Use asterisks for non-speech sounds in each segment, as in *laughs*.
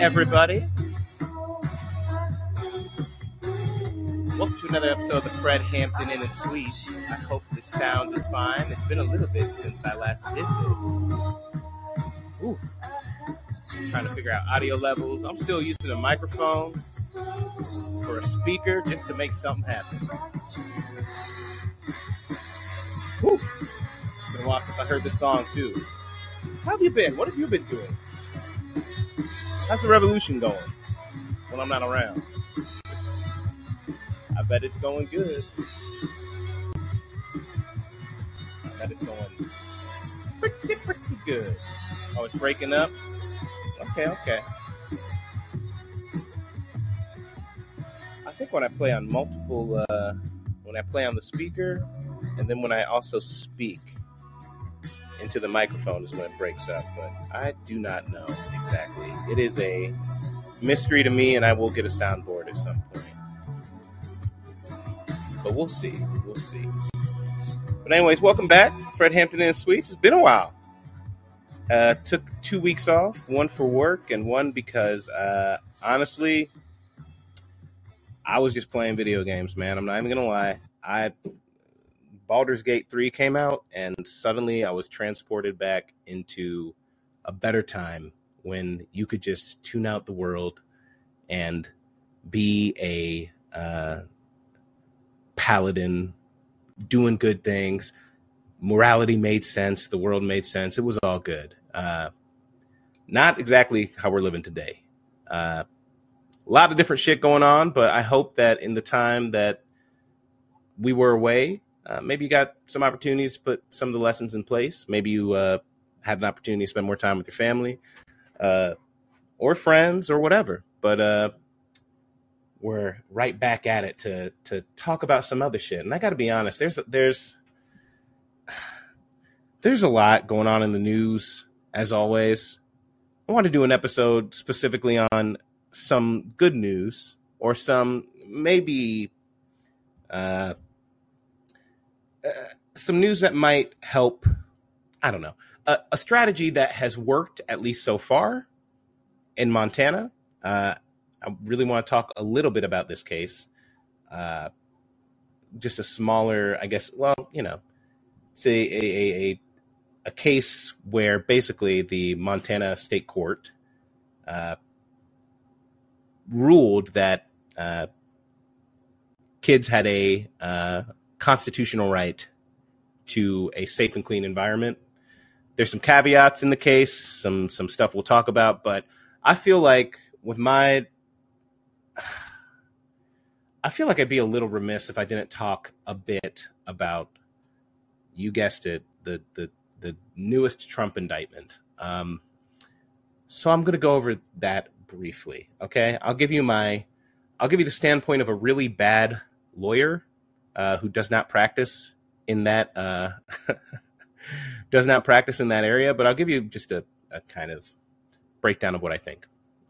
Everybody. Welcome to another episode of the Fred Hampton in and Suite. I hope the sound is fine. It's been a little bit since I last did this. Ooh. Trying to figure out audio levels. I'm still using a microphone for a speaker just to make something happen. Whew. It's been a while since I heard this song too. How have you been? What have you been doing? How's the revolution going when I'm not around? I bet it's going good. I bet it's going pretty, pretty good. Oh, it's breaking up? Okay, okay. I think when I play on multiple, uh, when I play on the speaker, and then when I also speak into the microphone is when it breaks up. But I do not know exactly. It is a mystery to me, and I will get a soundboard at some point. But we'll see. We'll see. But anyways, welcome back, Fred Hampton and Sweets. It's been a while. Uh, took two weeks off, one for work and one because uh, honestly, I was just playing video games, man. I'm not even gonna lie. I Baldur's Gate 3 came out, and suddenly I was transported back into a better time when you could just tune out the world and be a uh, paladin doing good things. Morality made sense. The world made sense. It was all good. Uh, not exactly how we're living today. Uh, a lot of different shit going on, but I hope that in the time that we were away, uh, maybe you got some opportunities to put some of the lessons in place. Maybe you uh, had an opportunity to spend more time with your family uh, or friends or whatever. But uh, we're right back at it to to talk about some other shit. And I got to be honest, there's there's there's a lot going on in the news as always. I want to do an episode specifically on some good news or some maybe uh, uh, some news that might help. I don't know a, a, strategy that has worked at least so far in Montana. Uh, I really want to talk a little bit about this case. Uh, just a smaller, I guess. Well, you know, it's a, a, a, a case where basically the Montana State Court uh, ruled that uh, kids had a uh, constitutional right to a safe and clean environment. There's some caveats in the case, some some stuff we'll talk about, but I feel like with my I feel like I'd be a little remiss if I didn't talk a bit about you guessed it, the the the newest Trump indictment. Um, so I'm going to go over that briefly. Okay, I'll give you my I'll give you the standpoint of a really bad lawyer uh, who does not practice in that uh, *laughs* does not practice in that area. But I'll give you just a, a kind of breakdown of what I think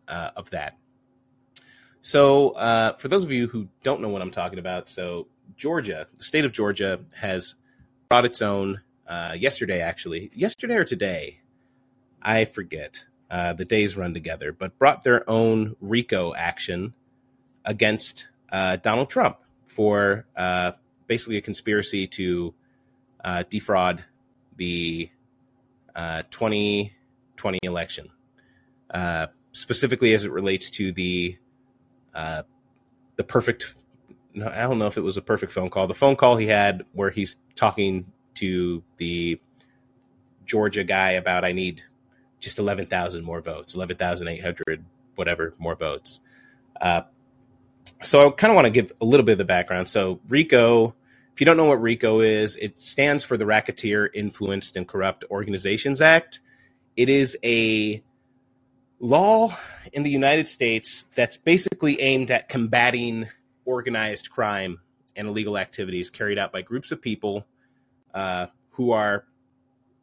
uh, of that. So, uh, for those of you who don't know what I'm talking about, so Georgia, the state of Georgia, has brought its own uh, yesterday, actually, yesterday or today, I forget. Uh, the days run together, but brought their own RICO action against Donald Trump for uh, basically a conspiracy to uh, defraud the uh, 2020 election, uh, specifically as it relates to the uh, the perfect. No, I don't know if it was a perfect phone call. The phone call he had where he's talking to the Georgia guy about I need just eleven thousand more votes, eleven thousand eight hundred whatever more votes. Uh, so I kind of want to give a little bit of the background. So RICO, if you don't know what RICO is, it stands for the Racketeer Influenced and Corrupt Organizations Act. It is a law in the United States that's basically aimed at combating organized crime and illegal activities carried out by groups of people uh, who are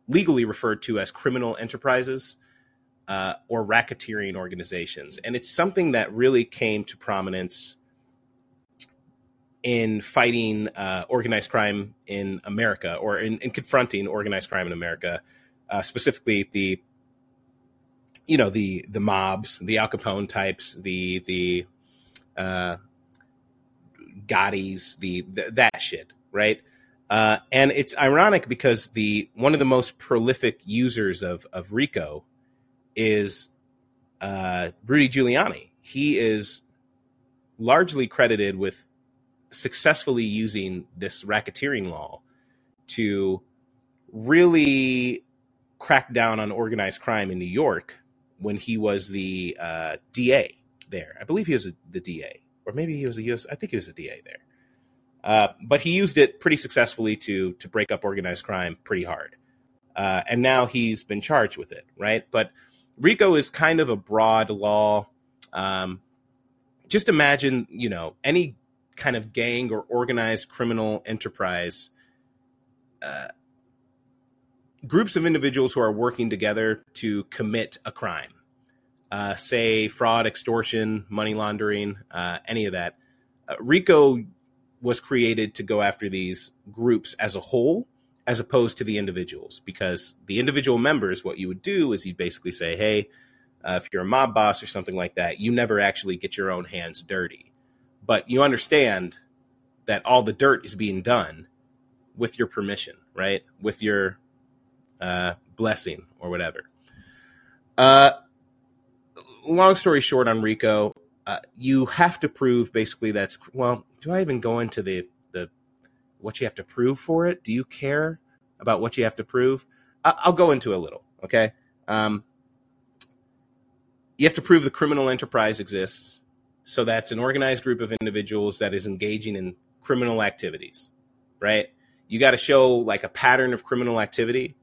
legally referred to as criminal enterprises uh, or racketeering organizations. And it's something that really came to prominence in fighting uh, organized crime in America or in, in, confronting organized crime in America, uh, specifically the you know the the mobs, the Al Capone types, the the uh, Gottis, the, the that shit, right? Uh, and it's ironic because the one of the most prolific users of of RICO is uh, Rudy Giuliani. He is largely credited with successfully using this racketeering law to really crack down on organized crime in New York when he was the uh, DA there. I believe he was the DA, or maybe he was a US. I think he was a DA there. Uh, but he used it pretty successfully to to break up organized crime pretty hard, uh, and now he's been charged with it, right? But RICO is kind of a broad law. Um, just imagine, you know, any kind of gang or organized criminal enterprise, uh, groups of individuals who are working together to commit a crime, uh, say fraud, extortion, money laundering, uh, any of that. Uh, RICO was created to go after these groups as a whole as opposed to the individuals because the individual members what you would do is you'd basically say hey uh, if you're a mob boss or something like that you never actually get your own hands dirty but you understand that all the dirt is being done with your permission right? With your uh, blessing or whatever. Uh, long story short on rico uh, you have to prove basically that's well do i even go into the the what you have to prove for it? Do you care about what you have to prove? I, will go into a little okay? Um, you have to prove the criminal enterprise exists so that's an organized group of individuals that is engaging in criminal activities right? You got to show like a pattern of criminal activity.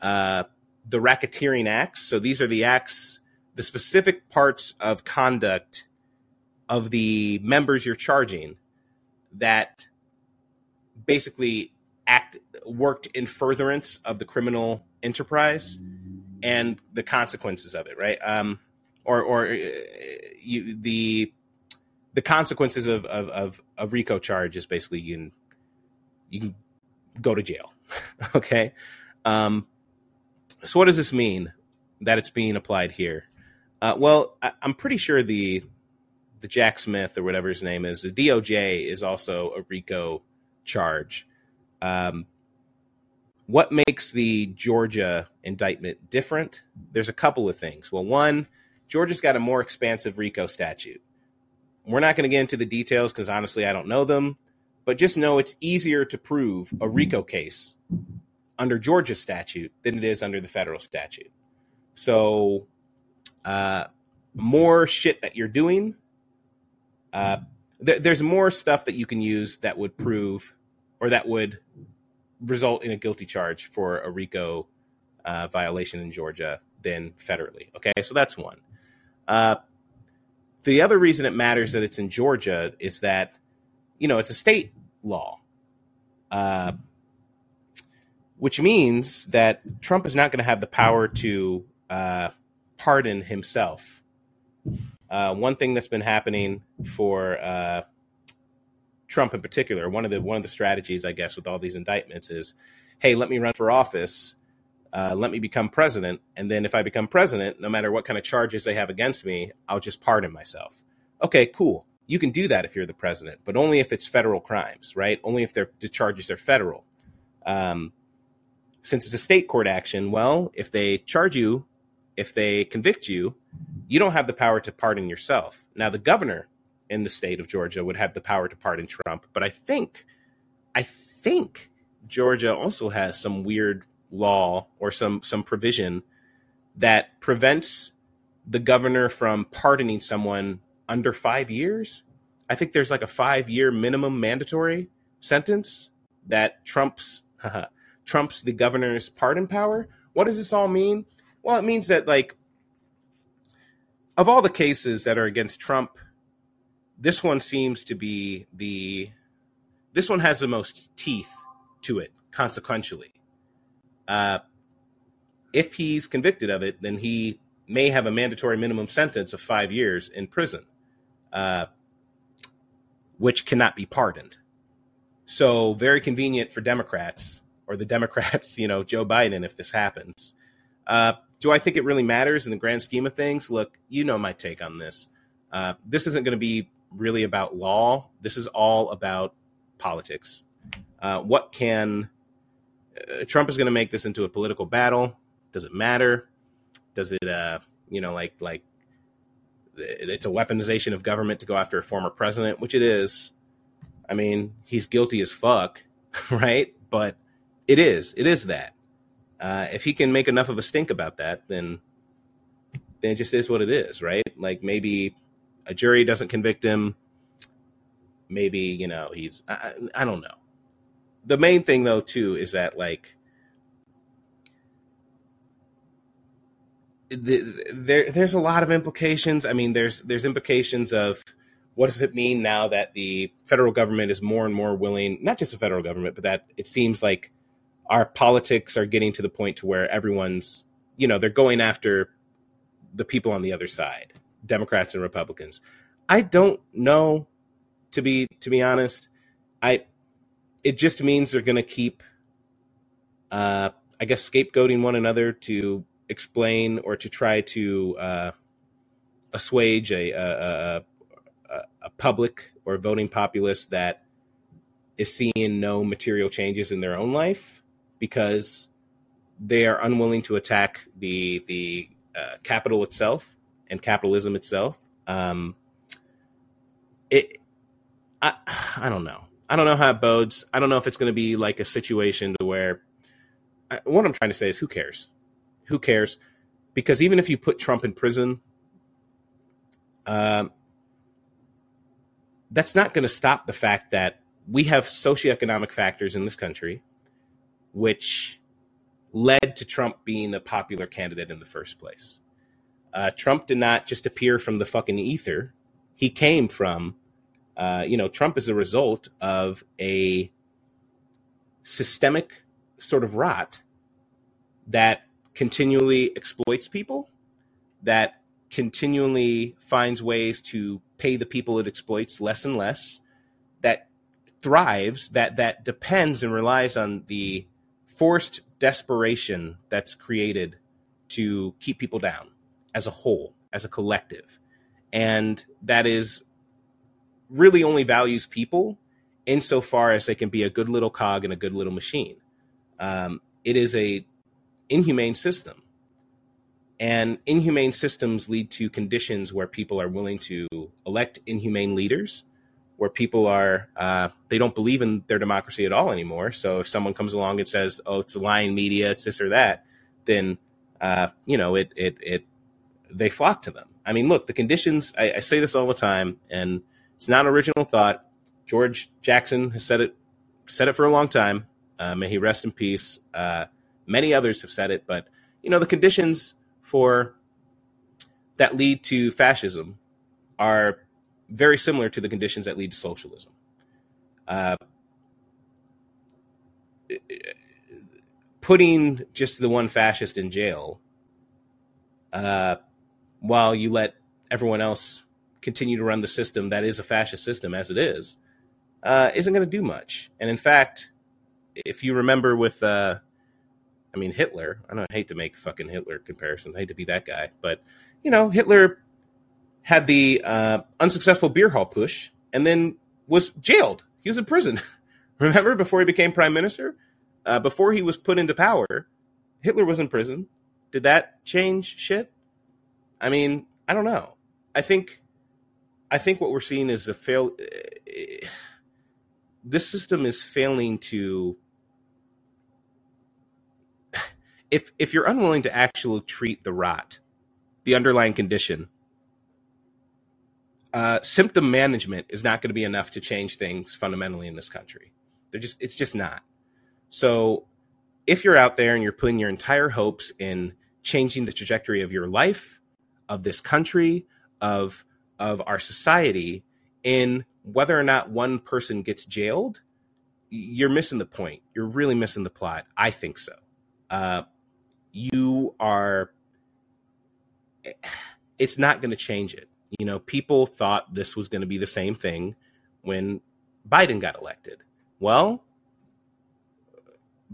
Uh, the racketeering acts so these are the acts the specific parts of conduct of the members you're charging that basically act worked in furtherance of the criminal enterprise and the consequences of it right? Um or or uh, you the the consequences of of of a rico charge is basically you can you can go to jail *laughs* okay um so what does this mean that it's being applied here uh, well, I, am pretty sure the the Jack Smith or whatever his name is, the DOJ is also a RICO charge. Um, what makes the Georgia indictment different? There's a couple of things. Well, one, Georgia's got a more expansive RICO statute. We're not going to get into the details because honestly, I don't know them, but just know it's easier to prove a RICO case under Georgia's statute than it is under the federal statute. So uh, more shit that you're doing. Uh, th- there's more stuff that you can use that would prove or that would result in a guilty charge for a RICO uh, violation in Georgia than federally. Okay, so that's one. Uh, the other reason it matters that it's in Georgia is that, you know, it's a state law, uh, which means that Trump is not going to have the power to uh, pardon himself. Uh, one thing that's been happening for uh, Trump in particular, one of the one of the strategies, I guess, with all these indictments is, hey, let me run for office, uh, let me become president, and then if I become president, no matter what kind of charges they have against me, I'll just pardon myself. Okay, cool. You can do that if you're the president, but only if it's federal crimes, right? Only if the charges are federal. Um, since it's a state court action, well, if they charge you if they convict you, you don't have the power to pardon yourself. Now, the governor in the state of Georgia would have the power to pardon Trump, but I think, I think Georgia also has some weird law or some some provision that prevents the governor from pardoning someone under five years. I think there's like a five year minimum mandatory sentence that trumps *laughs* trumps the governor's pardon power. What does this all mean? Well, it means that like of all the cases that are against Trump, this one seems to be the this one has the most teeth to it consequentially. Uh, if he's convicted of it, then he may have a mandatory minimum sentence of five years in prison, uh, which cannot be pardoned. So, very convenient for Democrats or the *laughs* Democrats, you know, Joe Biden, if this happens, Uh, do I think it really matters in the grand scheme of things? Look, you know my take on this. Uh, this isn't going to be really about law. This is all about politics. Uh, what can uh, Trump is going to make this into a political battle? Does it matter? Does it, uh, you know, like like it's a weaponization of government to go after a former president, which it is. I mean, he's guilty as fuck, *laughs* right? But it is. It is that. Uh, if he can make enough of a stink about that, then then it just is what it is, right? Like maybe a jury doesn't convict him. Maybe you know he's. I, I don't know. The main thing though too is that like the, there there's a lot of implications. I mean, there's there's implications of what does it mean now that the federal government is more and more willing, not just the federal government, but that it seems like our politics are getting to the point to where everyone's, you know, they're going after the people on the other side, Democrats and Republicans. I don't know to be to be honest. I it just means they're going to keep uh I guess scapegoating one another to explain or to try to uh, assuage a, a, a, a public or voting populace that is seeing no material changes in their own life because they are unwilling to attack the the uh, capital itself and capitalism itself. Um, it, I, I don't know. I don't know how it bodes. I don't know if it's going to be like a situation to where. I, what I'm trying to say is, who cares? Who cares? Because even if you put Trump in prison, um, that's not going to stop the fact that we have socioeconomic factors in this country which led to Trump being a popular candidate in the first place. Uh, Trump did not just appear from the fucking ether. He came from, uh, you know, Trump is a result of a systemic sort of rot that continually exploits people, that continually finds ways to pay the people it exploits less and less, that thrives, that that depends and relies on the forced desperation that's created to keep people down as a whole, as a collective. And that is really only values people insofar as they can be a good little cog in a good little machine. Um, it is a inhumane system. And inhumane systems lead to conditions where people are willing to elect inhumane leaders, where people are, uh, they don't believe in their democracy at all anymore. So if someone comes along and says, oh, it's lying media, it's this or that, then, uh, you know, it, it, it, they flock to them. I mean, look, the conditions, I, I say this all the time, and it's not an original thought. George Jackson has said it, said it for a long time. Uh, may he rest in peace. Uh, Many others have said it, but you know the conditions for that lead to fascism are very similar to the conditions that lead to socialism. Uh, putting just the one fascist in jail uh, while you let everyone else continue to run the system that is a fascist system as it is uh, isn't going to do much. And in fact, if you remember with uh, I mean, Hitler, I don't hate to make fucking Hitler comparisons. I hate to be that guy. But, you know, Hitler had the uh, unsuccessful beer hall putsch and then was jailed. He was in prison. *laughs* Remember before he became prime minister? Uh, before he was put into power, Hitler was in prison. Did that change shit? I mean, I don't know. I think, I think what we're seeing is a fail. This system is failing to if if you're unwilling to actually treat the rot, the underlying condition, uh, symptom management is not going to be enough to change things fundamentally in this country. They're just it's just not. So if you're out there and you're putting your entire hopes in changing the trajectory of your life, of this country, of of our society, in whether or not one person gets jailed, you're missing the point. You're really missing the plot. I think so. Uh, you are it's not going to change it. You know, people thought this was going to be the same thing when Biden got elected. Well,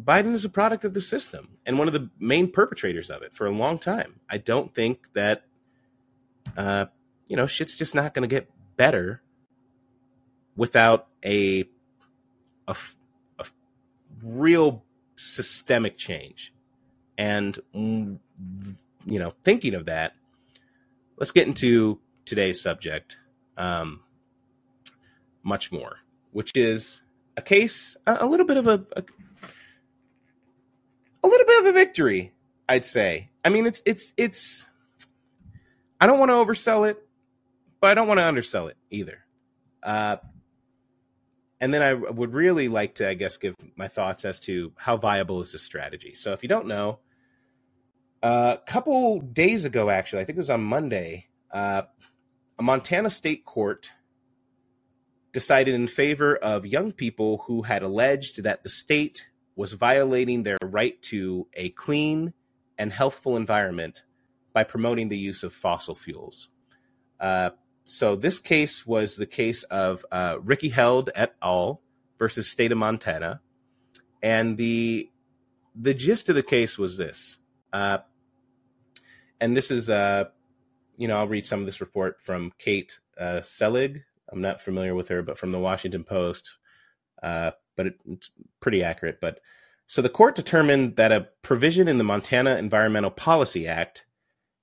Biden is a product of the system and one of the main perpetrators of it for a long time. I don't think that, uh, you know, shit's just not going to get better without a, a, a real systemic change. And, mm, you know, thinking of that, let's get into today's subject um, much more, which is a case, a, a little bit of a, a a little bit of a victory, I'd say. I mean, it's it's it's. I don't want to oversell it, but I don't want to undersell it either. Uh, and then I would really like to, I guess, give my thoughts as to how viable is this strategy. So, if you don't know, uh, a couple days ago, actually, I think it was on Monday, uh, a Montana state court decided in favor of young people who had alleged that the state was violating their right to a clean and healthful environment by promoting the use of fossil fuels. Uh, so this case was the case of uh, Rikki Held et al. versus State of Montana, and the the gist of the case was this, uh, and this is uh, you know I'll read some of this report from Kate uh, Selig. I'm not familiar with her, but from the Washington Post. Uh, but it, it's pretty accurate. But so the court determined that a provision in the Montana Environmental Policy Act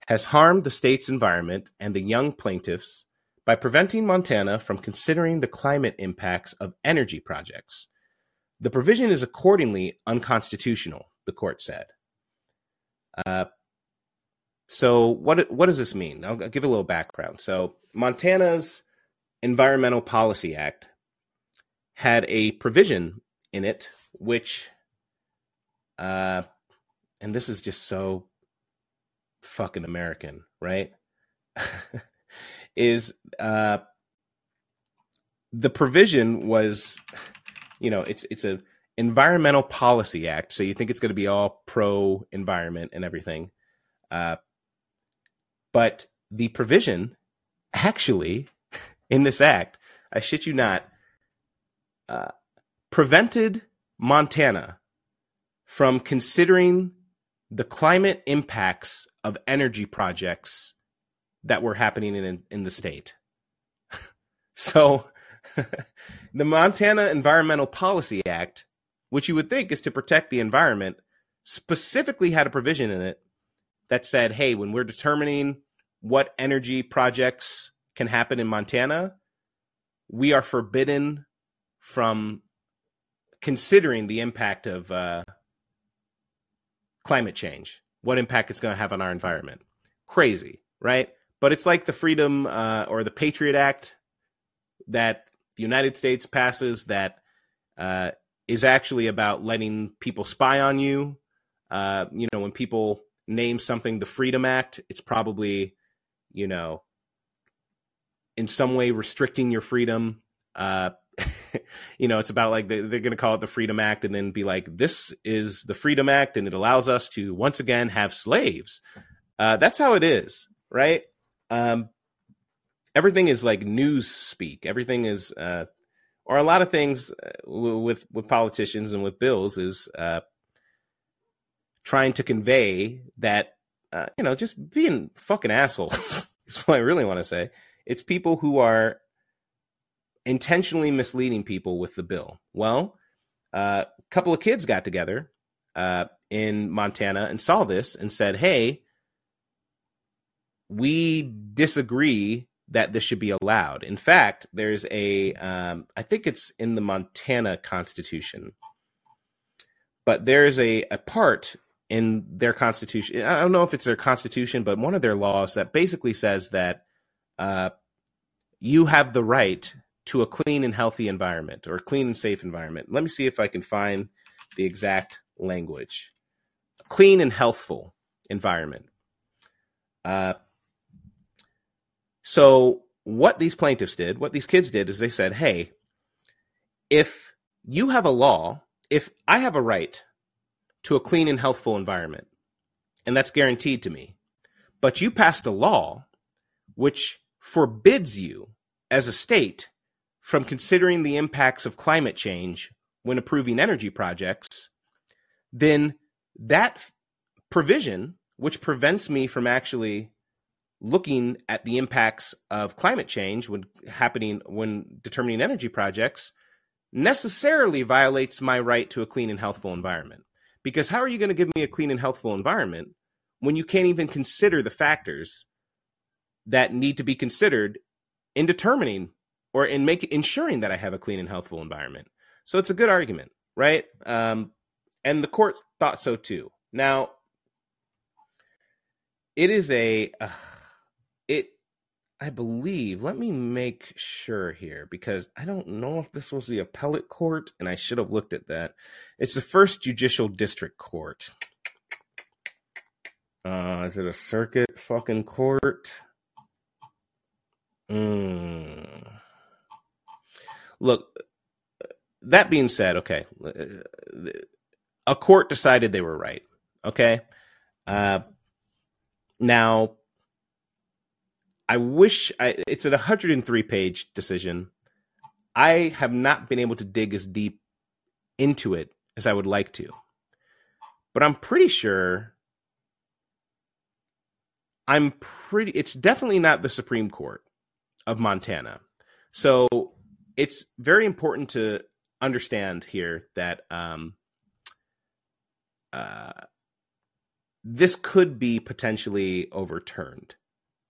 has harmed the state's environment and the young plaintiffs by preventing Montana from considering the climate impacts of energy projects. The provision is accordingly unconstitutional, the court said. Uh, so what what does this mean? I'll, I'll give a little background. So Montana's Environmental Policy Act had a provision in it which uh and this is just so fucking american right *laughs* is uh the provision was you know it's it's a environmental policy act so you think it's going to be all pro environment and everything uh but the provision actually in this act i shit you not uh, prevented Montana from considering the climate impacts of energy projects that were happening in in the state. *laughs* so, *laughs* the Montana Environmental Policy Act, which you would think is to protect the environment, specifically had a provision in it that said, "Hey, when we're determining what energy projects can happen in Montana, we are forbidden from considering the impact of uh, climate change, what impact it's going to have on our environment. Crazy, right? But it's like the Freedom uh, or the Patriot Act that the United States passes that uh, is actually about letting people spy on you. Uh, you know, when people name something the Freedom Act, it's probably, you know, in some way restricting your freedom. Uh, *laughs* you know, it's about like they, they're going to call it the Freedom Act and then be like, this is the Freedom Act and it allows us to once again have slaves. Uh, that's how it is, right? Um, everything is like news speak. Everything is, uh, or a lot of things uh, with with politicians and with bills is uh, trying to convey that uh, you know just being fucking assholes *laughs* is what I really want to say. It's people who are intentionally misleading people with the bill. Well, uh, a couple of kids got together uh, in Montana and saw this and said, "Hey, we disagree that this should be allowed." In fact, there's a, um, I think it's in the Montana Constitution, but there's a, a part in their constitution. I don't know if it's their constitution, but one of their laws that basically says that uh, you have the right to a clean and healthy environment or a clean and safe environment. Let me see if I can find the exact language. Clean and healthful environment. Uh, so, what these plaintiffs did, what these kids did, is they said, hey, if you have a law, if I have a right to a clean and healthful environment, and that's guaranteed to me, but you passed a law which forbids you as a state from considering the impacts of climate change when approving energy projects, then that provision, which prevents me from actually looking at the impacts of climate change when happening when determining energy projects, necessarily violates my right to a clean and healthful environment. Because how are you going to give me a clean and healthful environment when you can't even consider the factors that need to be considered in determining or in making ensuring that I have a clean and healthful environment? So it's a good argument, right? Um, and the court thought so too. Now, it is a uh, I believe, let me make sure here because I don't know if this was the appellate court and I should have looked at that. It's the first judicial district court. Uh, is it a circuit fucking court? Mm. Look, that being said, okay, a court decided they were right. Okay. Uh, now, I wish I, it's a 103 page decision. I have not been able to dig as deep into it as I would like to. But I'm pretty sure I'm pretty it's definitely not the Supreme Court of Montana. So it's very important to understand here that um, uh, this could be potentially overturned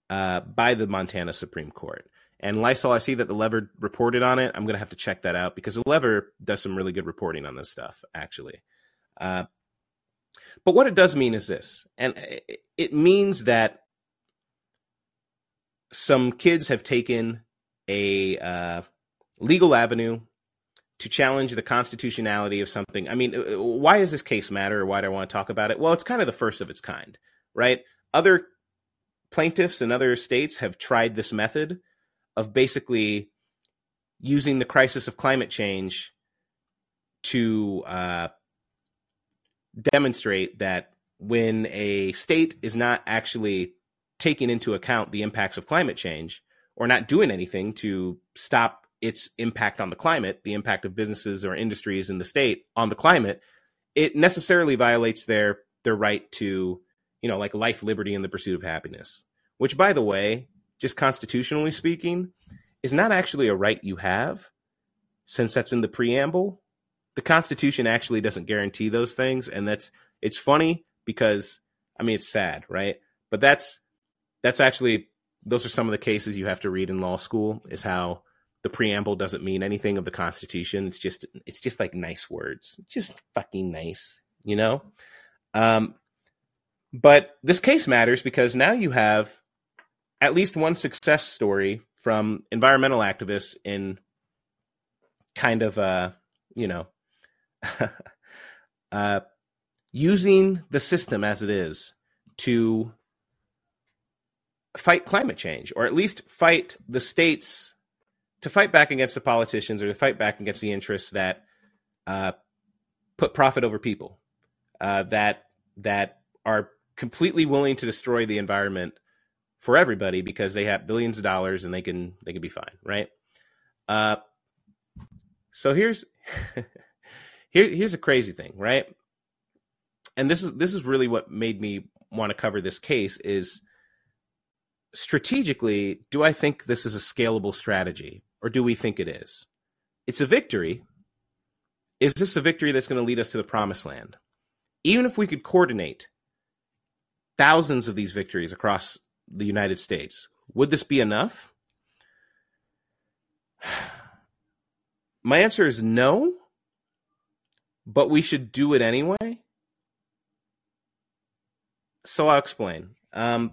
uh, by the Montana Supreme Court. And Lysol, I see that the Lever reported on it. I'm going to have to check that out because the Lever does some really good reporting on this stuff, actually. Uh, but what it does mean is this, and it means that some kids have taken a uh, legal avenue to challenge the constitutionality of something. I mean, why does this case matter or why do I want to talk about it? Well, it's kind of the first of its kind, right? Other plaintiffs in other states have tried this method of basically using the crisis of climate change to uh, demonstrate that when a state is not actually taking into account the impacts of climate change or not doing anything to stop its impact on the climate, the impact of businesses or industries in the state on the climate, it necessarily violates their their right to, you know, like life, liberty, and the pursuit of happiness. Which, by the way, just constitutionally speaking, is not actually a right you have, since that's in the preamble. The Constitution actually doesn't guarantee those things, and that's it's funny because I mean it's sad, right? But that's that's actually those are some of the cases you have to read in law school is how the preamble doesn't mean anything of the constitution it's just it's just like nice words just fucking nice you know um but this case matters because now you have at least one success story from environmental activists in kind of uh you know *laughs* uh using the system as it is to fight climate change or at least fight the states to fight back against the politicians or to fight back against the interests that uh, put profit over people, uh, that that are completely willing to destroy the environment for everybody because they have billions of dollars and they can they can be fine, right? Uh, so here's *laughs* here here's a crazy thing, right? And this is this is really what made me want to cover this case is strategically, do I think this is a scalable strategy? or do we think it is? It's a victory. Is this a victory that's going to lead us to the promised land? Even if we could coordinate thousands of these victories across the United States, would this be enough? *sighs* My answer is no, but we should do it anyway. So I'll explain. Um,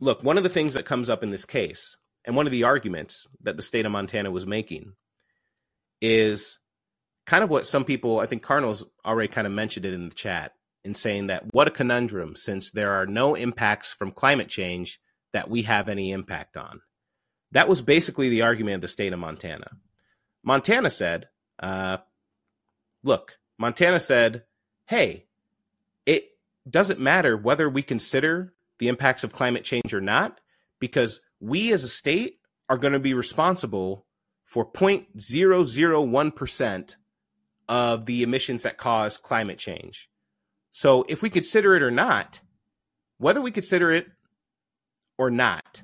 look, one of the things that comes up in this case and one of the arguments that the state of Montana was making is kind of what some people, I think Cardinals already kind of mentioned it in the chat, in saying that what a conundrum since there are no impacts from climate change that we have any impact on. That was basically the argument of the state of Montana. Montana said, uh, look, Montana said, hey, it doesn't matter whether we consider the impacts of climate change or not, because we as a state are going to be responsible for 0.001% of the emissions that cause climate change. So if we consider it or not, whether we consider it or not,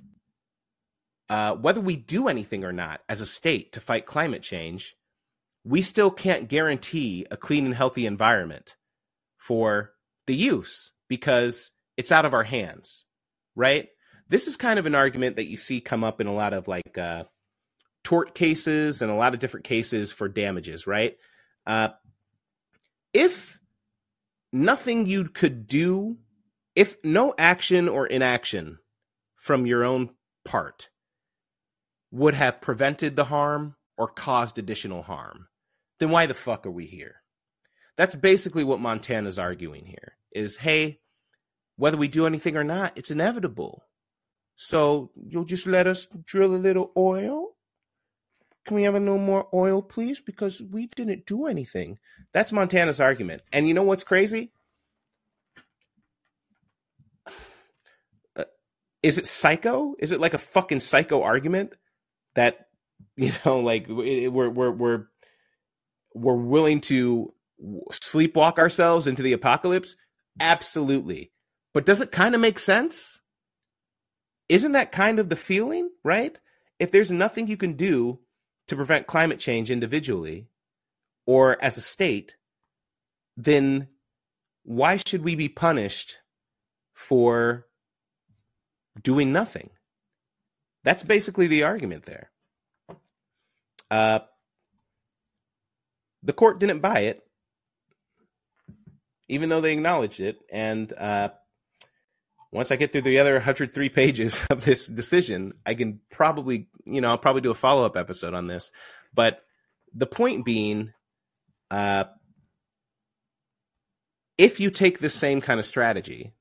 uh, whether we do anything or not as a state to fight climate change, we still can't guarantee a clean and healthy environment for the use because it's out of our hands, right? This is kind of an argument that you see come up in a lot of like uh, tort cases and a lot of different cases for damages, right? Uh, if nothing you could do, if no action or inaction from your own part would have prevented the harm or caused additional harm, then why the fuck are we here? That's basically what Montana's arguing here is hey, whether we do anything or not, it's inevitable. So you'll just let us drill a little oil? Can we have a little more oil, please? Because we didn't do anything. That's Montana's argument. And you know what's crazy? Uh, is it psycho? Is it like a fucking psycho argument that you know, like we're we're we're we're willing to sleepwalk ourselves into the apocalypse? Absolutely. But does it kind of make sense? Isn't that kind of the feeling, right? If there's nothing you can do to prevent climate change individually or as a state, then why should we be punished for doing nothing? That's basically the argument there. Uh, the court didn't buy it, even though they acknowledged it. And uh, once I get through the other 103 pages *laughs* of this decision, I can probably, you know, I'll probably do a follow up episode on this. But the point being, uh, if you take this same kind of strategy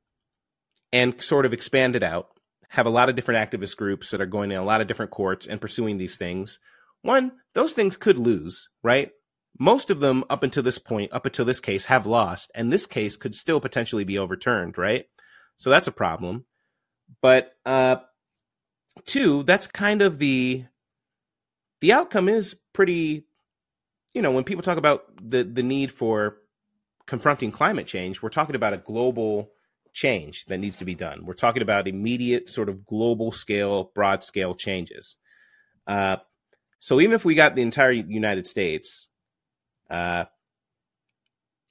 and sort of expand it out, have a lot of different activist groups that are going in a lot of different courts and pursuing these things, one, those things could lose, right? Most of them up until this point, up until this case, have lost, and this case could still potentially be overturned, right? So that's a problem. But uh, two, that's kind of the the outcome is pretty. You know, when people talk about the the need for confronting climate change, we're talking about a global change that needs to be done. We're talking about immediate, sort of global scale, broad scale changes. Uh, so even if we got the entire United States, uh,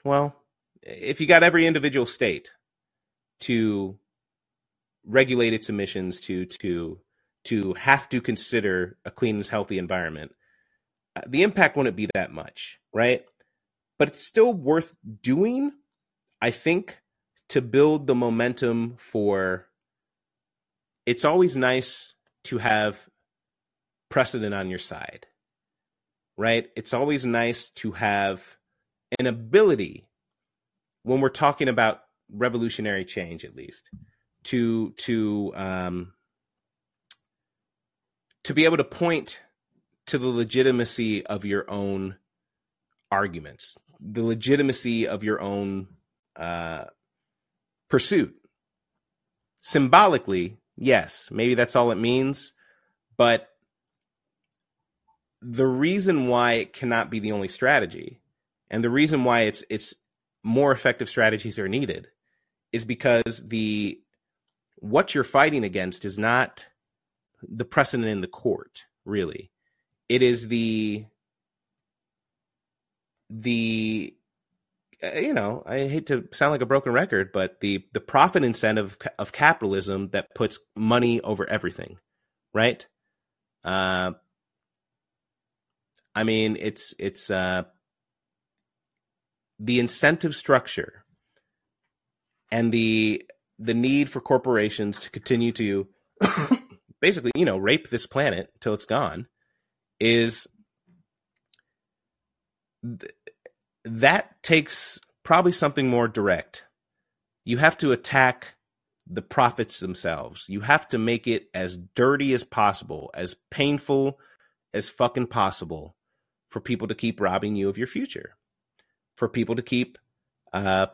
well, if you got every individual state to regulate its emissions to to to have to consider a clean and healthy environment, uh, the impact wouldn't be that much, right? But it's still worth doing, I think, to build the momentum for. It's always nice to have precedent on your side, right? It's always nice to have an ability when we're talking about revolutionary change at least to to um, to be able to point to the legitimacy of your own arguments, the legitimacy of your own uh, pursuit. Symbolically, yes, maybe that's all it means, but the reason why it cannot be the only strategy, and the reason why it's it's more effective strategies are needed, is because the what you're fighting against is not the precedent in the court, really. It is the the uh, you know I hate to sound like a broken record, but the the profit incentive of capitalism that puts money over everything, right? Uh, I mean, it's it's uh, the incentive structure and the the need for corporations to continue to *coughs* basically, you know, rape this planet till it's gone is th- that takes probably something more direct. You have to attack the profits themselves. You have to make it as dirty as possible, as painful as fucking possible for people to keep robbing you of your future, for people to keep uh,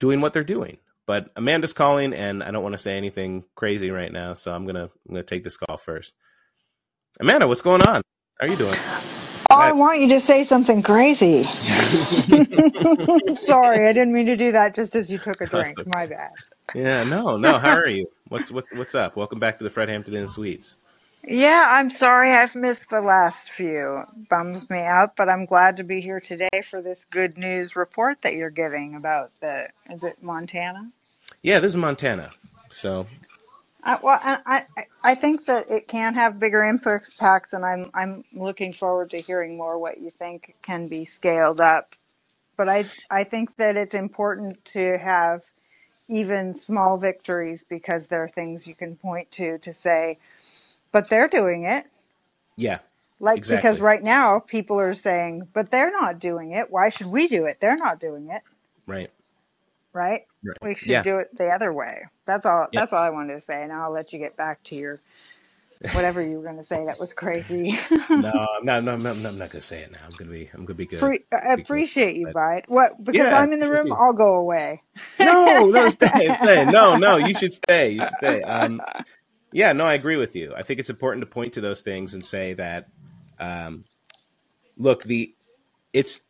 doing what they're doing. But Amanda's calling, and I don't want to say anything crazy right now, so I'm gonna I'm gonna take this call first. Amanda, what's going on? How are you doing? Oh, I want you to say something crazy. *laughs* Sorry, I didn't mean to do that just as you took a drink. My bad. Yeah, no, no. How are you? What's what's what's up? Welcome back to the Fred Hampton Inn Suites. Yeah, I'm sorry I've missed the last few. Bums me out, but I'm glad to be here today for this good news report that you're giving about the is it Montana? Yeah, this is Montana. So I, well, I, I I think that it can have bigger impacts, and I'm I'm looking forward to hearing more what you think can be scaled up. But I I think that it's important to have even small victories because there are things you can point to to say, but they're doing it. yeah, Like because right now people are saying, but they're not doing it. Why should we do it? They're not doing it, Right. right? Right. We should Yeah. do it the other way. That's all. Yeah. That's all I wanted to say. And I'll let you get back to your *laughs* whatever you were going to say. That was crazy. *laughs* No, *laughs* I'm not. No, I'm not, I'm not gonna say it now. I'm gonna be. I'm gonna be good. Pre- I good. appreciate you, But- Bite. What? Because Yeah, I'm in the room. I'll go away. No, no, stay, stay. No, no, you should stay. You should stay. Um, yeah, no, I agree with you. I think it's important to point to those things and say that, um, look, the it's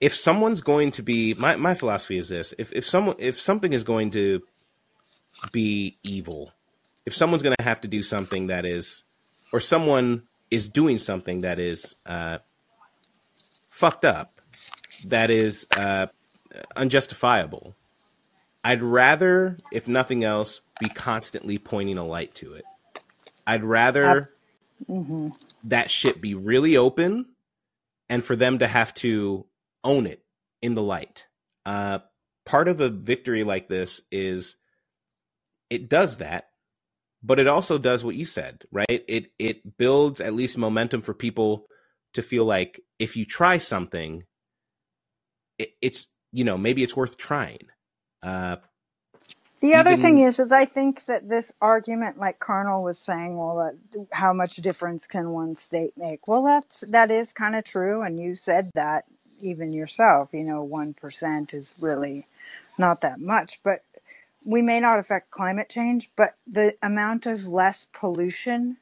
if someone's going to be my my philosophy is this: if if someone if something is going to be evil, if someone's going to have to do something that is, or someone is doing something that is uh, fucked up, that is uh, unjustifiable. I'd rather, if nothing else, be constantly pointing a light to it. I'd rather hmm that shit be really open and for them to have to own it in the light. Uh, part of a victory like this is it does that, but it also does what you said, right? It it builds at least momentum for people to feel like if you try something, it, it's you know maybe it's worth trying. Uh, The other Even- thing is, is I think that this argument, like Carnal was saying, well, uh, that, how much difference can one state make? Well, that's that is kind of true, and you said that even yourself. You know, one percent is really not that much, but we may not affect climate change, but the amount of less pollution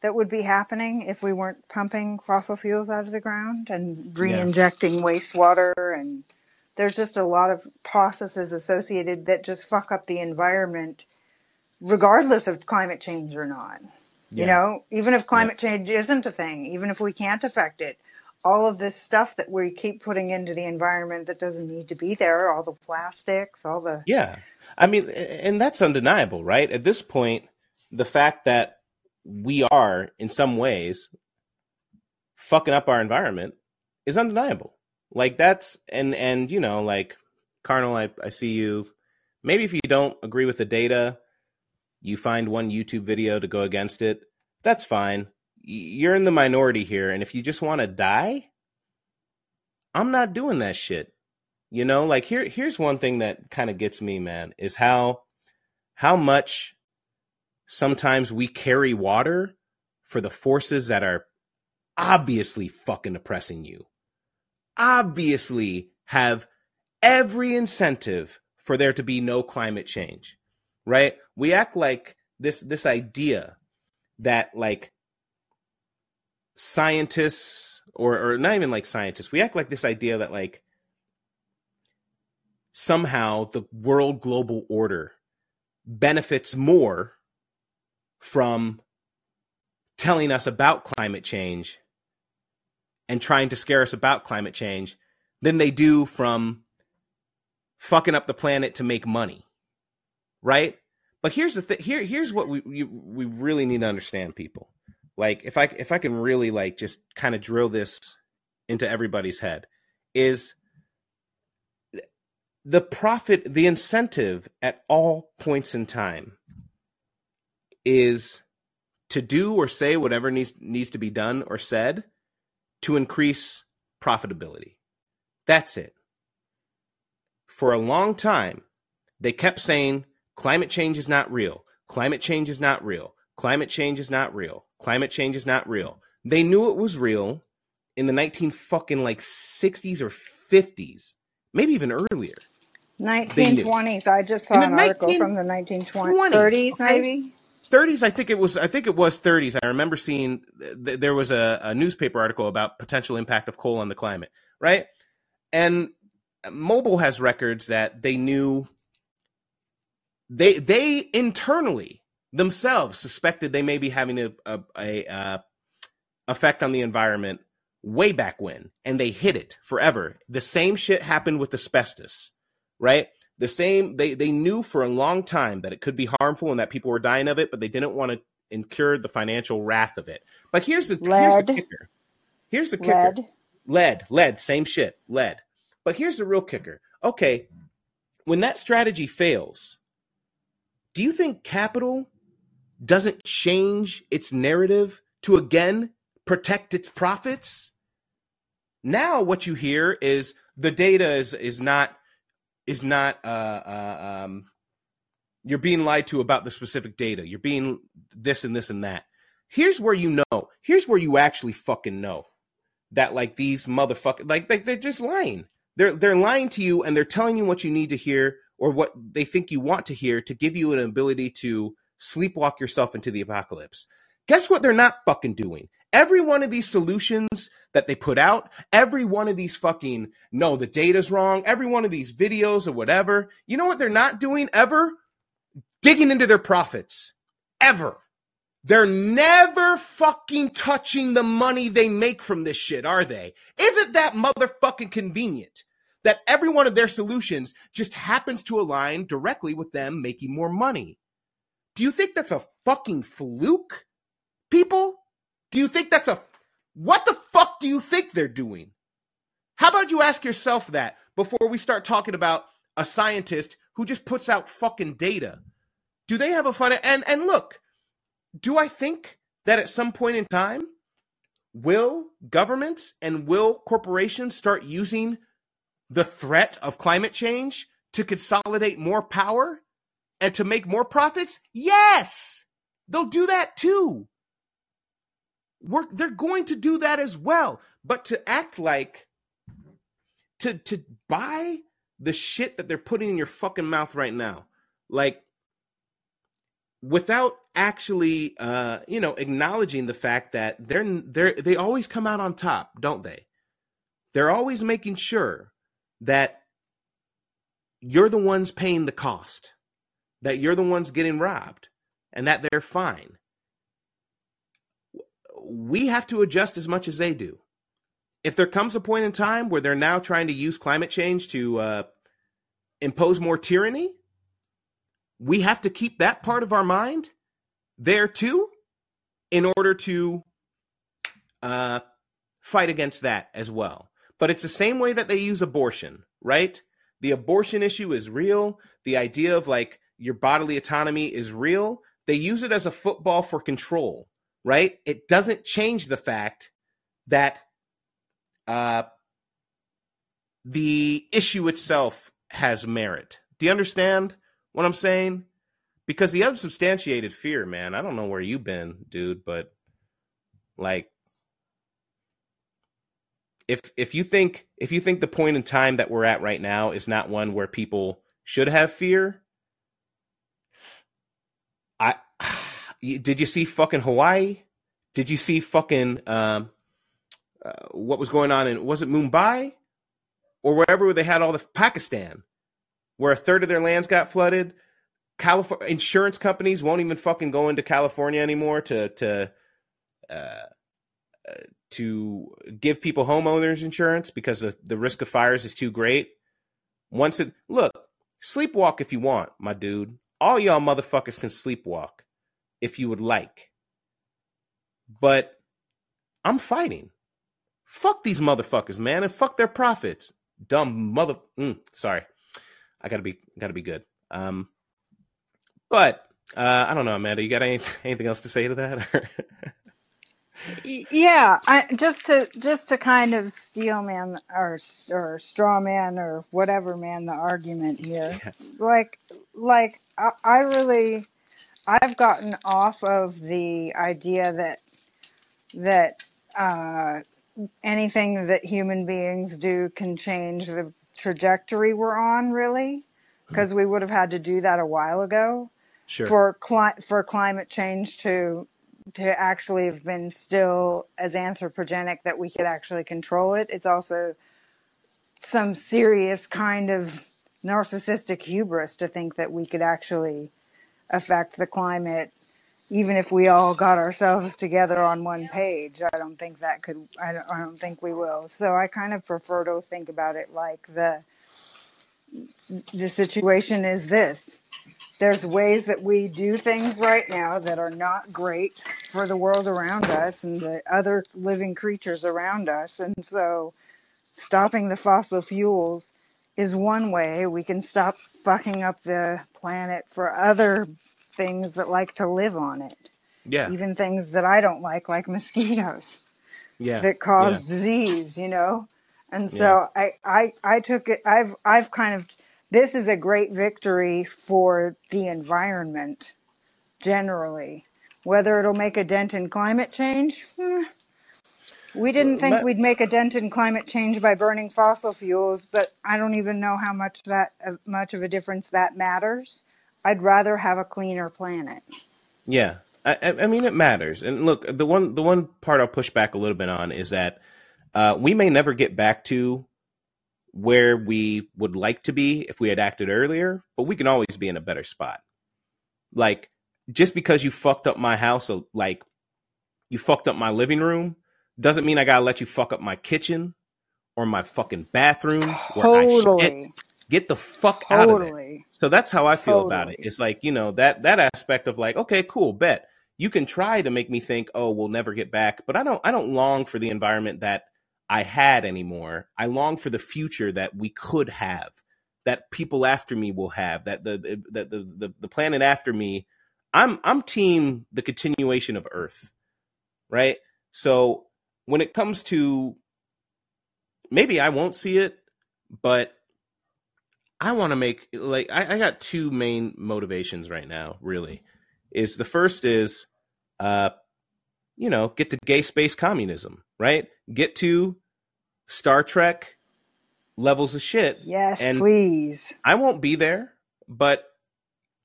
that would be happening if we weren't pumping fossil fuels out of the ground and re-injecting wastewater and there's just a lot of processes associated that just fuck up the environment regardless of climate change or not. You know, even if climate change isn't a thing, even if we can't affect it, all of this stuff that we keep putting into the environment that doesn't need to be there, all the plastics, all the Yeah. I mean, and that's undeniable, right? At this point, the fact that we are, in some ways, fucking up our environment is undeniable. Like that's and and you know, like Carnal, I, I see you. Maybe if you don't agree with the data, you find one YouTube video to go against it. That's fine. You're in the minority here, and if you just want to die, I'm not doing that shit. You know, like here here's one thing that kind of gets me, man, is how how much sometimes we carry water for the forces that are obviously fucking oppressing you. Obviously have every incentive for there to be no climate change. Right? We act like this this idea that like scientists or or not even like scientists, we act like this idea that like somehow the world global order benefits more from telling us about climate change and trying to scare us about climate change than they do from fucking up the planet to make money right? But here's the thing here here's what we we really need to understand people. Like if i if i can really like just kind of drill this into everybody's head is the profit the incentive at all points in time is to do or say whatever needs needs to be done or said to increase profitability. That's it. For a long time they kept saying climate change is not real. Climate change is not real. Climate change is not real. Climate change is not real. They knew it was real in the 19 fucking like 60s or 50s maybe even earlier. 1920s. I just saw an article from the 1920s, 30s okay? maybe. 30s. I think it was. I think it was 30s. I remember seeing th- there was a, a newspaper article about potential impact of coal on the climate, right? And Mobil has records that they knew. They they internally themselves suspected they may be having a a, a uh, effect on the environment way back when, and they hid it forever. The same shit happened with asbestos, right? The same they they knew for a long time that it could be harmful and that people were dying of it, but they didn't want to incur the financial wrath of it. But here's the here's the kicker. Here's the kicker. Lead. Lead, lead, same shit, lead. But here's the real kicker. Okay, when that strategy fails, do you think capital doesn't change its narrative to again protect its profits? Now what you hear is the data is is not is not uh, uh, um, you're being lied to about the specific data. You're being this and this and that. Here's where you know. Here's where you actually fucking know that like these motherfuckers like, like they're just lying. They're they're lying to you and they're telling you what you need to hear or what they think you want to hear to give you an ability to sleepwalk yourself into the apocalypse. Guess what they're not fucking doing? Every one of these solutions that they put out, every one of these fucking, no, the data's wrong, every one of these videos or whatever, you know what they're not doing ever? Digging into their profits. Ever. They're never fucking touching the money they make from this shit, are they? Isn't that motherfucking convenient? That every one of their solutions just happens to align directly with them making more money. Do you think that's a fucking fluke? People? Do you think that's a what the fuck do you think they're doing? How about you ask yourself that before we start talking about a scientist who just puts out fucking data? Do they have a fun and and look, do I think that at some point in time will governments and will corporations start using the threat of climate change to consolidate more power and to make more profits? Yes. They'll do that too. We're, they're going to do that as well. But to act like to to buy the shit that they're putting in your fucking mouth right now, like without actually uh you know acknowledging the fact that they're they're they always come out on top, don't they? They're always making sure that you're the ones paying the cost, that you're the ones getting robbed, and that they're fine we have to adjust as much as they do. If there comes a point in time where they're now trying to use climate change to uh, impose more tyranny, we have to keep that part of our mind there too in order to uh, fight against that as well. But it's the same way that they use abortion, right? The abortion issue is real. The idea of like your bodily autonomy is real. They use it as a football for control right? It doesn't change the fact that uh, the issue itself has merit. Do you understand what I'm saying? Because the unsubstantiated fear, man, I don't know where you've been, dude, but like if if you think if you think the point in time that we're at right now is not one where people should have fear, I did you see fucking Hawaii? Did you see fucking um, uh, what was going on in was it Mumbai or wherever they had all the Pakistan, where a third of their lands got flooded? California insurance companies won't even fucking go into California anymore to to uh, uh, to give people homeowners insurance because the, the risk of fires is too great. Once it look, sleepwalk if you want, my dude. All y'all motherfuckers can sleepwalk if you would like. But I'm fighting. Fuck these motherfuckers, man, and fuck their profits. Dumb mother. Mm, sorry, I gotta be gotta be good. Um, but uh, I don't know, Amanda. You got any, *laughs* anything else to say to that? *laughs* yeah, I, just to just to kind of steel man or or straw man or whatever man the argument here. Yeah. Like like I, I really I've gotten off of the idea that that uh, anything that human beings do can change the trajectory we're on, really, because we would have had to do that a while ago. Sure. for cli- for climate change to to actually have been still as anthropogenic that we could actually control it. It's also some serious kind of narcissistic hubris to think that we could actually affect the climate even if we all got ourselves together on one page. I don't think that could I don't, I don't think we will. So I kind of prefer to think about it like the the situation is this. There's ways that we do things right now that are not great for the world around us and the other living creatures around us. And so stopping the fossil fuels is one way we can stop fucking up the planet for other things that like to live on it. Yeah. Even things that I don't like, like mosquitoes Yeah. that Yeah. cause disease, you know? And Yeah. so I, I, I took it, I've, I've kind of, this is a great victory for the environment generally. Whether it'll make a dent in climate change, hmm, we didn't think we'd make a dent in climate change by burning fossil fuels, but I don't even know how much that uh, much of a difference that matters. I'd rather have a cleaner planet. yeah. I, I mean, it matters. And look, the one the one part I'll push back a little bit on is that uh, we may never get back to where we would like to be if we had acted earlier, but we can always be in a better spot. Like just because you fucked up my house, like you fucked up my living room, doesn't mean I gotta let you fuck up my kitchen or my fucking bathrooms where I shit. Totally, Get the fuck out of there. totally, So that's how I feel about it. It's like, you know, that that aspect of like, okay, cool, bet. You can try to make me think, oh, we'll never get back, but I don't I don't long for the environment that I had anymore. I long for the future that we could have, that people after me will have, that the that the, the, the planet after me. I'm I'm team the continuation of Earth, right? So when it comes to maybe I won't see it, but I want to make like I, I got two main motivations right now. Really, is the first is, uh, you know, get to gay space communism, right? Get to Star Trek levels of shit, Yes, and please. I won't be there, but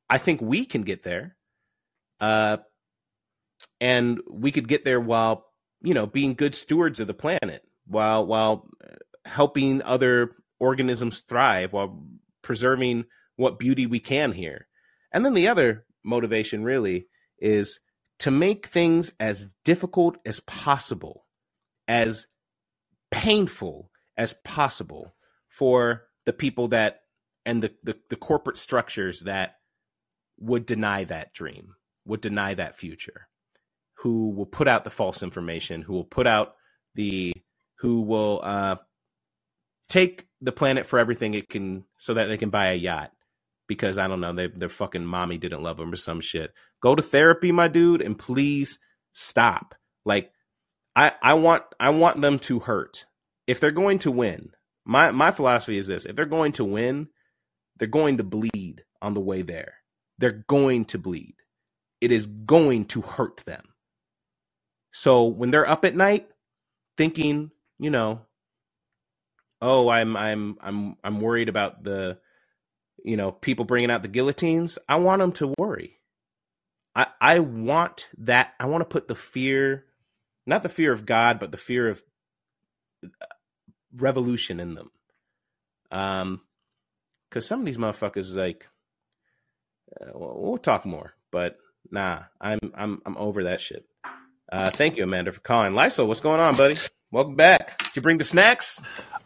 I think we can get there. Uh, and we could get there while you know being good stewards of the planet, while while helping other organisms thrive, while preserving what beauty we can here. And then the other motivation really is to make things as difficult as possible, as painful as possible for the people that and the, the, the corporate structures that would deny that dream, would deny that future, who will put out the false information, who will put out the who will uh, take the planet for everything it can so that they can buy a yacht because I don't know, they, their fucking mommy didn't love them or some shit. Go to therapy, my dude, and please stop. Like I, I want I want them to hurt. If they're going to win, my my philosophy is this: if they're going to win, they're going to bleed on the way there. They're going to bleed. It is going to hurt them. So when they're up at night thinking, you know, oh, I'm I'm I'm I'm worried about the you know, people bringing out the guillotines, I want them to worry. I I want that I want to put the fear not the fear of God, but the fear of revolution in them. Um, because some of these motherfuckers like, uh, we'll, we'll talk more, but nah, I'm I'm I'm over that shit. Uh, thank you, Amanda, for calling. Lysol, what's going on, buddy? Welcome back. Did you bring the snacks?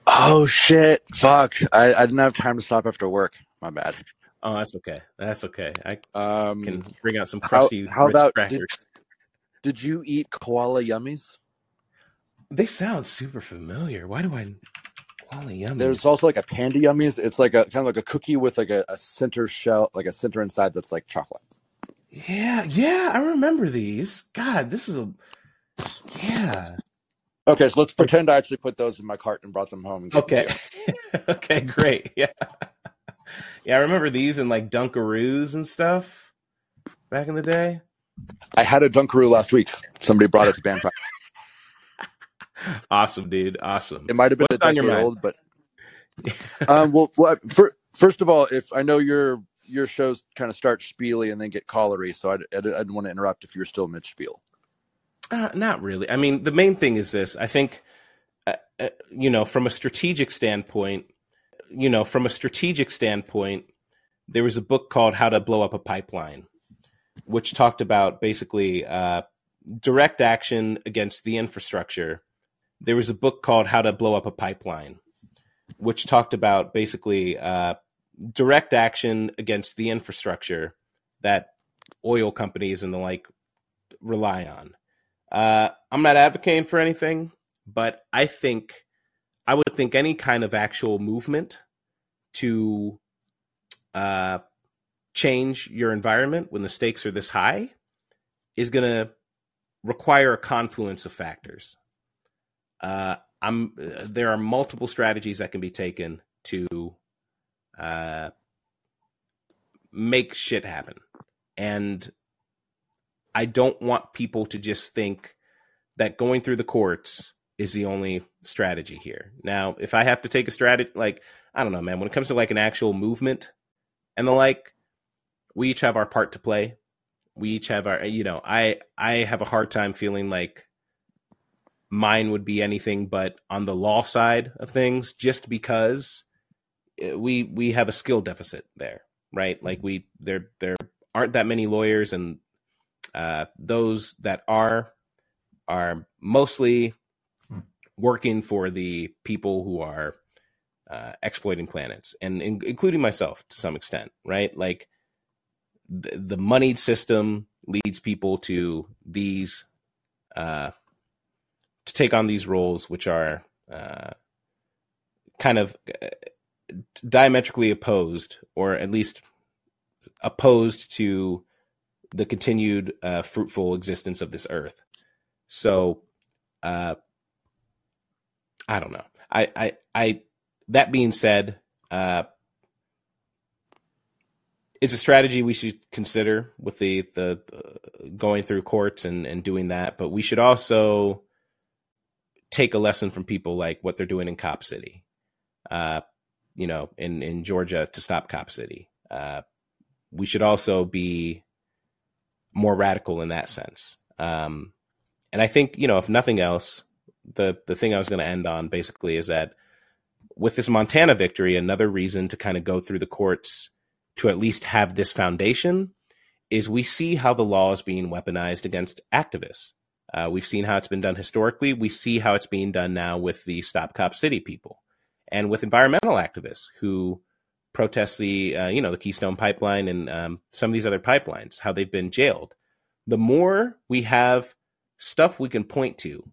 Oh shit! Fuck! I, I didn't have time to stop after work. My bad. Oh, that's okay. That's okay. I Um, can bring out some how crusty how Ritz about crackers. did, did you eat koala yummies? They sound super familiar. Why do I Quali There's also like a panda yummies. It's like a kind of like a cookie with like a, a center shell, like a center inside that's like chocolate. Yeah, yeah, I remember these. God, this is a yeah. Okay, so let's pretend I actually put those in my cart and brought them home and gave them Okay. *laughs* okay, great. Yeah. *laughs* Yeah, I remember these in like Dunkaroos and stuff back in the day. I had a Dunkaroo last week. Somebody brought it to band practice. *laughs* Awesome, dude. Awesome. It might have been a What's your decade old, but um, well, well for, first of all, if I know you're your shows kind of start spiely and then get collery. So I, I, didn't want to interrupt if you're still mid spiel. Uh, not really. I mean, the main thing is this. I think, uh, uh, you know, from a strategic standpoint, you know, from a strategic standpoint, there was a book called How to Blow Up a Pipeline, which talked about basically uh, direct action against the infrastructure. There was a book called How to Blow Up a Pipeline, which talked about basically uh, direct action against the infrastructure that oil companies and the like rely on. Uh, I'm not advocating for anything, but I think I would think any kind of actual movement to uh, change your environment when the stakes are this high is going to require a confluence of factors. Uh, I'm there are multiple strategies that can be taken to uh, make shit happen, and I don't want people to just think that going through the courts is the only strategy here. Now, if I have to take a strategy, like, I don't know, man, when it comes to like an actual movement and the like, we each have our part to play. We each have our, you know, I, I have a hard time feeling like mine would be anything but on the law side of things just because we, we have a skill deficit there, right? Like we, there, there aren't that many lawyers and uh, those that are are mostly working for the people who are uh, exploiting planets, and in, including myself to some extent, right? Like the, the moneyed system leads people to these uh, to take on these roles, which are uh, kind of uh, diametrically opposed, or at least opposed to the continued uh, fruitful existence of this earth. So, uh, I don't know. I, I, I. That being said, uh, it's a strategy we should consider with the the uh, going through courts and and doing that. But we should also take a lesson from people like what they're doing in Cop City, uh, you know, in in Georgia to stop Cop City. Uh, we should also be more radical in that sense. Um, and I think you know, if nothing else, the the thing I was going to end on basically is that with this Montana victory, another reason to kind of go through the courts to at least have this foundation is we see how the law is being weaponized against activists. Uh, we've seen how it's been done historically. We see how it's being done now with the Stop Cop City people and with environmental activists who protest the uh, you know the Keystone Pipeline and um, some of these other pipelines, how they've been jailed. The more we have stuff we can point to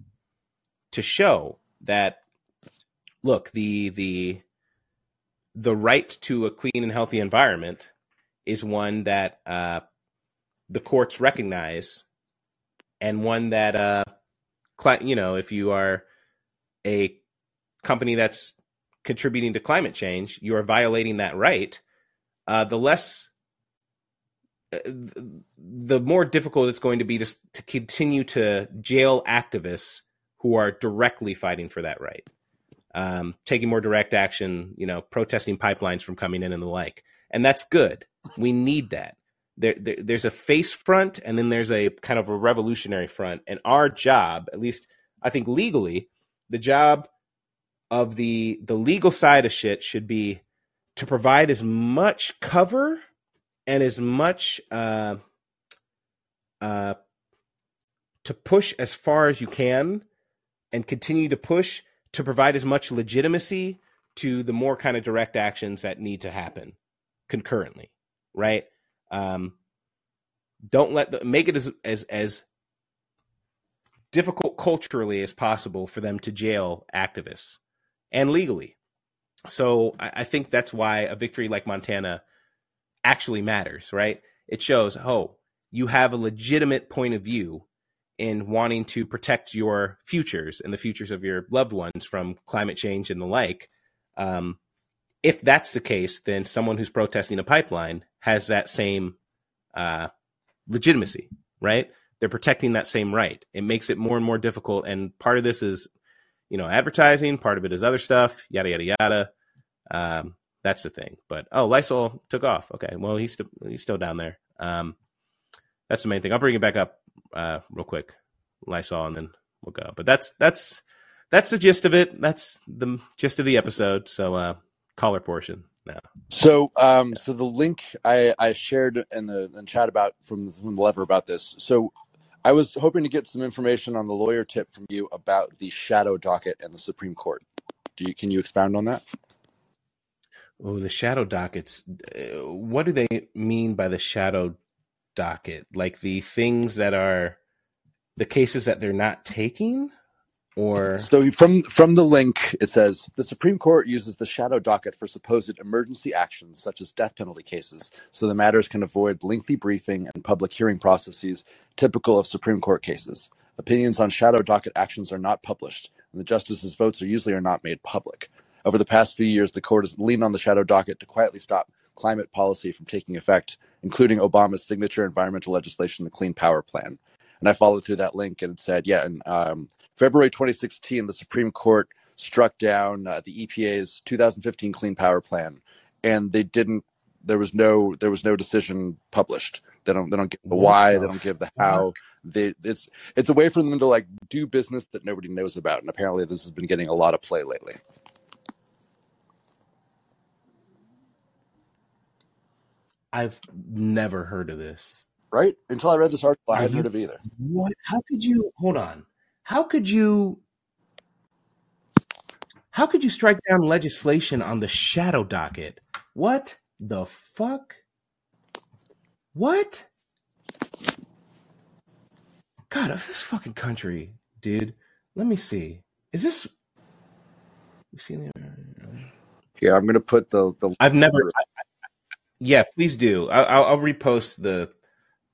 to show that look the the the right to a clean and healthy environment is one that uh, the courts recognize and one that uh, you know if you are a company that's contributing to climate change, you are violating that right. Uh, the less, uh, the more difficult it's going to be to, to continue to jail activists who are directly fighting for that right, um, taking more direct action, you know, protesting pipelines from coming in and the like. And that's good. We need that. There, there, there's a face front and then there's a kind of a revolutionary front. And our job, at least I think legally, the job of the the legal side of shit should be to provide as much cover and as much uh, uh, to push as far as you can and continue to push to provide as much legitimacy to the more kind of direct actions that need to happen concurrently right? Um, don't let the, make it as as as difficult culturally as possible for them to jail activists and legally. So I, I think that's why a victory like Montana actually matters, right? It shows, oh, you have a legitimate point of view in wanting to protect your futures and the futures of your loved ones from climate change and the like. Um, if that's the case, then someone who's protesting a pipeline has that same uh, legitimacy, right? They're protecting that same right. It makes it more and more difficult. And part of this is you know, advertising. Part of it is other stuff, yada yada yada. Um, That's the thing. But oh, Lysol took off. Okay, well he's still he's still down there. Um, that's the main thing. I'll bring it back up uh, real quick, Lysol, and then we'll go. But that's that's that's the gist of it. That's the gist of the episode. So uh, caller portion now. So, um, so the link I, I shared in the in chat about from from the lever about this. So, I was hoping to get some information on the lawyer tip from you about the shadow docket and the Supreme Court. Do you can you expound on that? Oh, the shadow dockets. Uh, what do they mean by the shadow docket? Like the things that are the cases that they're not taking? Or so from from the link it says the supreme court uses the shadow docket for supposed emergency actions such as death penalty cases so the matters can avoid lengthy briefing and public hearing processes typical of supreme court cases. Opinions on shadow docket actions are not published and the justices votes are usually are not made public. Over the past few years the court has leaned on the shadow docket to quietly stop climate policy from taking effect including obama's signature environmental legislation the clean power plan. And I followed through that link and said, yeah, and um, February 2016, the Supreme Court struck down uh, the EPA's 2015 Clean Power Plan, and they didn't. There was no there was no decision published. They don't they don't give the why. They don't give the how. They it's it's a way for them to like do business that nobody knows about, and apparently this has been getting a lot of play lately. I've never heard of this right? Until I read this article, I hadn't heard of it either. What? How could you? Hold on. How could you? How could you strike down legislation on the shadow docket? What the fuck? What? God, of this fucking country, dude. Let me see. Is this? You see the? Yeah, I'm gonna put the the. I've never. I, yeah, please do. I, I'll, I'll repost the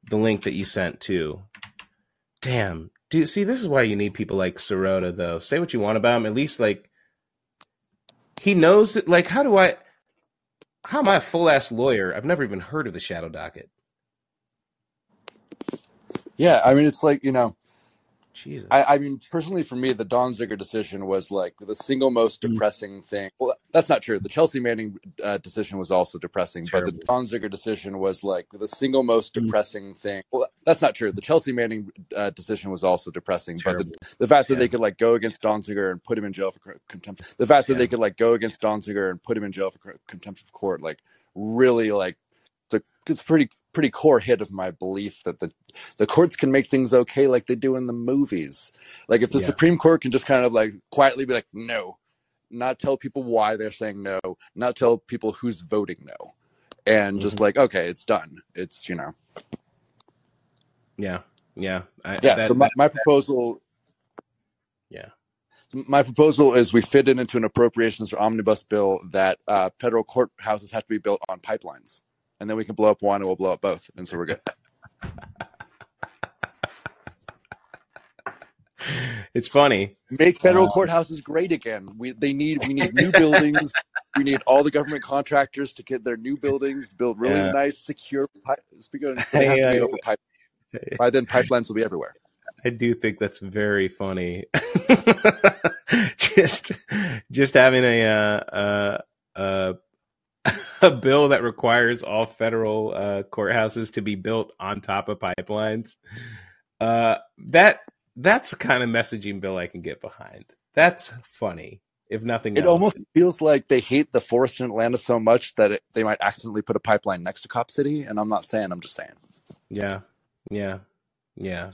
the link that you sent too. Damn, dude. See, this is why you need people like Sirota, though. Say what you want about him. At least, like, he knows that. Like, how do I? How am I a full ass lawyer? I've never even heard of the shadow docket. Yeah, I mean, it's like you know, Jesus. I, I mean, personally, for me, the Donziger decision was like the single most mm. depressing thing. Well, that's not true. The Chelsea Manning uh, decision was also depressing, Terrible. but the Donziger decision was like the single most mm. depressing thing. Well, that's not true. The Chelsea Manning uh, decision was also depressing, Terrible. but the, the fact that yeah. they could like go against Donziger and put him in jail for contempt, the fact that yeah. they could like go against Donziger and put him in jail for contempt of court, like really like it's pretty pretty core hit of my belief that the the courts can make things okay like they do in the movies. Like if the yeah. Supreme Court can just kind of like quietly be like no, not tell people why they're saying no, not tell people who's voting no, and mm-hmm. just like okay, it's done. It's you know. Yeah, yeah, I, yeah. That, so my, my proposal. Yeah. My proposal is we fit it into an appropriations or omnibus bill that uh, federal courthouses have to be built on pipelines and then we can blow up one and we'll blow up both, and so we're good. *laughs* it's funny. Make federal uh, courthouses great again. We they need we need new buildings. We need all the government contractors to get their new buildings built really yeah. nice, secure. Speaking of, they have to be over pipe. By then, pipelines will be everywhere. I do think that's very funny. *laughs* just, just having a uh, uh, uh, a bill that requires all federal uh, courthouses to be built on top of pipelines. Uh, that that's the kind of messaging bill I can get behind. That's funny, if nothing. It else. almost feels like they hate the forest in Atlanta so much that it, they might accidentally put a pipeline next to Cop City. And I'm not saying. I'm just saying. Yeah, yeah, yeah.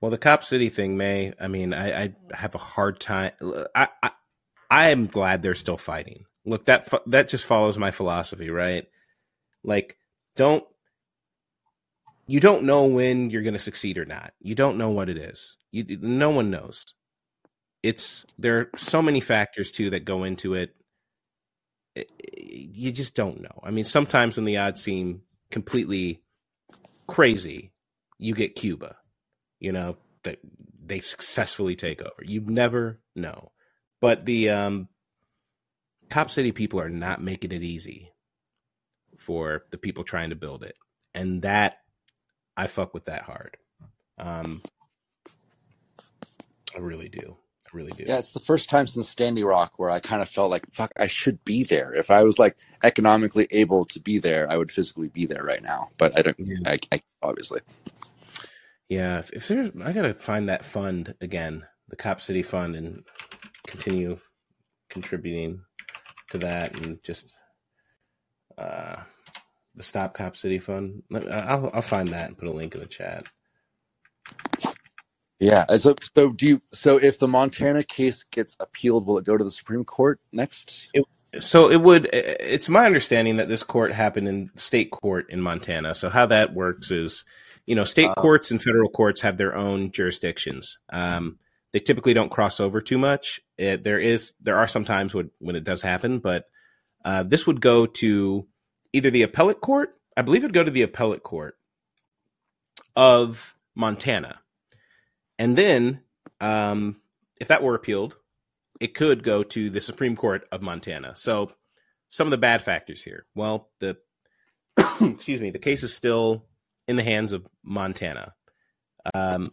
Well, the Cop City thing may. I mean, I, I have a hard time. I, I I am glad they're still fighting look that that just follows my philosophy, right? Like, don't you don't know when you're going to succeed or not. You don't know what it is. You no one knows. It's there are so many factors too that go into it you just don't know. I mean, sometimes when the odds seem completely crazy, you get Cuba. You know that they successfully take over. You never know. But the um, Cop City people are not making it easy for the people trying to build it. And that I fuck with that hard. Um I really do. I really do. Yeah, it's the first time since Standing Rock where I kind of felt like, fuck, I should be there. If I was like economically able to be there, I would physically be there right now. But I don't, Yeah. I, I obviously. Yeah, if, if there's, I gotta find that fund again, the Cop City Fund, and continue contributing to that, and just uh, the Stop Cop City Fund. I'll I'll find that and put a link in the chat. Yeah. So, so do you, so if the Montana case gets appealed, will it go to the Supreme Court next? So it would. It's my understanding that this court happened in state court in Montana. So how that works is, you know, state Uh, courts and federal courts have their own jurisdictions. Um, they typically don't cross over too much. It, there is there are some times when when it does happen, but uh, this would go to either the appellate court. I believe it'd go to the appellate court of Montana, and then um, if that were appealed, it could go to the Supreme Court of Montana. So some of the bad factors here. Well, the *coughs* excuse me, the case is still in the hands of Montana. Um,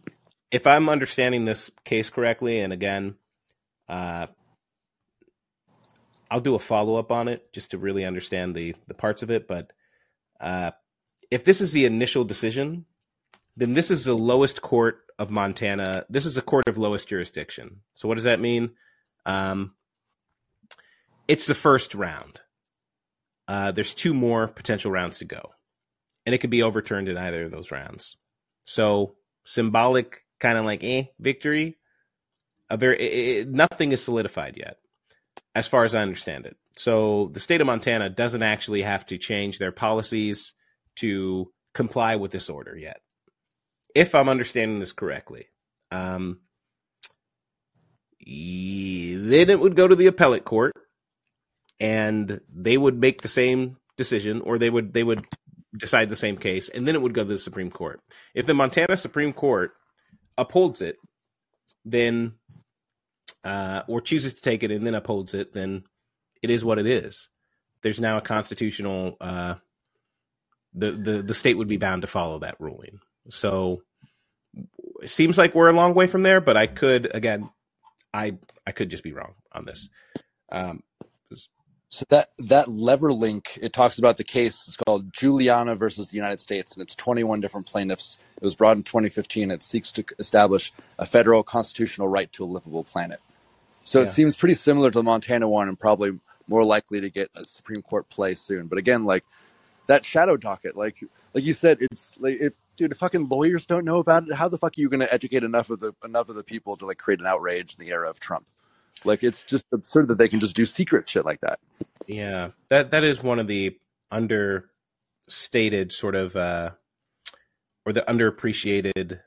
if I'm understanding this case correctly, and again, uh, I'll do a follow up on it just to really understand the the parts of it. But uh, if this is the initial decision, then this is the lowest court of Montana. This is a court of lowest jurisdiction. So what does that mean? Um, it's the first round. Uh, there's two more potential rounds to go, and it could be overturned in either of those rounds. So symbolic, kind of like eh victory. A very it, nothing is solidified yet, as far as I understand it. So the state of Montana doesn't actually have to change their policies to comply with this order yet, if I'm understanding this correctly. Um, then it would go to the appellate court and they would make the same decision or they would they would decide the same case and then it would go to the supreme court if the montana supreme court upholds it then uh, or chooses to take it and then upholds it then it is what it is there's now a constitutional uh, the, the the state would be bound to follow that ruling so it seems like we're a long way from there but i could again I I could just be wrong on this. Um, So that that lever link, it talks about the case. It's called Juliana versus the United States, and it's 21 different plaintiffs. It was brought in 2015. It seeks to establish a federal constitutional right to a livable planet. So Yeah. it seems pretty similar to the Montana one, and probably more likely to get a Supreme Court play soon. But again, like that shadow docket, like like you said, it's like if dude, if fucking lawyers don't know about it, how the fuck are you going to educate enough of the enough of the people to like create an outrage in the era of Trump? Like it's just absurd that they can just do secret shit like that. yeah, that that is one of the understated sort of uh, or the underappreciated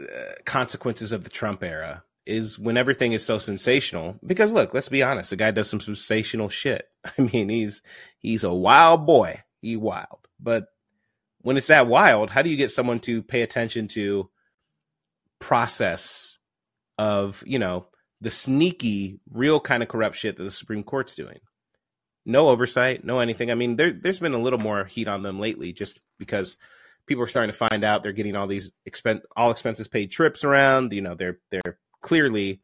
uh, consequences of the Trump era is when everything is so sensational. Because look, let's be honest, the guy does some sensational shit. *laughs* I mean, he's he's a wild boy. He wild, but when it's that wild, how do you get someone to pay attention to process of you know the sneaky, real kind of corrupt shit that the Supreme Court's doing? No oversight, no anything. I mean, there there's been a little more heat on them lately, just because people are starting to find out they're getting all these expen all expenses paid trips around. You know, they're they're clearly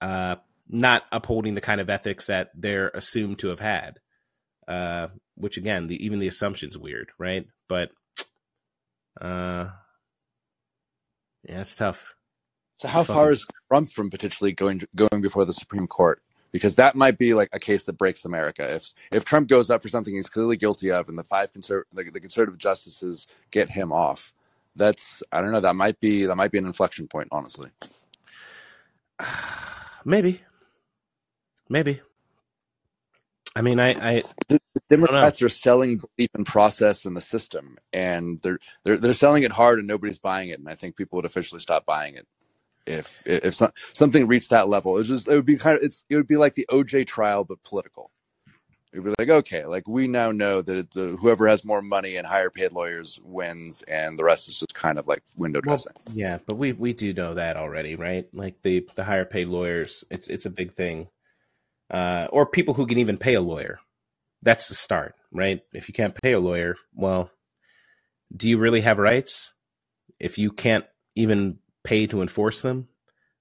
uh, not upholding the kind of ethics that they're assumed to have had. Uh, which again, the, even the assumption's weird, right? But uh, yeah, it's tough. So how Fucking- far is Trump from potentially going going before the Supreme Court? Because that might be like a case that breaks America. If if Trump goes up for something he's clearly guilty of, and the five conser- the, the conservative justices get him off, that's I don't know. That might be that might be an inflection point. Honestly, *sighs* Maybe, maybe. I mean, I, I the Democrats are selling belief in process in the system, and they're they're they're selling it hard, and nobody's buying it. And I think people would officially stop buying it if if some, something reached that level. It's just it would be kind of it's it would be like the OJ trial, but political. It'd be like okay, like we now know that it's, uh, whoever has more money and higher paid lawyers wins, and the rest is just kind of like window Well, dressing. yeah, but we we do know that already, right? Like the the higher paid lawyers, it's it's a big thing. Uh, or people who can even pay a lawyer. That's the start, right? If you can't pay a lawyer, well, do you really have rights if you can't even pay to enforce them?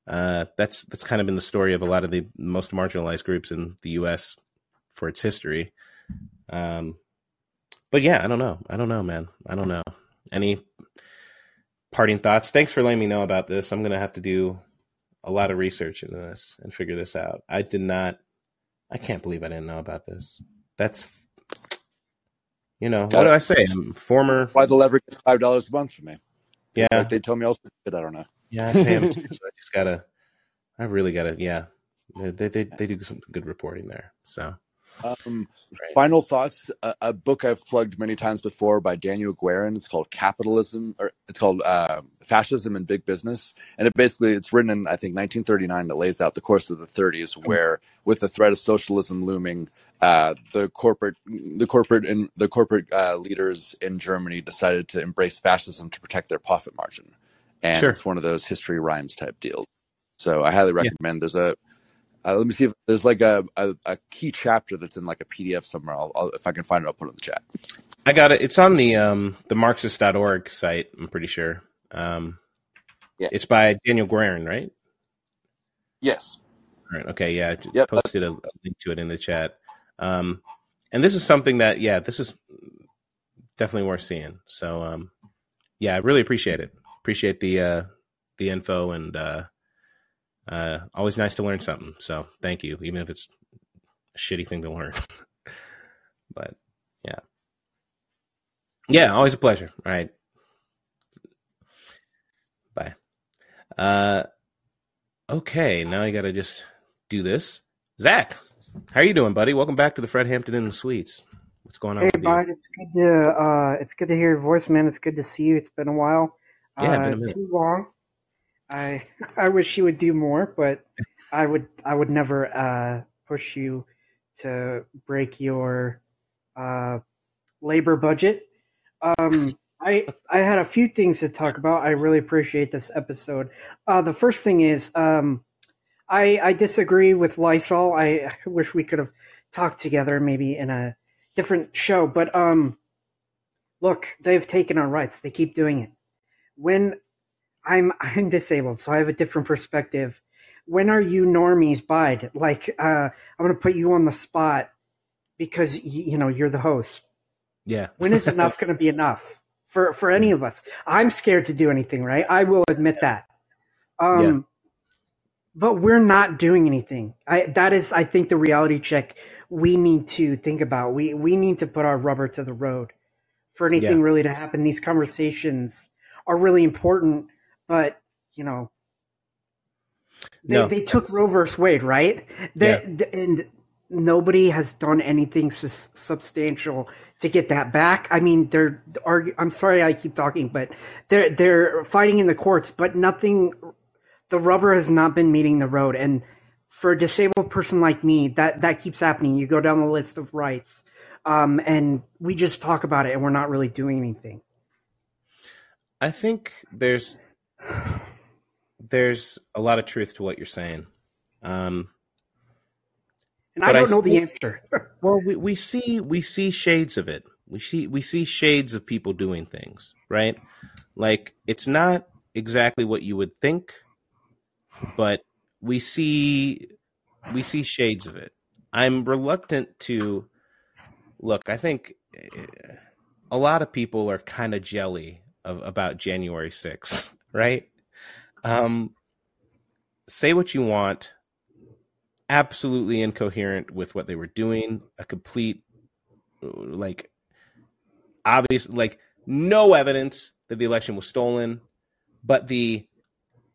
Uh, that's that's kind of been the story of a lot of the most marginalized groups in the U.S. for its history. Um, but yeah, I don't know. I don't know, man. I don't know. Any parting thoughts? Thanks for letting me know about this. I'm gonna have to do a lot of research into this and figure this out. I did not. I can't believe I didn't know about this. That's you know what do I say? I'm former. Why the lever gets five dollars a month for me? Yeah, like they tell me all shit. I don't know. Yeah, I pay them too, I just gotta. I really gotta. Yeah, they they they do some good reporting there. So um, right. Final thoughts: a, a, book I've plugged many times before by Daniel Guerin. It's called Capitalism, or it's called uh, Fascism and Big Business, and it basically it's written in I think 1939 that lays out the course of the 30s, hmm. where with the threat of socialism looming, uh, the corporate the corporate and the corporate uh, leaders in Germany decided to embrace fascism to protect their profit margin, and sure. it's one of those history rhymes type deals. So I highly recommend. Yeah. There's a uh, let me see if there's like a, a, a, key chapter that's in like a PDF somewhere. I'll, I'll, if I can find it, I'll put it in the chat. I got it. It's on the um the Marxists.org site. I'm pretty sure. Um, yeah. It's by Daniel Guerin, right? Yes. All right. Okay. Yeah. I yep. posted a, a, link to it in the chat. Um, and this is something that yeah, this is definitely worth seeing. So um, yeah, I really appreciate it. Appreciate the uh the info and uh uh, always nice to learn something. So thank you, even if it's a shitty thing to learn. *laughs* but yeah, yeah, always a pleasure. All right, bye. Uh, okay, now I gotta just do this. Zach, how are you doing, buddy? Welcome back to the Fred Hampton Inn and Suites. What's going on? Hey, bud. It's good to uh, it's good to hear your voice, man. It's good to see you. It's been a while. Yeah, uh, been a too long. I I wish you would do more, but I would I would never uh, push you to break your uh, labor budget. Um, I I had a few things to talk about. I really appreciate this episode. Uh, the first thing is um, I I disagree with Lysol. I, *laughs* wish we could have talked together, maybe in a different show. But um, look, they've taken our rights. They keep doing it. When I'm *laughs* I'm disabled, so I have a different perspective. When are you normies bide? Like, uh, I'm gonna put you on the spot because y- you know you're the host. Yeah. when is enough gonna be enough for for any of us? I'm scared to do anything. Right? I will admit that. Um, yeah. but we're not doing anything. I that is, I think, the reality check we need to think about. We we need to put our rubber to the road for anything yeah. really to happen. These conversations are really important but you know, they, no. they took Roe versus Wade, right? They, yeah. and nobody has done anything su- substantial to get that back. I mean, they're argue. I'm sorry, I keep talking, but they're they're fighting in the courts, but nothing. The rubber has not been meeting the road, and for a disabled person like me, that that keeps happening. You go down the list of rights, um, and we just talk about it, and we're not really doing anything. I think there's there's a lot of truth to what you're saying. Um, and I don't I know the answer. *laughs* well, we, we see we see shades of it. We see we see shades of people doing things, right? Like it's not exactly what you would think, but we see we see shades of it. I'm reluctant to look. I think eh, a lot of people are kind of jelly of, about January 6th right? Um, say what you want. Absolutely incoherent with what they were doing. A complete, like, obvious, like, no evidence that the election was stolen, but the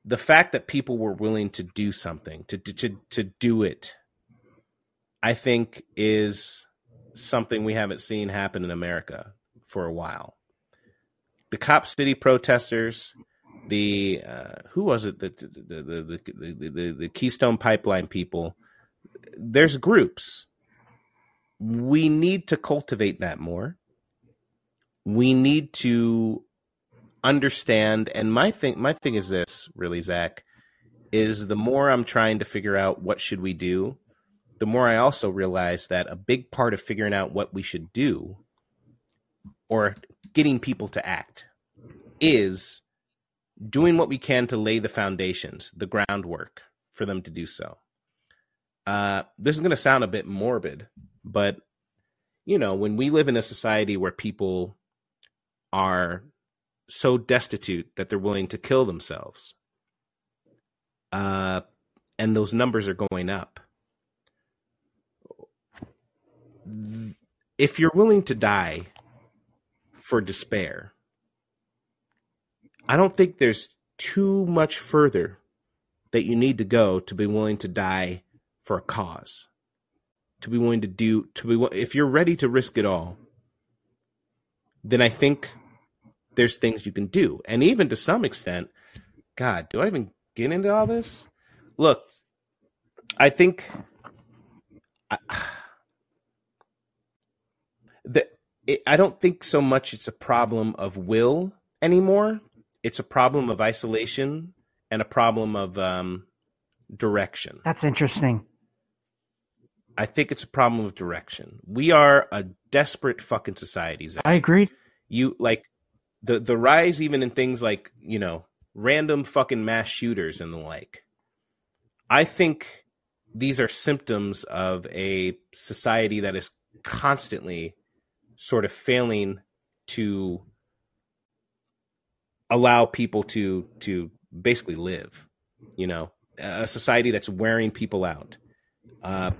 the fact that people were willing to do something to to to do it, I think, is something we haven't seen happen in America for a while. The Cop City protesters the uh, who was it the the, the the, the the Keystone Pipeline people. There's groups. We need to cultivate that more. We need to understand. And my thing, my thing is this, really, Zach, is the more I'm trying to figure out what should we do, the more I also realize that a big part of figuring out what we should do, or getting people to act, is doing what we can to lay the foundations, the groundwork for them to do so. Uh, this is going to sound a bit morbid, but you know, when we live in a society where people are so destitute that they're willing to kill themselves, uh, and those numbers are going up. If you're willing to die for despair, I don't think there's too much further that you need to go to be willing to die for a cause. To be willing to do to be if you're ready to risk it all, then I think there's things you can do. And even to some extent, God, do I even get into all this? Look, I think I, *sighs* the, it, I don't think so much it's a problem of will anymore. It's a problem of isolation and a problem of um, direction. That's interesting. I think it's a problem of direction. We are a desperate fucking society. Zach. I agree. You like the the rise even in things like you know random fucking mass shooters and the like. I think these are symptoms of a society that is constantly sort of failing to allow people to to basically live you know a society that's wearing people out. Uh,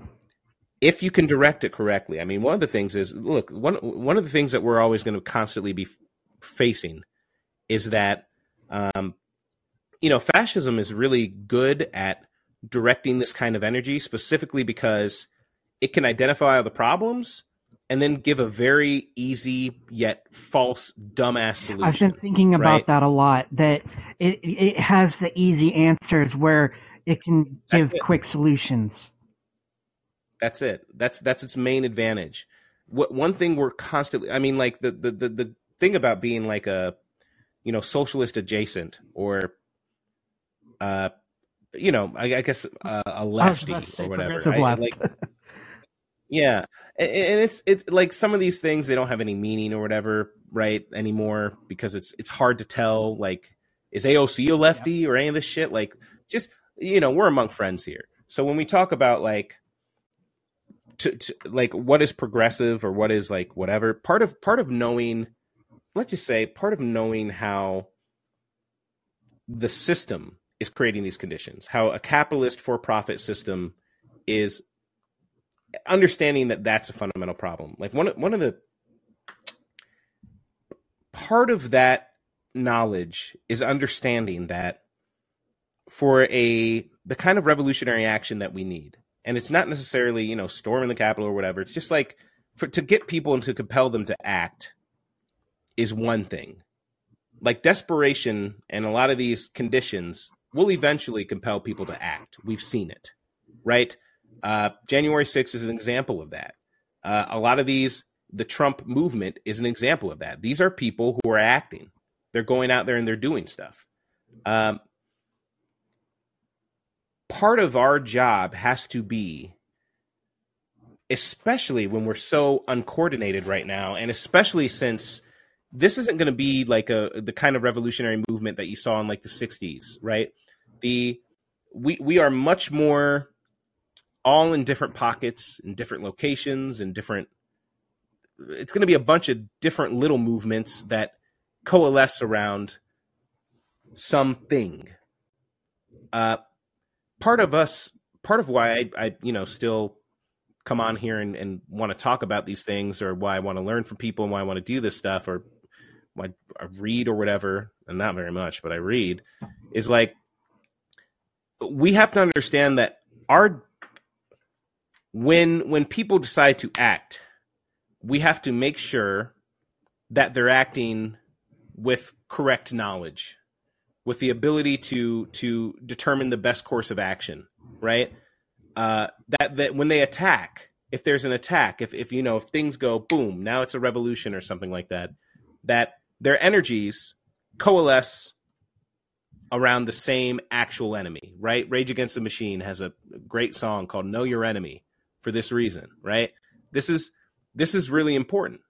if you can direct it correctly i mean one of the things is look one one of the things that we're always going to constantly be facing is that um, you know fascism is really good at directing this kind of energy specifically because it can identify all the problems and then give a very easy yet false dumbass solution. I've been thinking about right? that a lot. That it it has the easy answers where it can give quick solutions. That's it. That's that's its main advantage. What one thing we're constantly I mean like the the the, the thing about being like a you know socialist adjacent or uh you know I, I guess uh, a lefty or whatever. I, like Yeah, and it's it's like some of these things they don't have any meaning or whatever, right? Anymore because it's it's hard to tell. Like, is AOC a lefty yeah. or any of this shit? Like, just you know, we're among friends here. So when we talk about like, to, to like what is progressive or what is like whatever, part of part of knowing, let's just say, part of knowing how the system is creating these conditions, how a capitalist for-profit system is understanding that that's a fundamental problem. Like one one of the part of that knowledge is understanding that for a the kind of revolutionary action that we need, and it's not necessarily you know storming the Capitol or whatever. It's just like for to get people and to compel them to act is one thing. Like desperation and a lot of these conditions will eventually compel people to act. We've seen it, right? Uh, January 6th is an example of that. Uh, a lot of these, the Trump movement is an example of that. These are people who are acting. They're going out there and they're doing stuff. Um, part of our job has to be, especially when we're so uncoordinated right now, and especially since this isn't going to be like a the kind of revolutionary movement that you saw in like the 60s, right? The we we are much more all in different pockets in different locations and different it's going to be a bunch of different little movements that coalesce around something. Uh part of us part of why I, I you know still come on here and, and want to talk about these things or why I want to learn from people and why I want to do this stuff or why I read or whatever, and not very much, but I read, is like we have to understand that our when when people decide to act, we have to make sure that they're acting with correct knowledge, with the ability to to determine the best course of action, right? Uh, that that when they attack, if there's an attack, if if you know if things go boom, now it's a revolution or something like that, that their energies coalesce around the same actual enemy, right? Rage Against the Machine has a great song called Know Your Enemy, for this reason, right? This is this is really important,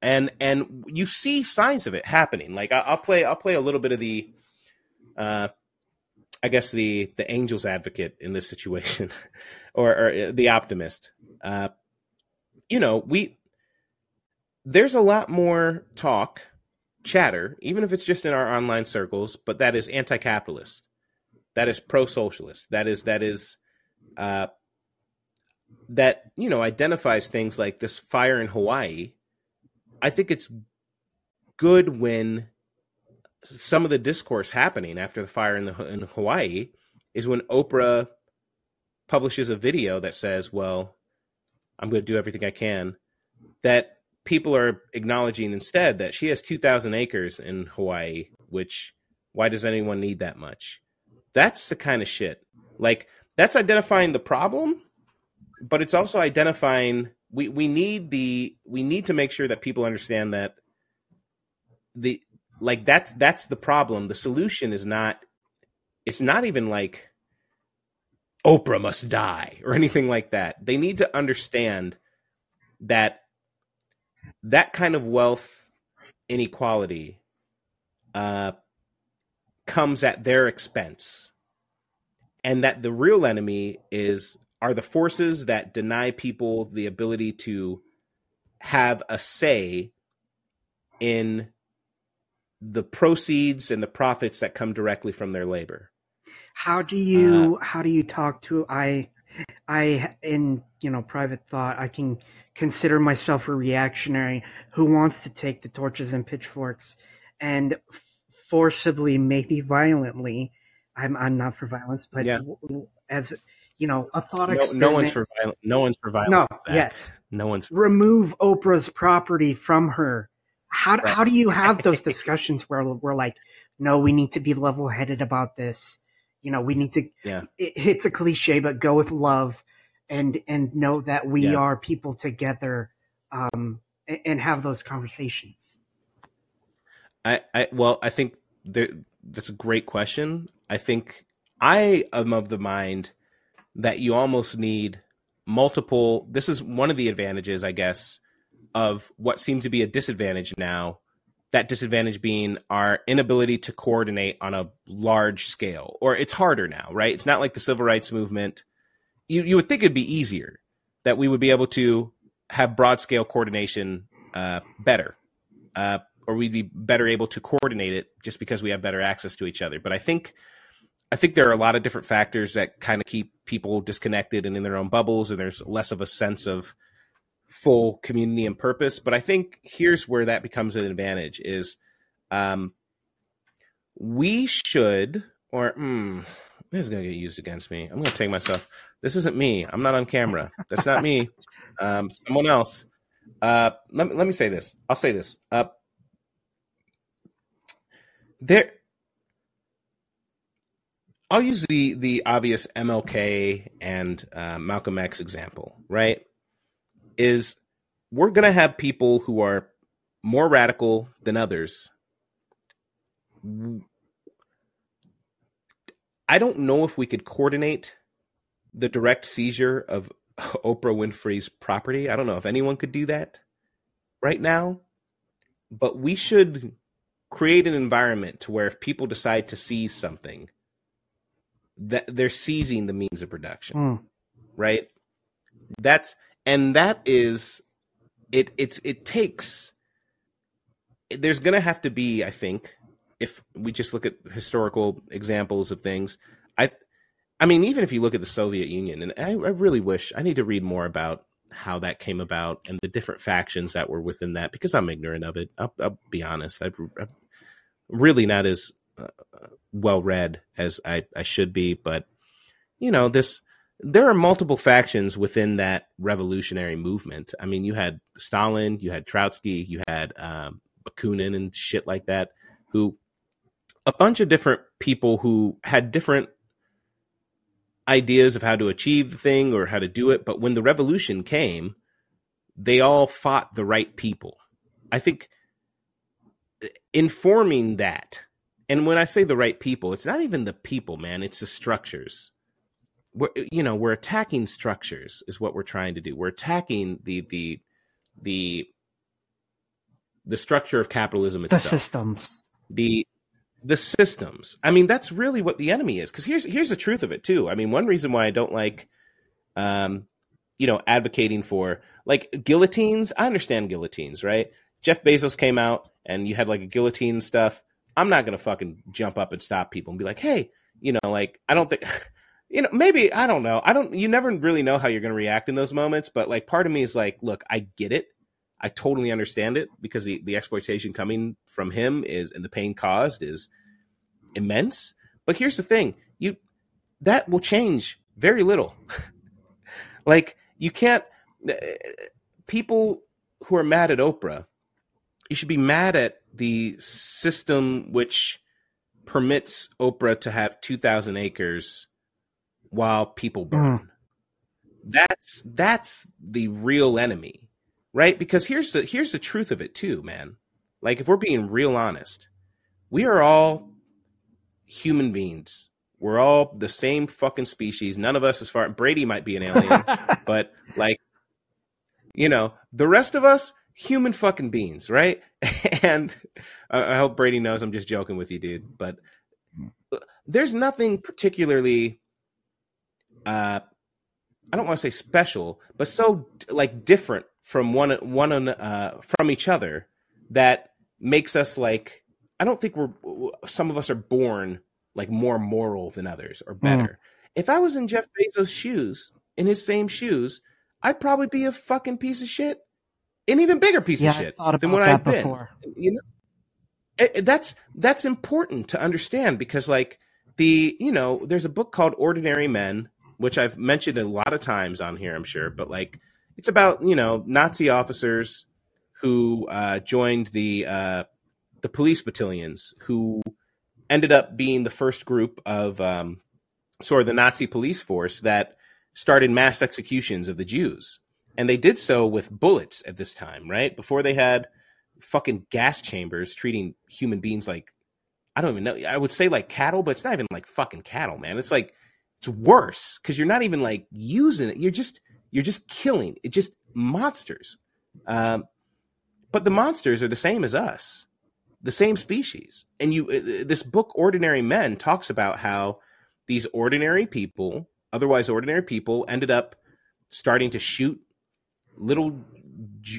and and you see signs of it happening. Like I'll play I'll play a little bit of the uh, I guess the the angel's advocate in this situation, *laughs* or, or, uh, the optimist. Uh, you know, we there's a lot more talk, chatter, even if it's just in our online circles, but that is anti-capitalist, that is pro-socialist, that is that is uh, that you know identifies things like this fire in Hawaii. I think it's good when some of the discourse happening after the fire in the in Hawaii is when Oprah publishes a video that says, "Well, I'm going to do everything I can." That people are acknowledging instead that she has 2,000 acres in Hawaii, which why does anyone need that much? That's the kind of shit. Like that's identifying the problem, but it's also identifying we we need the we need to make sure that people understand that the like that's that's the problem. The solution is not it's not even like Oprah must die or anything like that. They need to understand that that kind of wealth inequality uh, comes at their expense, and that the real enemy is are the forces that deny people the ability to have a say in the proceeds and the profits that come directly from their labor. How do you uh, how do you talk to I I in you know private thought I can consider myself a reactionary who wants to take the torches and pitchforks and forcibly maybe violently I'm I'm not for violence but yeah. as you know a thought no, experiment no one's for violence no one's for violence no yes no one's remove Oprah's property from her how right. how do you have those *laughs* discussions where we're like, no, we need to be level headed about this. You know, we need to. Yeah. It, it's a cliche, but go with love, and and know that we yeah. are people together, um, and, and, have those conversations. I, I well, I think there, that's a great question. I think I am of the mind that you almost need multiple. This is one of the advantages, I guess, of what seems to be a disadvantage now. That disadvantage being our inability to coordinate on a large scale, or it's harder now, right? It's not like the civil rights movement. You you would think it'd be easier that we would be able to have broad scale coordination uh, better, uh, or we'd be better able to coordinate it just because we have better access to each other. But I think I think there are a lot of different factors that kind of keep people disconnected and in their own bubbles, and there's less of a sense of full community and purpose. But I think here's where that becomes an advantage: is um, we should, or mm, this is going to get used against me. I'm going to take myself. This isn't me. I'm not on camera. That's not me. *laughs* Um, someone else. Uh, let me let me say this. I'll say this. Uh, there. I'll use the the obvious MLK and uh, Malcolm X example, right? is we're going to have people who are more radical than others. I don't know if we could coordinate the direct seizure of *laughs* Oprah Winfrey's property. I don't know if anyone could do that right now, but we should create an environment to where if people decide to seize something, that they're seizing the means of production, mm. right? That's and that is it it's it takes there's going to have to be i think if we just look at historical examples of things i i mean even if you look at the soviet union and i, I really wish i need to read more about how that came about and the different factions that were within that because i'm ignorant of it i'll, I'll be honest i am really not as well read as I, I should be but you know this there are multiple factions within that revolutionary movement. I mean, you had Stalin, you had Trotsky, you had um, Bakunin and shit like that, who a bunch of different people who had different ideas of how to achieve the thing or how to do it. But when the revolution came, they all fought the right people. I think informing that, and when I say the right people, it's not even the people, man, it's the structures we're you know we're attacking structures is what we're trying to do we're attacking the the the the structure of capitalism itself the systems the the systems. I mean, that's really what the enemy is. Because here's here's the truth of it too. I mean, one reason why I don't like, um, you know, advocating for like guillotines. I understand guillotines, right? Jeff Bezos came out and you had like a guillotine stuff. I'm not gonna fucking jump up and stop people and be like, hey, you know, like I don't think. *laughs* You know, maybe I don't know. I don't. You never really know how you're to react in those moments. But like, part of me is like, look, I get it. I totally understand it because the, the exploitation coming from him is and the pain caused is immense. But here's the thing, you that will change very little. *laughs* like you can't uh, people who are mad at Oprah, you should be mad at the system which permits Oprah to have 2000 acres while people burn. Mm. That's that's the real enemy right? Because here's the here's the truth of it too, man. Like if we're being real honest, we are all human beings. We're all the same fucking species. None of us as far Brady might be an alien, *laughs* but like you know, the rest of us human fucking beings, right? *laughs* and I hope Brady knows I'm just joking with you, dude, but there's nothing particularly uh I don't want to say special, but so like different from one one uh, from each other that makes us like I don't think we're some of us are born like more moral than others or hmm. better. Mm. If I was in Jeff Bezos' shoes, in his same shoes, I'd probably be a fucking piece of shit, an even bigger piece yeah, of shit than what I've before. been. You know, it, that's that's important to understand because like the you know there's a book called Ordinary Men, which I've mentioned a lot of times on here, I'm sure, but like it's about you know Nazi officers who uh, joined the uh, the police battalions who ended up being the first group of um, sort of the Nazi police force that started mass executions of the Jews, and they did so with bullets at this time, right before they had fucking gas chambers treating human beings like I don't even know. I would say like cattle, but it's not even like fucking cattle, man. It's like it's worse because you're not even like using it. You're just you're just killing. It just monsters. Um, but the monsters are the same as us, the same species. And you, uh, this book, Ordinary Men, talks about how these ordinary people, otherwise ordinary people, ended up starting to shoot little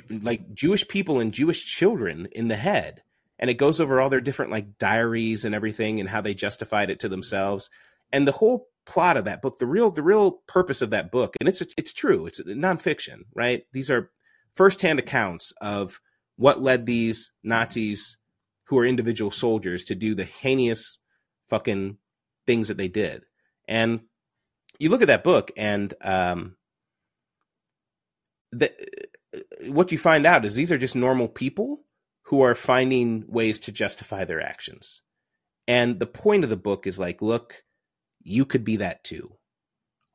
like Jewish people and Jewish children in the head. And it goes over all their different like diaries and everything and how they justified it to themselves. And the whole plot of that book, the real the real purpose of that book, and it's it's true, it's nonfiction, right? These are firsthand accounts of what led these Nazis, who are individual soldiers, to do the heinous fucking things that they did. And you look at that book, and um, the, what you find out is these are just normal people who are finding ways to justify their actions. And the point of the book is like, look, you could be that too.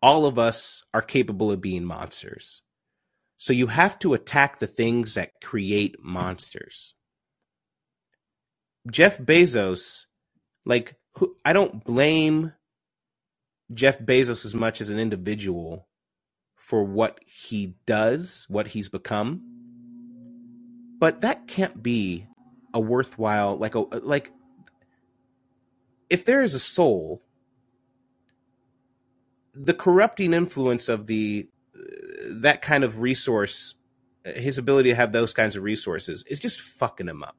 All of us are capable of being monsters. So you have to attack the things that create monsters. Jeff Bezos, like, I don't blame Jeff Bezos as much as an individual for what he does, what he's become. But that can't be a worthwhile, like, a, like, if there is a soul the corrupting influence of the that kind of resource, his ability to have those kinds of resources, is just fucking him up.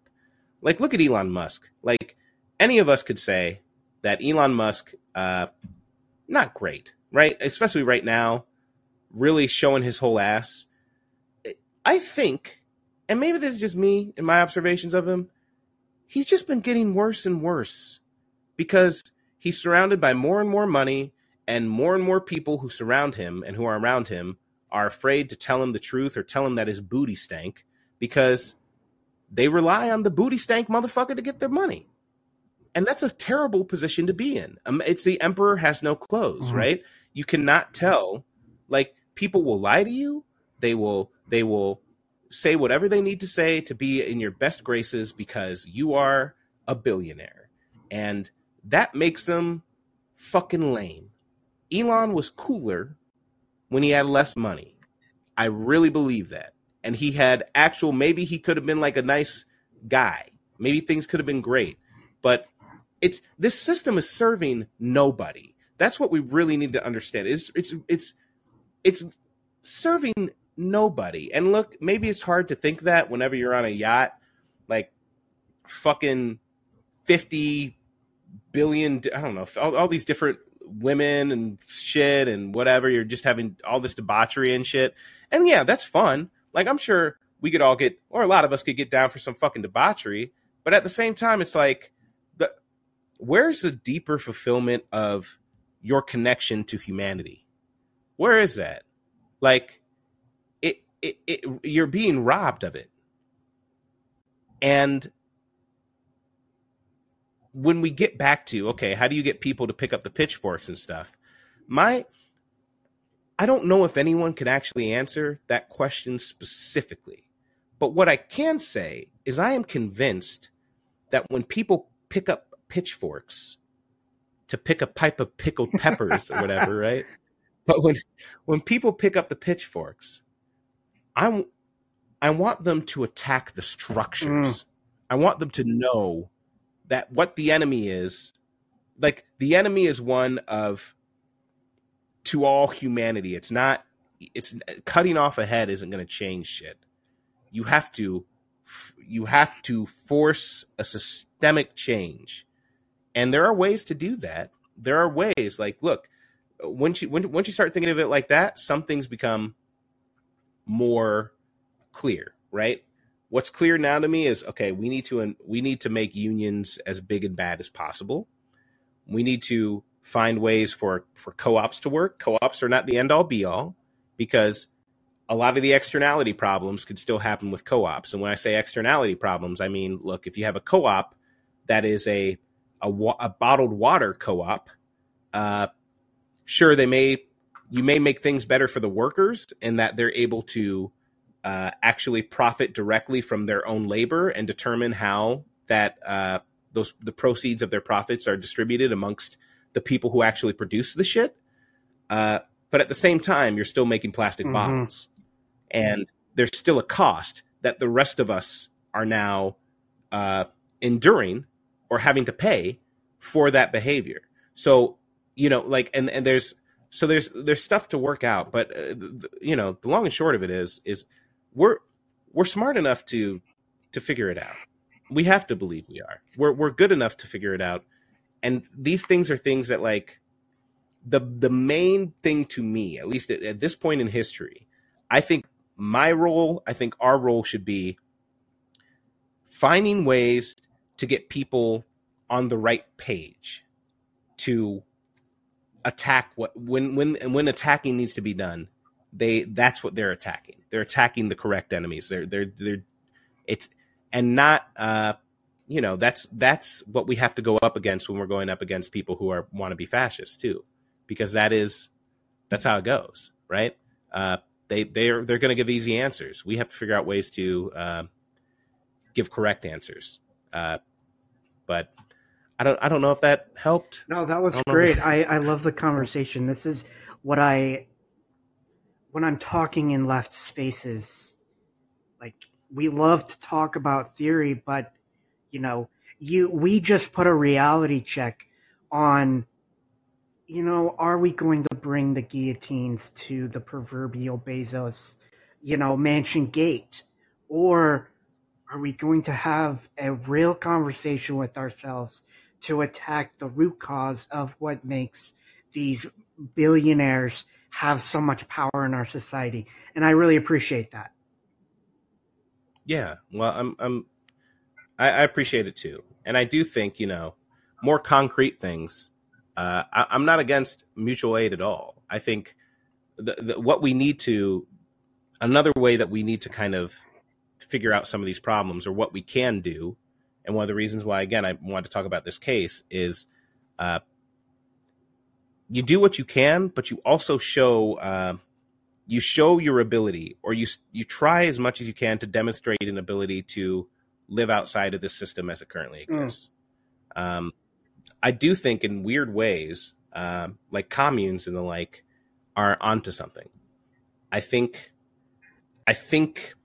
Like, look at Elon Musk. Like, any of us could say that Elon Musk, uh, not great, right? Especially right now, really showing his whole ass. I think, and maybe this is just me and my observations of him, he's just been getting worse and worse because he's surrounded by more and more money and more and more people who surround him and who are around him are afraid to tell him the truth or tell him that his booty stank because they rely on the booty stank motherfucker to get their money. And that's a terrible position to be in. Um, it's the emperor has no clothes, mm-hmm. right? You cannot tell. Like people will lie to you. They will they will say whatever they need to say to be in your best graces because you are a billionaire. And that makes them fucking lame. Elon was cooler when he had less money. I really believe that. And he had actual, maybe he could have been like a nice guy. Maybe things could have been great. But it's this system is serving nobody. That's what we really need to understand. It's it's it's it's serving nobody. And look, maybe it's hard to think that whenever you're on a yacht, like fucking 50 billion, I don't know, all, all these different women and shit and whatever. You're just having all this debauchery and shit. And yeah, that's fun. Like, I'm sure we could all get, or a lot of us could get down for some fucking debauchery. But at the same time, it's like, the, where's the deeper fulfillment of your connection to humanity? Where is that? Like, it, it, it you're being robbed of it. And when we get back to okay, how do you get people to pick up the pitchforks and stuff? My I don't know if anyone can actually answer that question specifically. But what I can say is I am convinced that when people pick up pitchforks to pick a pipe of pickled peppers or whatever, *laughs* right? But when when people pick up the pitchforks, I I want them to attack the structures. Mm. I want them to know that what the enemy is like the enemy is one of to all humanity it's not it's cutting off a head isn't going to change shit you have to you have to force a systemic change and there are ways to do that there are ways like look once you when, once you start thinking of it like that some things become more clear right? What's clear now to me is okay we need to we need to make unions as big and bad as possible. We need to find ways for for co-ops to work. Co-ops are not the end all be all because a lot of the externality problems could still happen with co-ops. And when i say externality problems i mean look if you have a co-op that is a a, a bottled water co-op uh, sure they may you may make things better for the workers in that they're able to uh, actually profit directly from their own labor and determine how that uh, those the proceeds of their profits are distributed amongst the people who actually produce the shit. Uh, but at the same time, you're still making plastic mm-hmm. bottles, and there's still a cost that the rest of us are now uh, enduring or having to pay for that behavior. So you know, like, and and there's so there's there's stuff to work out, but uh, you know, the long and short of it is is we're we're smart enough to to figure it out. We have to believe we are. We're we're good enough to figure it out. And these things are things that like the the main thing to me, at least at, at this point in history, I think my role, I think our role should be finding ways to get people on the right page to attack what when when and when attacking needs to be done they that's what they're attacking. They're attacking the correct enemies. They're they're they're it's and not uh you know that's that's what we have to go up against when we're going up against people who are want to be fascists too because that is that's how it goes right uh they they're they're going to give easy answers we have to figure out ways to uh, give correct answers uh but i don't i don't know if that helped. No that was I great. I, I love the conversation. This is what i when I'm talking in left spaces, like we love to talk about theory, but you know, you we just put a reality check on you know, are we going to bring the guillotines to the proverbial Bezos, you know, mansion gate? Or are we going to have a real conversation with ourselves to attack the root cause of what makes these billionaires have so much power in our society, and I really appreciate that. Yeah, well, I'm, I'm, I, I appreciate it too, and I do think you know more concrete things. Uh, I, am not against mutual aid at all. I think the, the, what we need to, another way that we need to kind of figure out some of these problems or what we can do, and one of the reasons why, again, I wanted to talk about this case is uh, you do what you can, but you also show uh, you show your ability, or you you try as much as you can to demonstrate an ability to live outside of the system as it currently hmm. exists. Mm. Um, I do think, in weird ways, uh, like communes and the like, are onto something. I think, I think,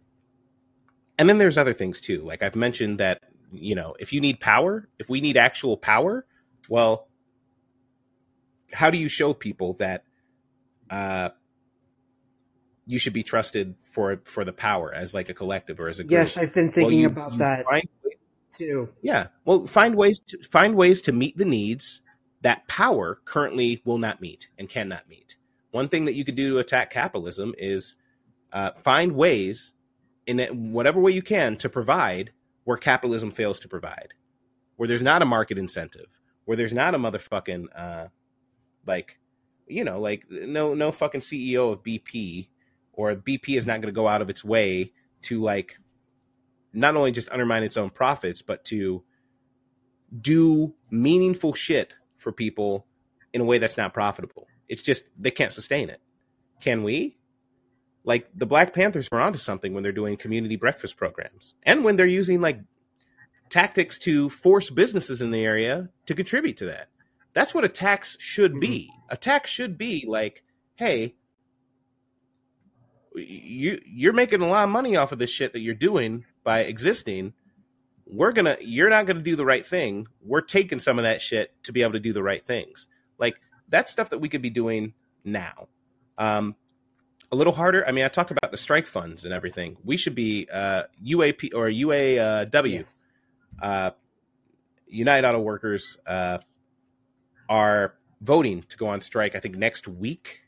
and then there's other things too. Like I've mentioned that you know, if you need power, if we need actual power, well, how do you show people that uh, you should be trusted for for the power as like a collective or as a group? Yes, I've been thinking you- about you that find- too. yeah, well, find ways to find ways to meet the needs that power currently will not meet and cannot meet. One thing that you could do to attack capitalism is uh, find ways in whatever way you can to provide where capitalism fails to provide, where there's not a market incentive, where there's not a motherfucking uh, like, you know, like no no fucking CEO of BP or BP is not going to go out of its way to like not only just undermine its own profits, but to do meaningful shit for people in a way that's not profitable. It's just they can't sustain it. Can we? Like the Black Panthers were onto something when they're doing community breakfast programs and when they're using like tactics to force businesses in the area to contribute to that. That's what a tax should be. A tax should be like, hey, you you're making a lot of money off of this shit that you're doing by existing. We're gonna you're not gonna do the right thing. We're taking some of that shit to be able to do the right things. Like that's stuff that we could be doing now. Um a little harder. I mean i talked about the strike funds and everything. We should be uh uap or uaw Yes. uh united auto workers uh are voting to go on strike i think next week.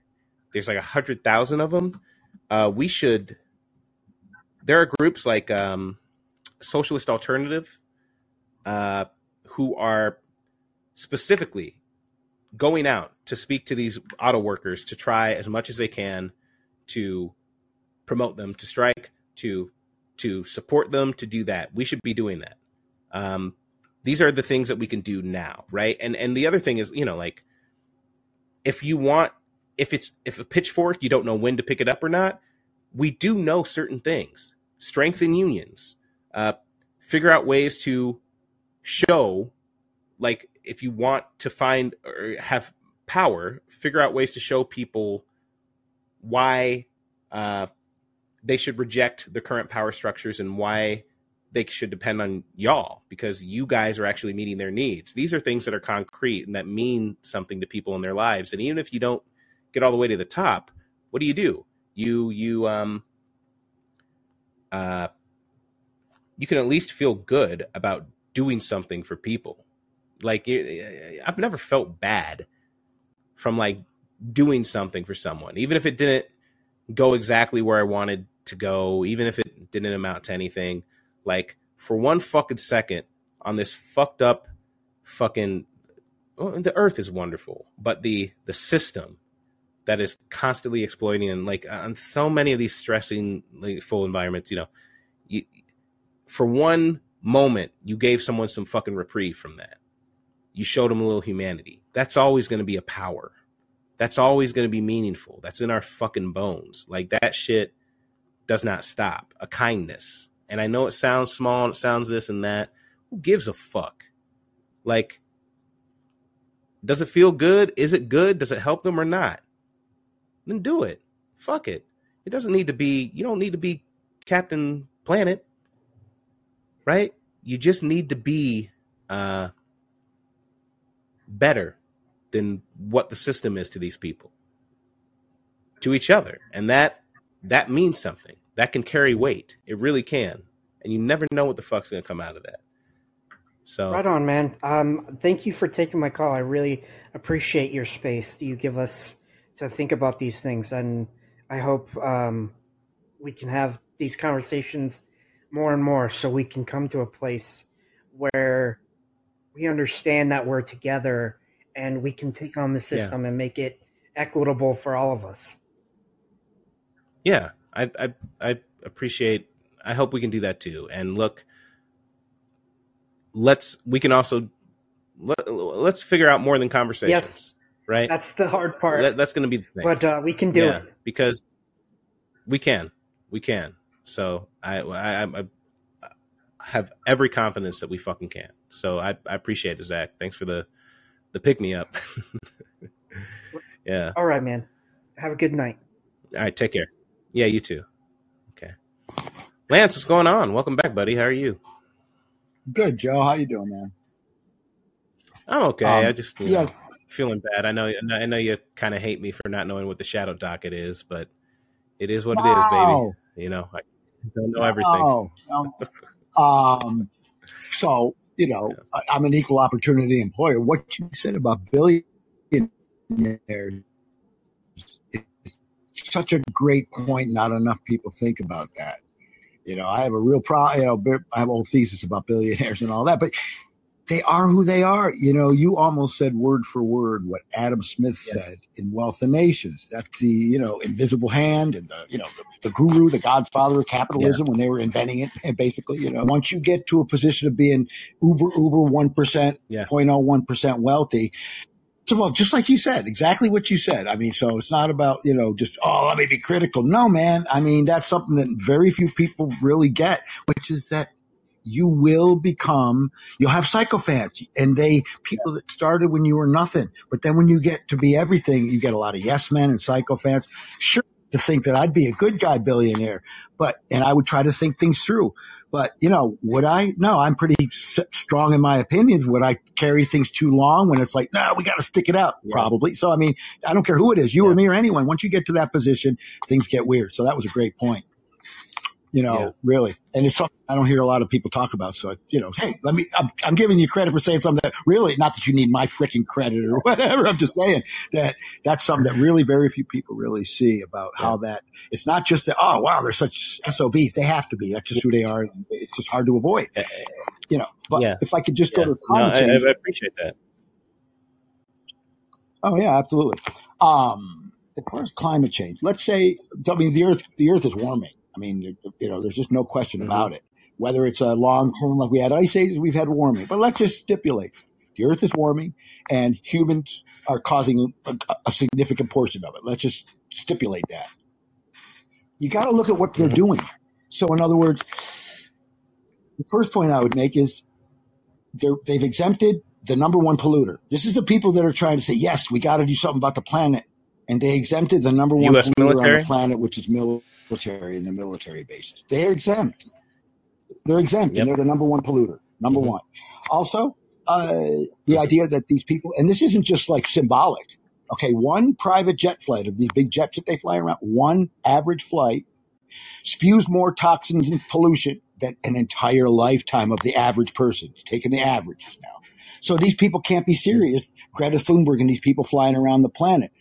There's like a hundred thousand of them. Uh we should there are groups like um socialist alternative uh, who are specifically going out to speak to these auto workers to try as much as they can to promote them to strike to to support them to do that. We should be doing that. Um, these are the things that we can do now right? And and the other thing is you know like if you want if it's if a pitchfork you don't know when to pick it up or not we do know certain things. Strengthen unions. Uh, figure out ways to show like if you want to find or have power figure out ways to show people why uh, they should reject the current power structures and why they should depend on y'all because you guys are actually meeting their needs. These are things that are concrete and that mean something to people in their lives. And even if you don't get all the way to the top what do you do? You you um uh you can at least feel good about doing something for people. Like I've never felt bad from like doing something for someone, even if it didn't go exactly where I wanted to go, even if it didn't amount to anything. Like for one fucking second on this fucked up fucking well, the earth is wonderful, but the the system that is constantly exploiting and like on so many of these stressing like, full environments, you know, you, for one moment you gave someone some fucking reprieve from that. You showed them a little humanity. That's always going to be a power. That's always going to be meaningful. That's in our fucking bones. Like that shit does not stop. A kindness. And I know it sounds small, it sounds this and that. Who gives a fuck? Like, does it feel good? Is it good? Does it help them or not? Then do it. Fuck it. It doesn't need to be, you don't need to be Captain Planet right? You just need to be uh, better than what the system is to these people, to each other, and that that means something. That can carry weight. It really can, and you never know what the fuck's gonna come out of that. So Right on, man. Um, thank you for taking my call. I really appreciate your space that you give us to think about these things, and I hope um, we can have these conversations more and more, so we can come to a place where we understand that we're together and we can take on the system and make it equitable for all of us. yeah, I, I I appreciate. I hope we can do that too. And look, let's we can also let, let's figure out more than conversations, Yes. right? That's the hard part, That- that's going to be the thing. but uh, we can do yeah, it. because we can, we can. So I, I, I, I have every confidence that we fucking can. So I, I appreciate it, Zach. Thanks for the, the pick me up. *laughs* yeah. All right, man. Have a good night. All right. Take care. Yeah. You too. Okay. Lance, what's going on? Welcome back, buddy. How are you? Good, Joe. How you doing, man? I'm okay. Um, I just you yeah, know, feeling bad. I know I know you kind of hate me for not knowing what the shadow docket is, but it is what it is, baby. You know, I don't know everything. no, no. *laughs* Um, so you know, Yeah. I- I'm an equal opportunity employer. What you said about billionaires is such a great point. Not enough people think about that. You know, I have a real problem. You know, I have a whole thesis about billionaires and all that, but they are who they are. You know, you almost said word for word what Adam Smith Yeah. said in Wealth of Nations. That's the you know invisible hand and the you know the, the guru, the godfather of Yeah. capitalism when they were inventing it. And basically, you know, once you get to a position of being uber uber one percent, Yeah. 0.01 percent wealthy, First of all, just like you said, exactly what you said. I mean, so it's not about, you know, just, oh, let me be critical. No, man. I mean, that's something that very few people really get, which is that you will become, you'll have psychophants and they, people that started when you were nothing. But then when you get to be everything, you get a lot of yes men and psychophants. Sure. To think that I'd be a good guy billionaire, but, and I would try to think things through. But, you know, would I? No, I'm pretty s- strong in my opinions. Would I carry things too long when it's like, no, we got to stick it out? Yeah. Probably. So, I mean, I don't care who it is, you or me or anyone. Once you get to that position, things get weird. So that was a great point. You know, Yeah. really. And it's something I don't hear a lot of people talk about. So, you know, hey, let me, I'm, I'm giving you credit for saying something that really, not that you need my freaking credit or *laughs* whatever. I'm just saying that that's something that really very few people really see about Yeah. how that it's not just that, oh, wow, they're such SOBs. They have to be. That's just who they are. It's just hard to avoid, you know. But Yeah. if I could just go to No, climate I, change. I appreciate that. Oh yeah, absolutely. Um, as far as climate change, let's say, I mean, the earth, the earth is warming. I mean, you know, there's just no question hmm about it. Whether it's a long term, like we had ice ages, we've had warming. But let's just stipulate the earth is warming and humans are causing a, a significant portion of it. Let's just stipulate that. You got to look at what they're hmm doing. So, in other words, the first point I would make is they've exempted the number one polluter. This is the people that are trying to say, yes, we got to do something about the planet. And they exempted the number one U.S. polluter on the planet, which is military and the military bases. They're exempt. They're exempt, and they're the number one polluter. Number hmm one. Also, uh, the idea that these people, and this isn't just like symbolic. Okay, one private jet flight of these big jets that they fly around, one average flight spews more toxins and pollution than an entire lifetime of the average person. Taking the averages now. So these people can't be serious. Greta Thunberg and these people flying around the planet,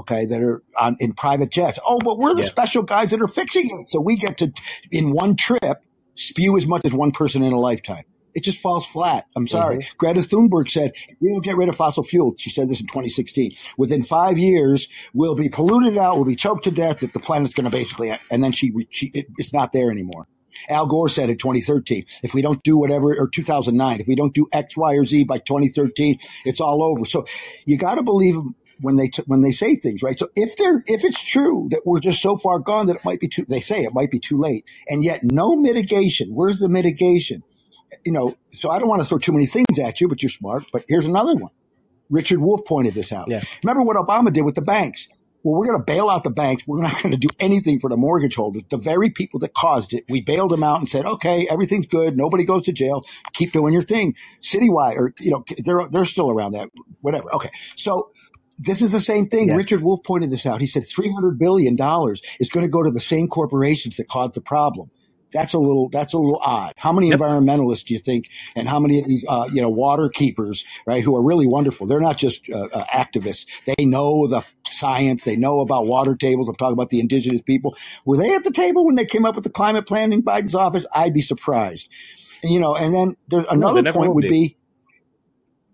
okay, that are on, in private jets. Oh, but we're the Yeah. special guys that are fixing it. So we get to, in one trip, spew as much as one person in a lifetime. It just falls flat. I'm sorry. hmm Greta Thunberg said, we don't get rid of fossil fuel, she said this in 2016, within five years, we'll be polluted out, we'll be choked to death, that the planet's going to basically, and then she, she it, it's not there anymore. Al Gore said in 2013, if we don't do whatever, or 2009, if we don't do X, Y, or Z by 2013, it's all over. So you got to believe when they t- when they say things, right? So if they're if it's true that we're just so far gone that it might be too, they say it might be too late, and yet no mitigation. Where's the mitigation? You know, so I don't want to throw too many things at you, but you're smart. But here's another one. Richard Wolff pointed this out. Yeah. Remember what Obama did with the banks? Well, we're going to bail out the banks. We're not going to do anything for the mortgage holders. The very people that caused it, we bailed them out and said, okay, everything's good. Nobody goes to jail. Keep doing your thing. Citywide, or, you know, they're, they're still around that, whatever. Okay. So this is the same thing. Yeah. Richard Wolff pointed this out. He said $300 billion is going to go to the same corporations that caused the problem. That's a little, that's a little odd. How many Yep. environmentalists do you think, and how many of these, uh, you know, water keepers, right, who are really wonderful? They're not just uh, uh, activists. They know the science. They know about water tables. I'm talking about the indigenous people. Were they at the table when they came up with the climate plan in Biden's office? I'd be surprised. And, you know, and then there, another point would be. be,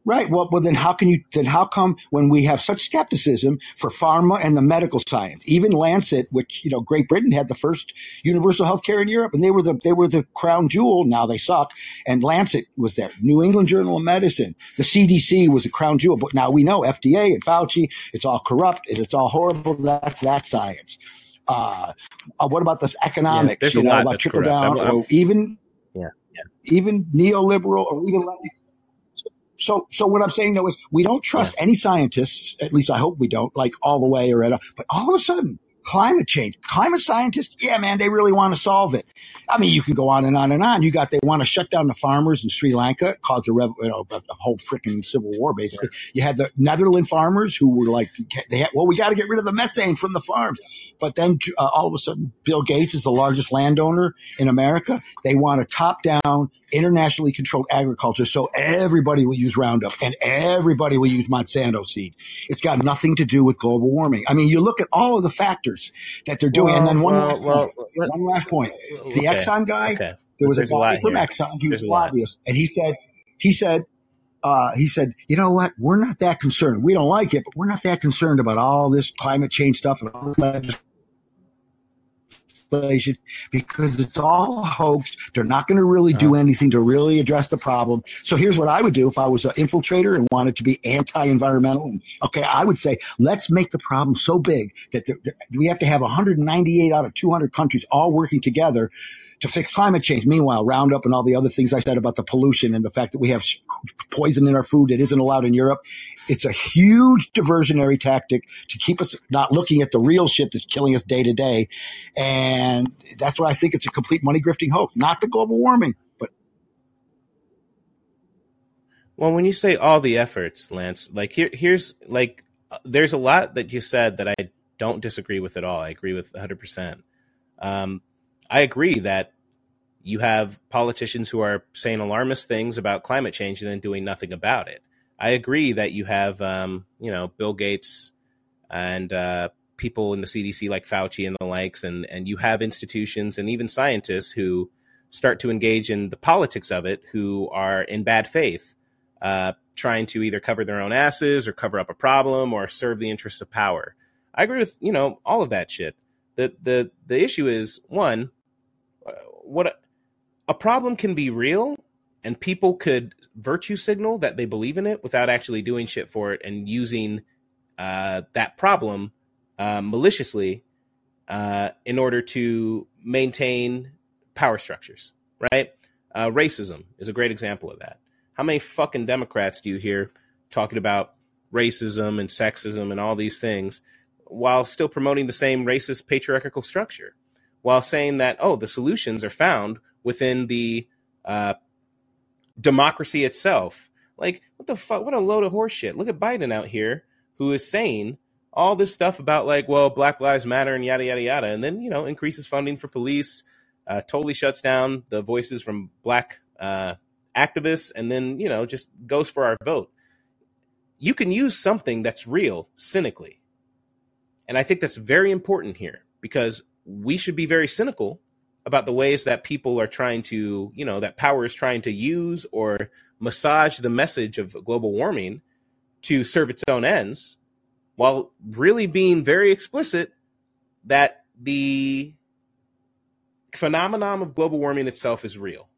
Right. Well, well, then how can you, then how come when we have such skepticism for pharma and the medical science, even Lancet, which, you know, Great Britain had the first universal health care in Europe and they were the, they were the crown jewel. Now they suck. And Lancet was there. New England Journal of Medicine. The CDC was the crown jewel. But now we know FDA and Fauci, it's all corrupt and it's all horrible. That's that science. Uh, uh, what about this economics, a you know, about trickle correct. I'm, I'm, or even, yeah. Yeah. even neoliberal or even so, so what I'm saying though is we don't Yeah. trust any scientists. At least I hope we don't, like all the way or at all. But all of a sudden, climate change. Climate scientists, yeah, man, they really want to solve it. I mean, you can go on and on and on. You got they want to shut down the farmers in Sri Lanka, cause a, rev, you know, a, whole freaking civil war. Basically, you had the Netherland farmers who were like, they had, well, we got to get rid of the methane from the farms. But then uh, all of a sudden, Bill Gates is the largest landowner in America. They want a top down, internationally controlled agriculture, so everybody will use Roundup and everybody will use Monsanto seed. It's got nothing to do with global warming. I mean, you look at all of the factors that they're doing, well, and then one, well, last well, point, one last point: the okay. Exxon guy. Okay. There was There's a guy from here. Exxon. He There's was a lobbyist, and he said, he said, uh, he said, you know what? We're not that concerned. We don't like it, but we're not that concerned about all this climate change stuff and all this legislation because it's all a hoax. They're not going to really do anything to really address the problem. So here's what I would do if I was an infiltrator and wanted to be anti-environmental. Okay, I would say let's make the problem so big that we have to have 198 out of 200 countries all working together to fix climate change. Meanwhile, Roundup and all the other things I said about the pollution and the fact that we have poison in our food that isn't allowed in Europe, it's a huge diversionary tactic to keep us not looking at the real shit that's killing us day to day. And that's what I think it's a complete money grifting hoax, not the global warming, but. Well, when you say all the efforts, Lance, like here, here's like, there's a lot that you said that I don't disagree with at all. I agree with 100%. Um, I agree that you have politicians who are saying alarmist things about climate change and then doing nothing about it. I agree that you have, um, you know, Bill Gates and uh, people in the CDC like Fauci and the likes, and and you have institutions and even scientists who start to engage in the politics of it, who are in bad faith, uh, trying to either cover their own asses or cover up a problem or serve the interests of power. I agree with you know all of that shit. The the the issue is one, what a, problem can be real and people could virtue signal that they believe in it without actually doing shit for it and using uh, that problem uh, maliciously uh, in order to maintain power structures, right? Uh, racism is a great example of that. How many fucking Democrats do you hear talking about racism and sexism and all these things while still promoting the same racist patriarchal structure? While saying that, oh, the solutions are found within the uh, democracy itself. Like, what the fuck? What a load of horseshit. Look at Biden out here who is saying all this stuff about, like, well, Black Lives Matter and yada, yada, yada. And then, you know, increases funding for police, uh, totally shuts down the voices from black uh, activists, and then, you know, just goes for our vote. You can use something that's real cynically. And I think that's very important here because we should be very cynical about the ways that people are trying to, you know, that power is trying to use or massage the message of global warming to serve its own ends, while really being very explicit that the phenomenon of global warming itself is real.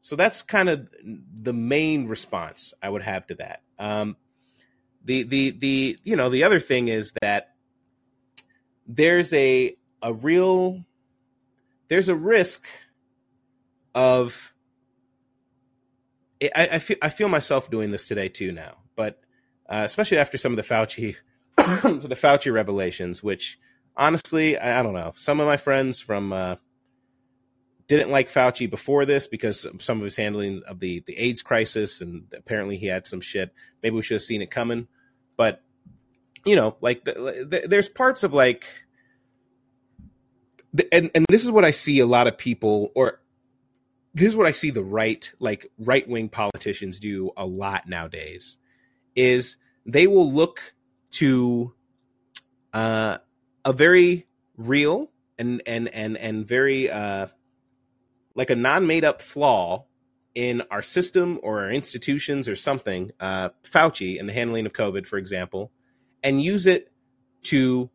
So that's kind of the main response I would have to that. Um, the the the you know the other thing is that there's a a real there's a risk of I, I feel I feel myself doing this today too now, but uh, especially after some of the Fauci *coughs* the Fauci revelations, which honestly I, I, don't know. Some of my friends from uh, didn't like Fauci before this because of some of his handling of the the AIDS crisis, and apparently he had some shit. Maybe we should have seen it coming, but you know, like the, the, there's parts of like and and this is what I see a lot of people or this is what I see the right like right wing politicians do a lot nowadays is they will look to uh, a very real and and and and very uh, like a non made up flaw in our system or our institutions or something, uh, Fauci and the handling of COVID, for example, and use it to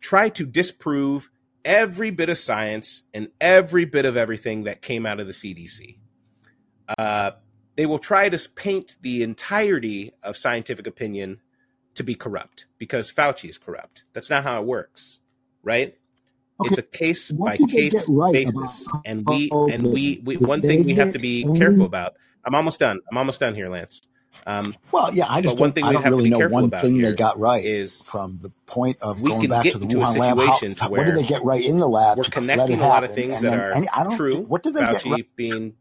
try to disprove every bit of science and every bit of everything that came out of the CDC. Uh, they will try to paint the entirety of scientific opinion to be corrupt because Fauci is corrupt. That's not how it works, right? Okay. It's a case what by case right basis, and we and we, we one thing we have to be careful about. I'm almost done. I'm almost done here, Lance. Um, well, yeah, I just one thing I don't really know one thing they got right is from the point of going back to the Wuhan lab. How, how- what did they get right in the lab we're to let it connecting a lot of things And that then, are I don't. true. What did they get right? being,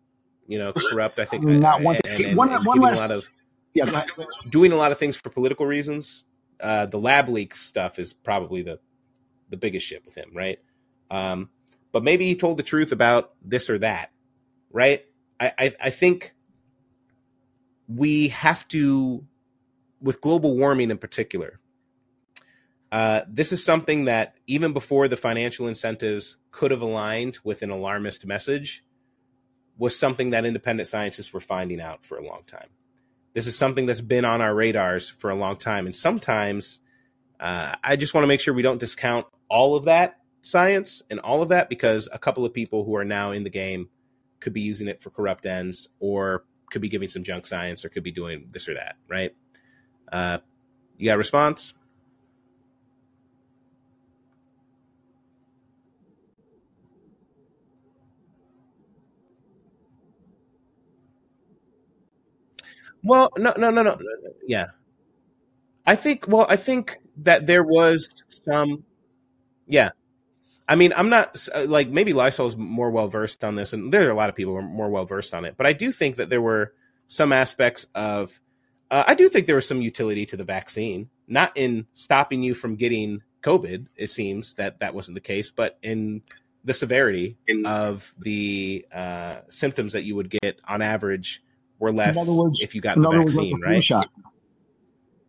you know, corrupt. I I think, mean, not one thing. and, One, and one giving a last. lot of Yeah, doing a lot of things for political reasons. Uh, the lab leak stuff is probably the the biggest shit with him, right? Um, but maybe he told the truth about this or that, right? I, I, I think we have to, with global warming in particular, uh, this is something that even before the financial incentives could have aligned with an alarmist message, was something that independent scientists were finding out for a long time. This is something that's been on our radars for a long time. And sometimes uh, I just want to make sure we don't discount all of that science and all of that because a couple of people who are now in the game could be using it for corrupt ends or could be giving some junk science or could be doing this or that, right? Uh, you got a response? Well, no, no, no, no. Yeah. I think, well, I think that there was some, yeah. I mean, I'm not uh, like maybe Lysol's more well versed on this, and there are a lot of people who are more well versed on it. But I do think that there were some aspects of, uh, I do think there was some utility to the vaccine, not in stopping you from getting COVID. It seems that that wasn't the case, but in the severity of the uh, symptoms that you would get on average were less In other words, if you got the other words, like vaccine, the right? shot.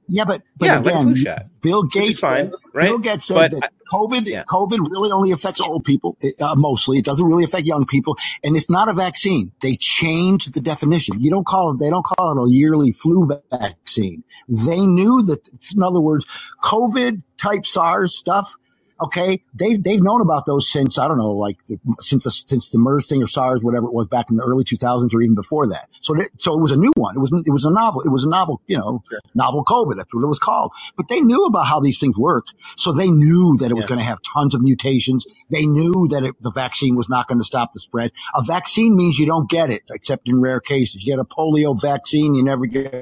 Yeah, but but Yeah, like again, flu shot, Bill Gates fine, Bill? Gates said But that COVID yeah, COVID really only affects old people uh, mostly. It doesn't really affect young people, and it's not a vaccine. They changed the definition. You don't call it. They don't call it a yearly flu vaccine. They knew that. In other words, COVID type SARS stuff. Okay, they they've known about those since I don't know, like the, since the since the MERS thing or SARS, whatever it was back in the early 2000s or even before that. So that, so it was a new one. It was it was a novel. It was a novel, you know, novel COVID. That's what it was called. But they knew about how these things worked, so they knew that it was yeah, going to have tons of mutations. They knew that it, the vaccine was not going to stop the spread. A vaccine means you don't get it, except in rare cases. You get a polio vaccine, you never get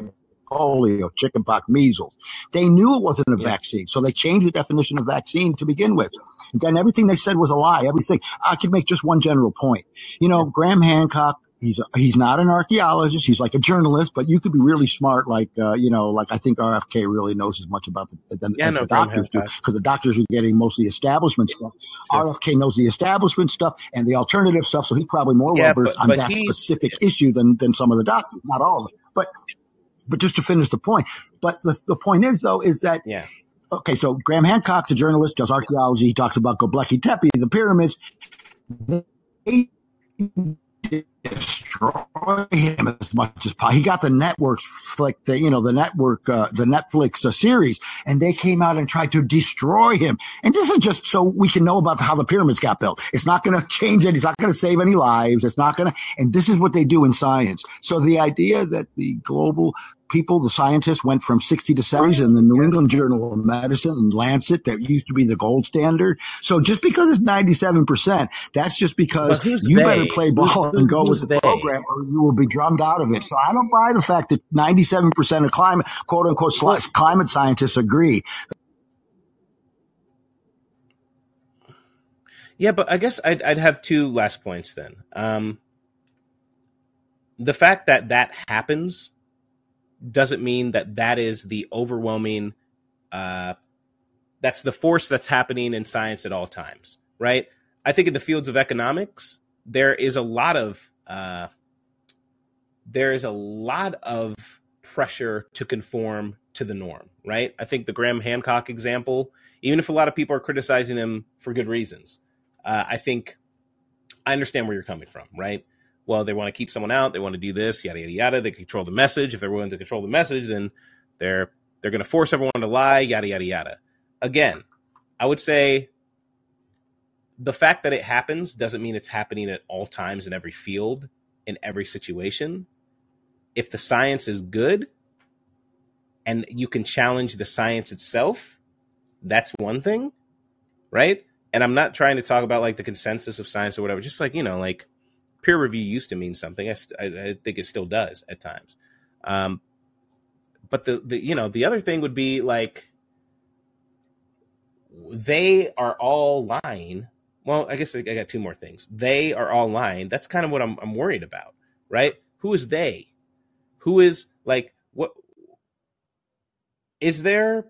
polio, chickenpox, measles. They knew it wasn't a yeah, vaccine, so they changed the definition of vaccine to begin with. And then everything they said was a lie. Everything. I could make just one general point. You know, Graham Hancock. He's a, he's not an archaeologist. He's like a journalist, but you could be really smart, like uh, you know, like I think RFK really knows as much about the, than, yeah. as No, the doctors do, because the doctors are getting mostly establishment stuff. Sure. RFK knows the establishment stuff and the alternative stuff, so he's probably more well versed on but that he, specific issue than than some of the doctors. Not all of them, but but just to finish the point. But the, the point is though, is that, yeah, okay, so Graham Hancock, the journalist, does archaeology. He talks about Göbekli Tepe, the pyramids. They destroy him as much as possible. He got the network flick, the, you know, the network, uh, the Netflix uh, series, and they came out and tried to destroy him. And this is just so we can know about how the pyramids got built. It's not going *laughs* to change it. It's not going to save any lives. It's not going to, and this is what they do in science. So the idea that the global people, the scientists went from 60 to 70 in the New England Journal of Medicine and Lancet that used to be the gold standard. So just because it's 97%, that's just because who's you better play ball who, and go with the they? program or you will be drummed out of it. So I don't buy the fact that 97% of climate, quote unquote, climate scientists agree. yeah, but I guess I'd I'd have two last points then. Um, the fact that that happens doesn't mean that that is the overwhelming uh, that's the force that's happening in science at all times right? I think in the fields of economics there is a lot of uh, there is a lot of pressure to conform to the norm right? I think the graham hancock example even if a lot of people are criticizing him for good reasons uh, i think i understand where you're coming from right well, they want to keep someone out, they want to do this, yada yada yada. They control the message. If they're willing to control the message, then they're they're going to force everyone to lie, yada yada yada. Again, I would say the fact that it happens doesn't mean it's happening at all times in every field, in every situation. If the science is good and you can challenge the science itself, that's one thing, right? And I'm not trying to talk about like the consensus of science or whatever, just like, you know, like peer review used to mean something. I, I, think it still does at times. Um, But the, the you know the other thing would be like they are all lying. Well, I guess I got two more things. They are all lying. That's kind of what I'm I'm worried about, right? Who is they? Who is like what is there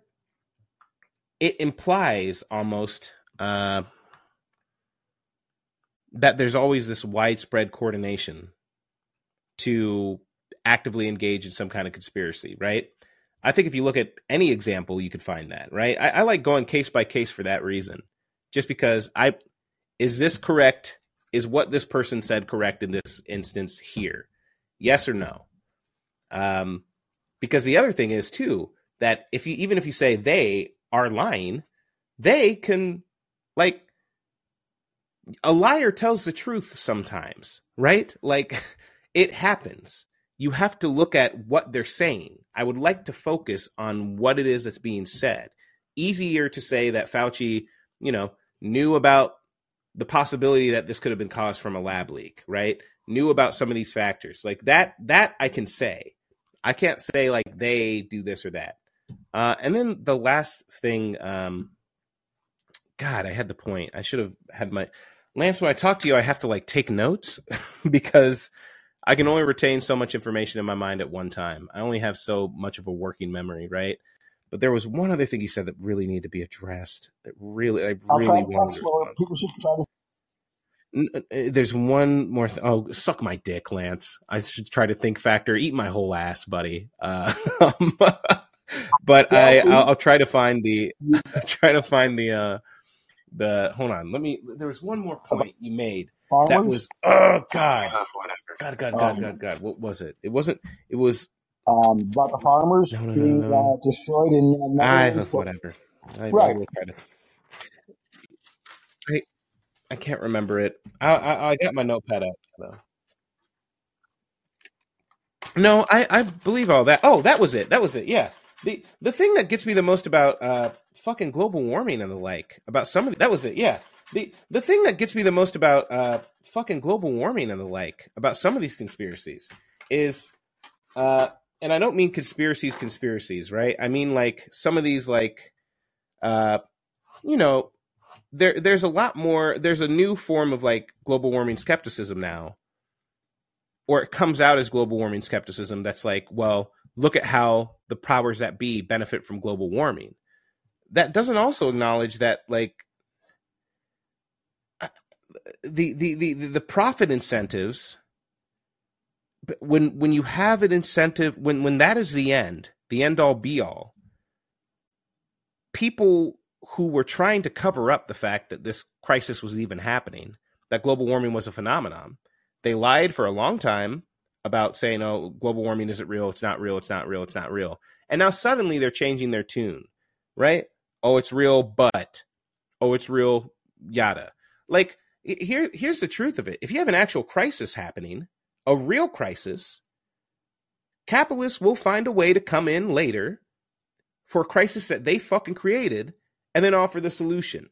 it implies almost uh, that there's always this widespread coordination to actively engage in some kind of conspiracy, right? I think if you look at any example, you could find that, right? I, I like going case by case for that reason, just because I is this correct? Is what this person said correct in this instance here? Yes or no? Um, because the other thing is too that if you even if you say they are lying, they can like a liar tells the truth sometimes, right? Like *laughs* it happens. You have to look at what they're saying. I would like to focus on what it is that's being said. Easier to say that Fauci, you know, knew about the possibility that this could have been caused from a lab leak, right? Knew about some of these factors. Like that that I can say. I can't say like they do this or that. Uh, and then the last thing, um, God, I had the point. I should have had my Lance. When I talk to you, I have to like take notes *laughs* because I can only retain so much information in my mind at one time. I only have so much of a working memory, right? But there was one other thing he said that really needed to be addressed. That really, I really. People should try to uh, there's one more. Th- oh, suck my dick, Lance. I should try to think factor. Eat my whole ass, buddy. Uh, *laughs* *laughs* but I, I'll, I'll, try to find the. try to find the. Uh, the hold on. Let me. There was one more point you made Farmers? that was. Oh God. God, God, God, um, God, God. What was it? It wasn't. It was. Um, about the farmers no, no, being no, uh, destroyed in. Uh, I, whatever. I, right. I, I, I can't remember it. I, I, I got my notepad out though. No, I, I believe all that. Oh, that was it. That was it. Yeah. The the thing that gets me the most about uh fucking global warming and the like about some of that was it. Yeah. The the thing that gets me the most about uh fucking global warming and the like about some of these conspiracies is uh and I don't mean conspiracies conspiracies, right? I mean like some of these like uh you know there there's a lot more there's a new form of like global warming skepticism now or it comes out as global warming skepticism that's like well look at how the powers that be benefit from global warming that doesn't also acknowledge that like uh, the the the, the profit incentives when when you have an incentive when when that is the end the end all be all people who were trying to cover up the fact that this crisis was even happening, that global warming was a phenomenon. They lied for a long time about saying, oh, global warming isn't real, it's not real, it's not real, it's not real. And now suddenly they're changing their tune, right? Oh, it's real, but oh, it's real, yada. Like here, here's the truth of it. If you have an actual crisis happening, a real crisis, capitalists will find a way to come in later for a crisis that they fucking created and then offer the solution.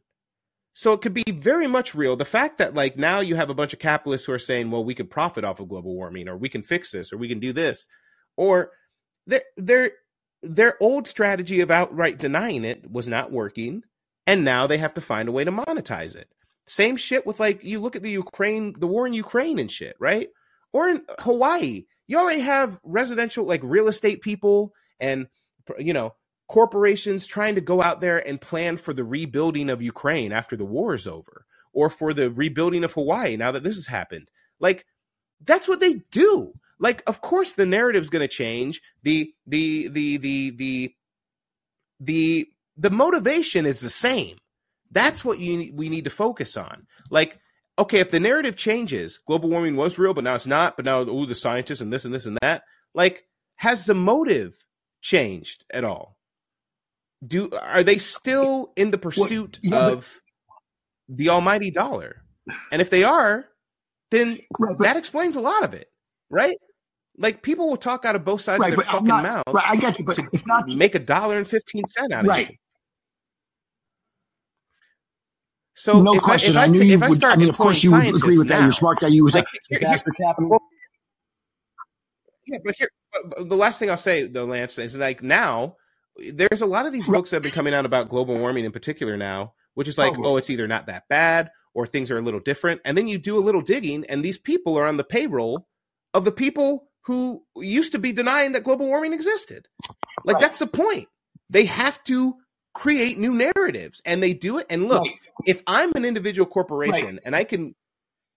So it could be very much real. The fact that like now you have a bunch of capitalists who are saying, well, we can profit off of global warming or we can fix this or we can do this. Or their their their old strategy of outright denying it was not working. And now they have to find a way to monetize it. Same shit with like you look at the Ukraine, the war in Ukraine and shit, right? Or in Hawaii. You already have residential like real estate people and you know corporations trying to go out there and plan for the rebuilding of Ukraine after the war is over, or for the rebuilding of Hawaii now that this has happened. Like, that's what they do. Like, of course, the narrative's going to change. The the the the the the the motivation is the same. That's what you we need to focus on. Like, okay, if the narrative changes, global warming was real, but now it's not. But now, oh, the scientists and this and this and that. Like, has the motive changed at all? do are they still in the pursuit well, yeah, of but, the almighty dollar? And if they are, then right, but, that explains a lot of it, right? Like people will talk out of both sides right, of their fucking not, mouth. Right, I get you, but it's not make a dollar and fifteen cent out of right. it. So no question. I, I, I knew you would. I, I mean, of course, you would agree with that. You're smart guy. You was like, like here, capital. Well, Yeah, but here, but the last thing I'll say though, Lance, is like now there's a lot of these books that have been coming out about global warming in particular now, which is like, oh, oh it's either not that bad or things are a little different. And then you do a little digging, and these people are on the payroll of the people who used to be denying that global warming existed. Like, right. that's the point. They have to create new narratives, and they do it. And look, right. if I'm an individual corporation right. and I can,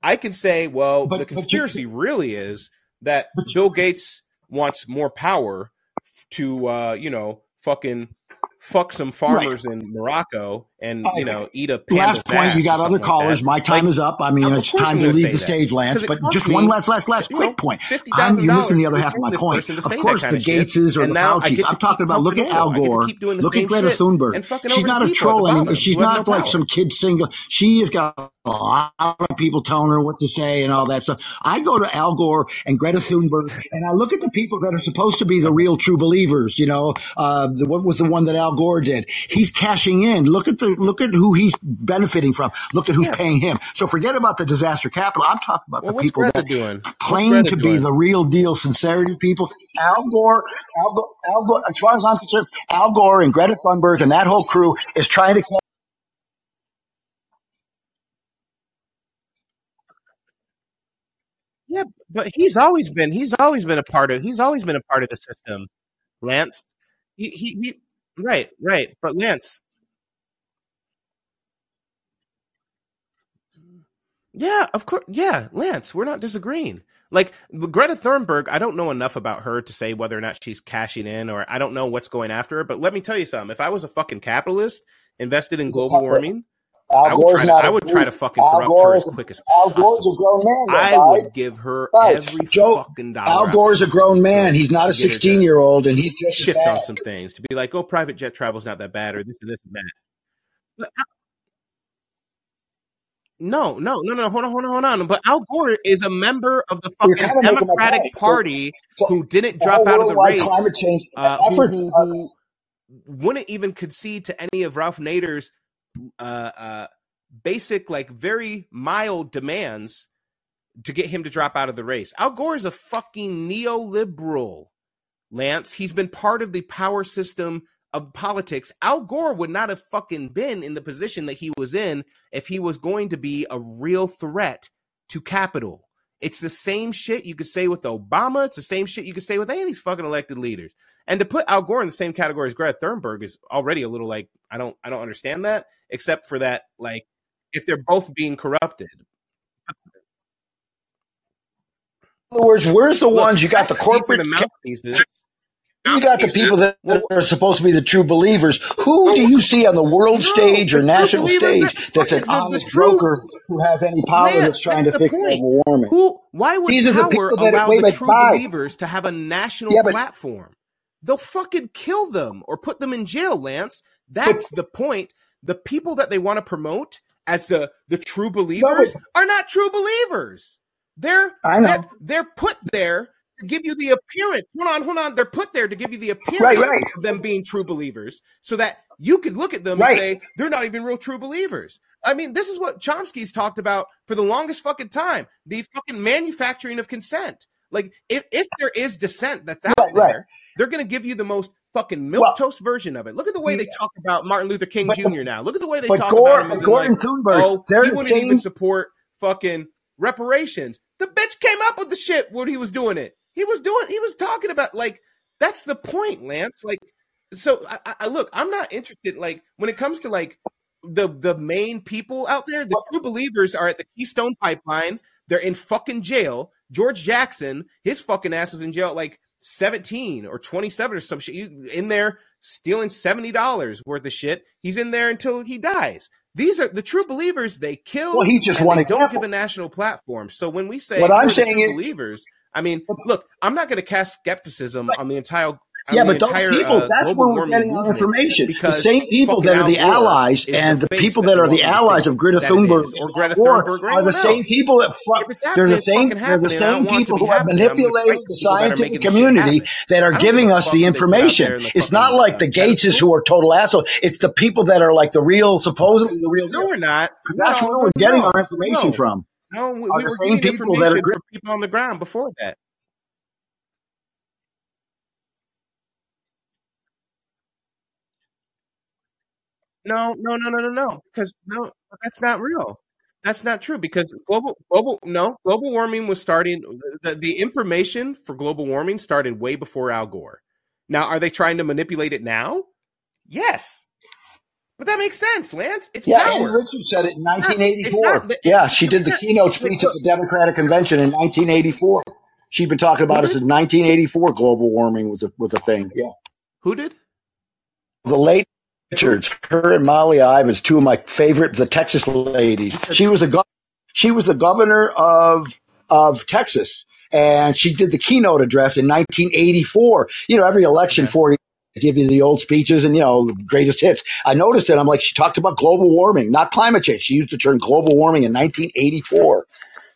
I can say, well, but, the conspiracy you, really is that Bill Gates wants more power to, uh, you know, fucking fuck some farmers in Morocco and you know eat a last point. You got other callers. Like My time like, is up. I mean, it's time to leave the stage, Lance. But just one last, last, last quick know, point. I'm, you're missing the other half of my point. Of course, the Gateses or the Faucis. I'm talking about look at Al Gore, look at Greta Thunberg. She's not a troll anymore. She's not like some kid single. She has got a lot of people telling her what to say and all that stuff. I go to Al Gore and Greta Thunberg and I look at the people that are supposed to be the real true believers. You know, uh, what was the one that Al Gore did? He's cashing in. Look at the look at who he's benefiting from. Look at who's yeah. paying him. So forget about the disaster capital. I'm talking about well, the people Greta that doing? claim to doing? be the real deal sincerity people. Al Gore, Al Gore, Al Gore, as far as I'm concerned, Al Gore and Greta Thunberg and that whole crew is trying to Yeah, but he's always been he's always been a part of he's always been a part of the system, Lance. He he, he right right, but Lance. Yeah, of course. Yeah, Lance, we're not disagreeing. Like Greta Thunberg, I don't know enough about her to say whether or not she's cashing in, or I don't know what's going after her. But let me tell you something: if I was a fucking capitalist invested in global warming, Al I would, try to, I would try to fucking Al corrupt her as quick as possible. Al Gore's a grown man. Though, I would give her right. every Joe, fucking dollar. Al Gore's a grown man. He's not a 16 year old, and he's just shift on some things to be like, oh, private jet travel's not that bad, or this and this and that. But, no, no, no, no. Hold on, hold on, hold on. But Al Gore is a member of the fucking Democratic Party so, who didn't drop out of the race. Climate change uh, who, who, who, wouldn't even concede to any of Ralph Nader's uh, uh, basic, like very mild demands to get him to drop out of the race. Al Gore is a fucking neoliberal, Lance. He's been part of the power system of politics. Al Gore would not have fucking been in the position that he was in if he was going to be a real threat to capital. It's the same shit you could say with Obama. It's the same shit you could say with any of these fucking elected leaders. And to put Al Gore in the same category as Greta Thunberg is already a little like I don't I don't understand that except for that like if they're both being corrupted. In other words, where's the Look, ones you got the corporate the mouthpieces? You got the people that are supposed to be the true believers. Who do you see on the world stage or national stage that's an honest broker who has any power Man, that's trying that's to fix global warming? Who? Why would These power are the people that allow the true five. believers to have a national yeah, but, platform? They'll fucking kill them or put them in jail, Lance. That's but, the point. The people that they want to promote as the the true believers no, are not true believers. They're they're, they're put there to give you the appearance. Hold on, hold on. They're put there to give you the appearance right, right. of them being true believers, so that you could look at them right. and say they're not even real true believers. I mean, this is what Chomsky's talked about for the longest fucking time: the fucking manufacturing of consent. Like, if if there is dissent that's out there, they're going to give you the most fucking milk well, toast version of it. Look at the way they talk about Martin Luther King Jr. now. Look at the way they talk Gore, about him. Gordon like, Thunberg, oh, he wouldn't even support fucking reparations. The bitch came up with the shit when he was doing it. He was doing. He was talking about like that's the point, Lance. Like, so I, I look. I'm not interested. Like when it comes to like the the main people out there, the true believers are at the Keystone Pipeline. They're in fucking jail. George Jackson, his fucking ass was in jail like 17 or 27 or some shit. in there stealing $70 worth of shit. He's in there until he dies. These are the true believers. They kill. Well, he just wanted. to don't give a national platform. So when we say what I'm saying is, believers, I mean, look, I'm not going to cast skepticism on the entire yeah, but those entire, people, uh, that's where we're getting our information. The same people that are the allies and the, the people that are the allies of Greta Thunberg or Greta Thunberg are the same people that they're the same they're the same people who have manipulated the scientific community that are giving us the information. It's not like the Gateses who are total assholes. It's the people that are like the real, supposedly the real. No, we're not. That's where we're getting our information from. No, we, we were getting people information from people on the ground before that. No, no, no, no, no, no. Because no, that's not real. That's not true. Because global, global, no, global warming was starting. The, the information for global warming started way before Al Gore. Now, are they trying to manipulate it now? Yes but that makes sense, Lance. It's Yeah, power. Ann Richards said it in It's not- 1984. yeah, she did the keynote speech at the Democratic Convention in 1984. She'd been talking about Who it mm-hmm. since 1984. Global warming was a was a thing. Yeah, Who did? the late Richards, her and Molly Ivins, two of my favorite, the Texas ladies. She was a gov- she was the governor of of Texas, and she did the keynote address in 1984. You know, every election Okay. for give you the old speeches and you know the greatest hits. I noticed it. I'm like, she talked about global warming, not climate change. She used the term global warming in 1984.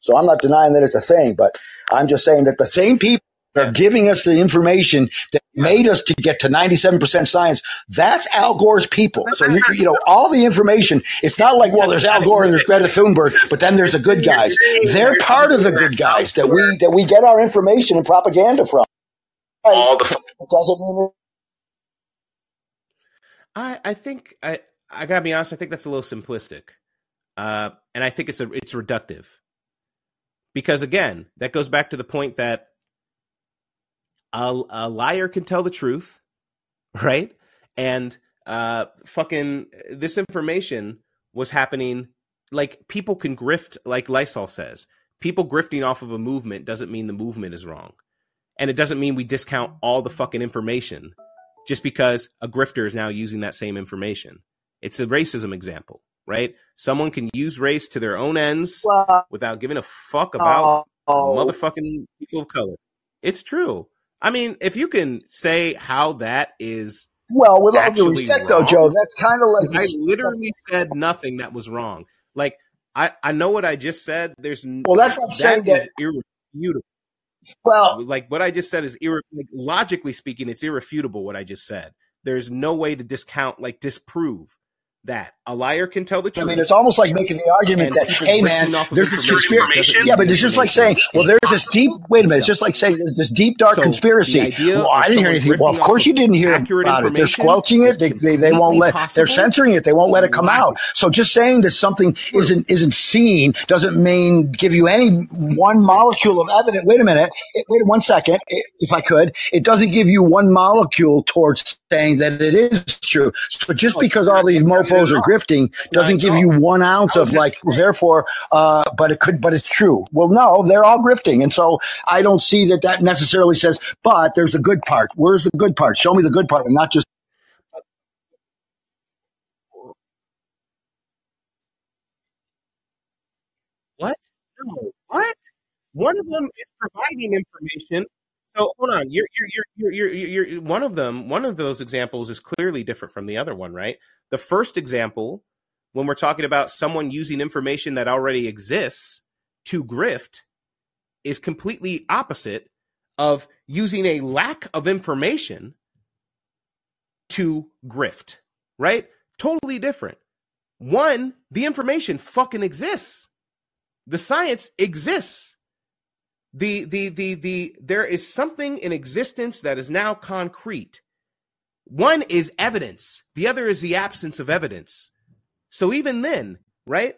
So I'm not denying that it's a thing, but I'm just saying that the same people are giving us the information that made us to get to 97% science. That's Al Gore's people. So you, you know all the information. It's not like well, there's Al Gore and there's Greta Thunberg, but then there's the good guys. They're part of the good guys that we that we get our information and propaganda from. All the It doesn't mean I, I think I I gotta be honest. I think that's a little simplistic, uh, and I think it's a it's reductive because again, that goes back to the point that a, a liar can tell the truth, *laughs* right? And uh, fucking this information was happening. Like people can grift, like Lysol says. People grifting off of a movement doesn't mean the movement is wrong, and it doesn't mean we discount all the fucking information just because a grifter is now using that same information. It's a racism example, right? Someone can use race to their own ends well, without giving a fuck about oh, motherfucking people of color. It's true. I mean, if you can say how that is, well, with all due respect, though. Joe, that's kind of like I literally said nothing that was wrong. Like I, I know what I just said. There's Well, that's what I'm saying that irrefutable. Well, Like what I just said is irre- logically speaking, it's irrefutable. What I just said. There's no way to discount, like disprove that a liar can tell the truth. I mean, it's almost like making the argument And that, hey, man, there's this conspiracy. Yeah, but it's just like saying, well, there's this deep, wait a minute, it's just like saying there's this deep, dark So, conspiracy. Well, I didn't hear anything. Well, of course you didn't hear about it. They're squelching it. They, they, they won't let, they're censoring it. They won't let it come out. So just saying that something isn't, isn't seen doesn't mean give you any one molecule of evidence. Wait a minute. It- Wait one second. It- If I could, it doesn't give you one molecule towards saying that it is true. So just because all these Not mofos are grifting doesn't give you one ounce of like, therefore, uh, but it could, but it's true. Well, no, they're all grifting. And so I don't see that that necessarily says, but there's the good part. Where's the good part? Show me the good part and not just, what? No, what? One of them is providing information. So hold on, you're you're you're you're you're, one of them. One of those examples is clearly different from the other one, right? The first example, when we're talking about someone using information that already exists to grift, is completely opposite of using a lack of information to grift, right? Totally different. One, the information fucking exists. The science exists. The the the the there is something in existence that is now concrete. One is evidence. The other is the absence of evidence. So even then, right?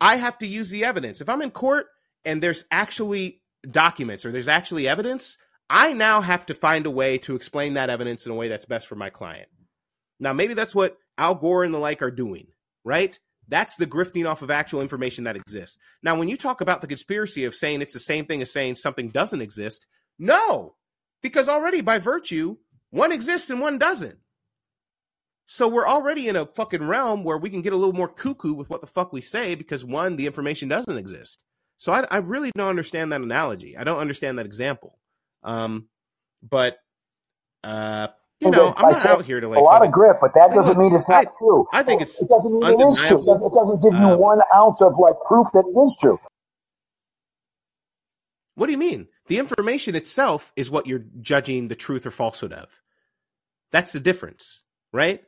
I have to use the evidence. If I'm in court and there's actually documents or there's actually evidence, I now have to find a way to explain that evidence in a way that's best for my client. Now, maybe that's what Al Gore and the like are doing, right? That's the grifting off of actual information that exists. Now, when you talk about the conspiracy of saying it's the same thing as saying something doesn't exist, no, because already by virtue, one exists and one doesn't. So we're already in a fucking realm where we can get a little more cuckoo with what the fuck we say because one, the information doesn't exist. So I, I really don't understand that analogy. I don't understand that example. Um, but uh, you know, I'm not out here to like a lot of grip, but that doesn't mean it's not I- true. I think it's it doesn't mean it is true. It doesn't, it doesn't give you Uh, one ounce of like proof that it is true. What do you mean? The information itself is what you're judging the truth or falsehood of. That's the difference, right?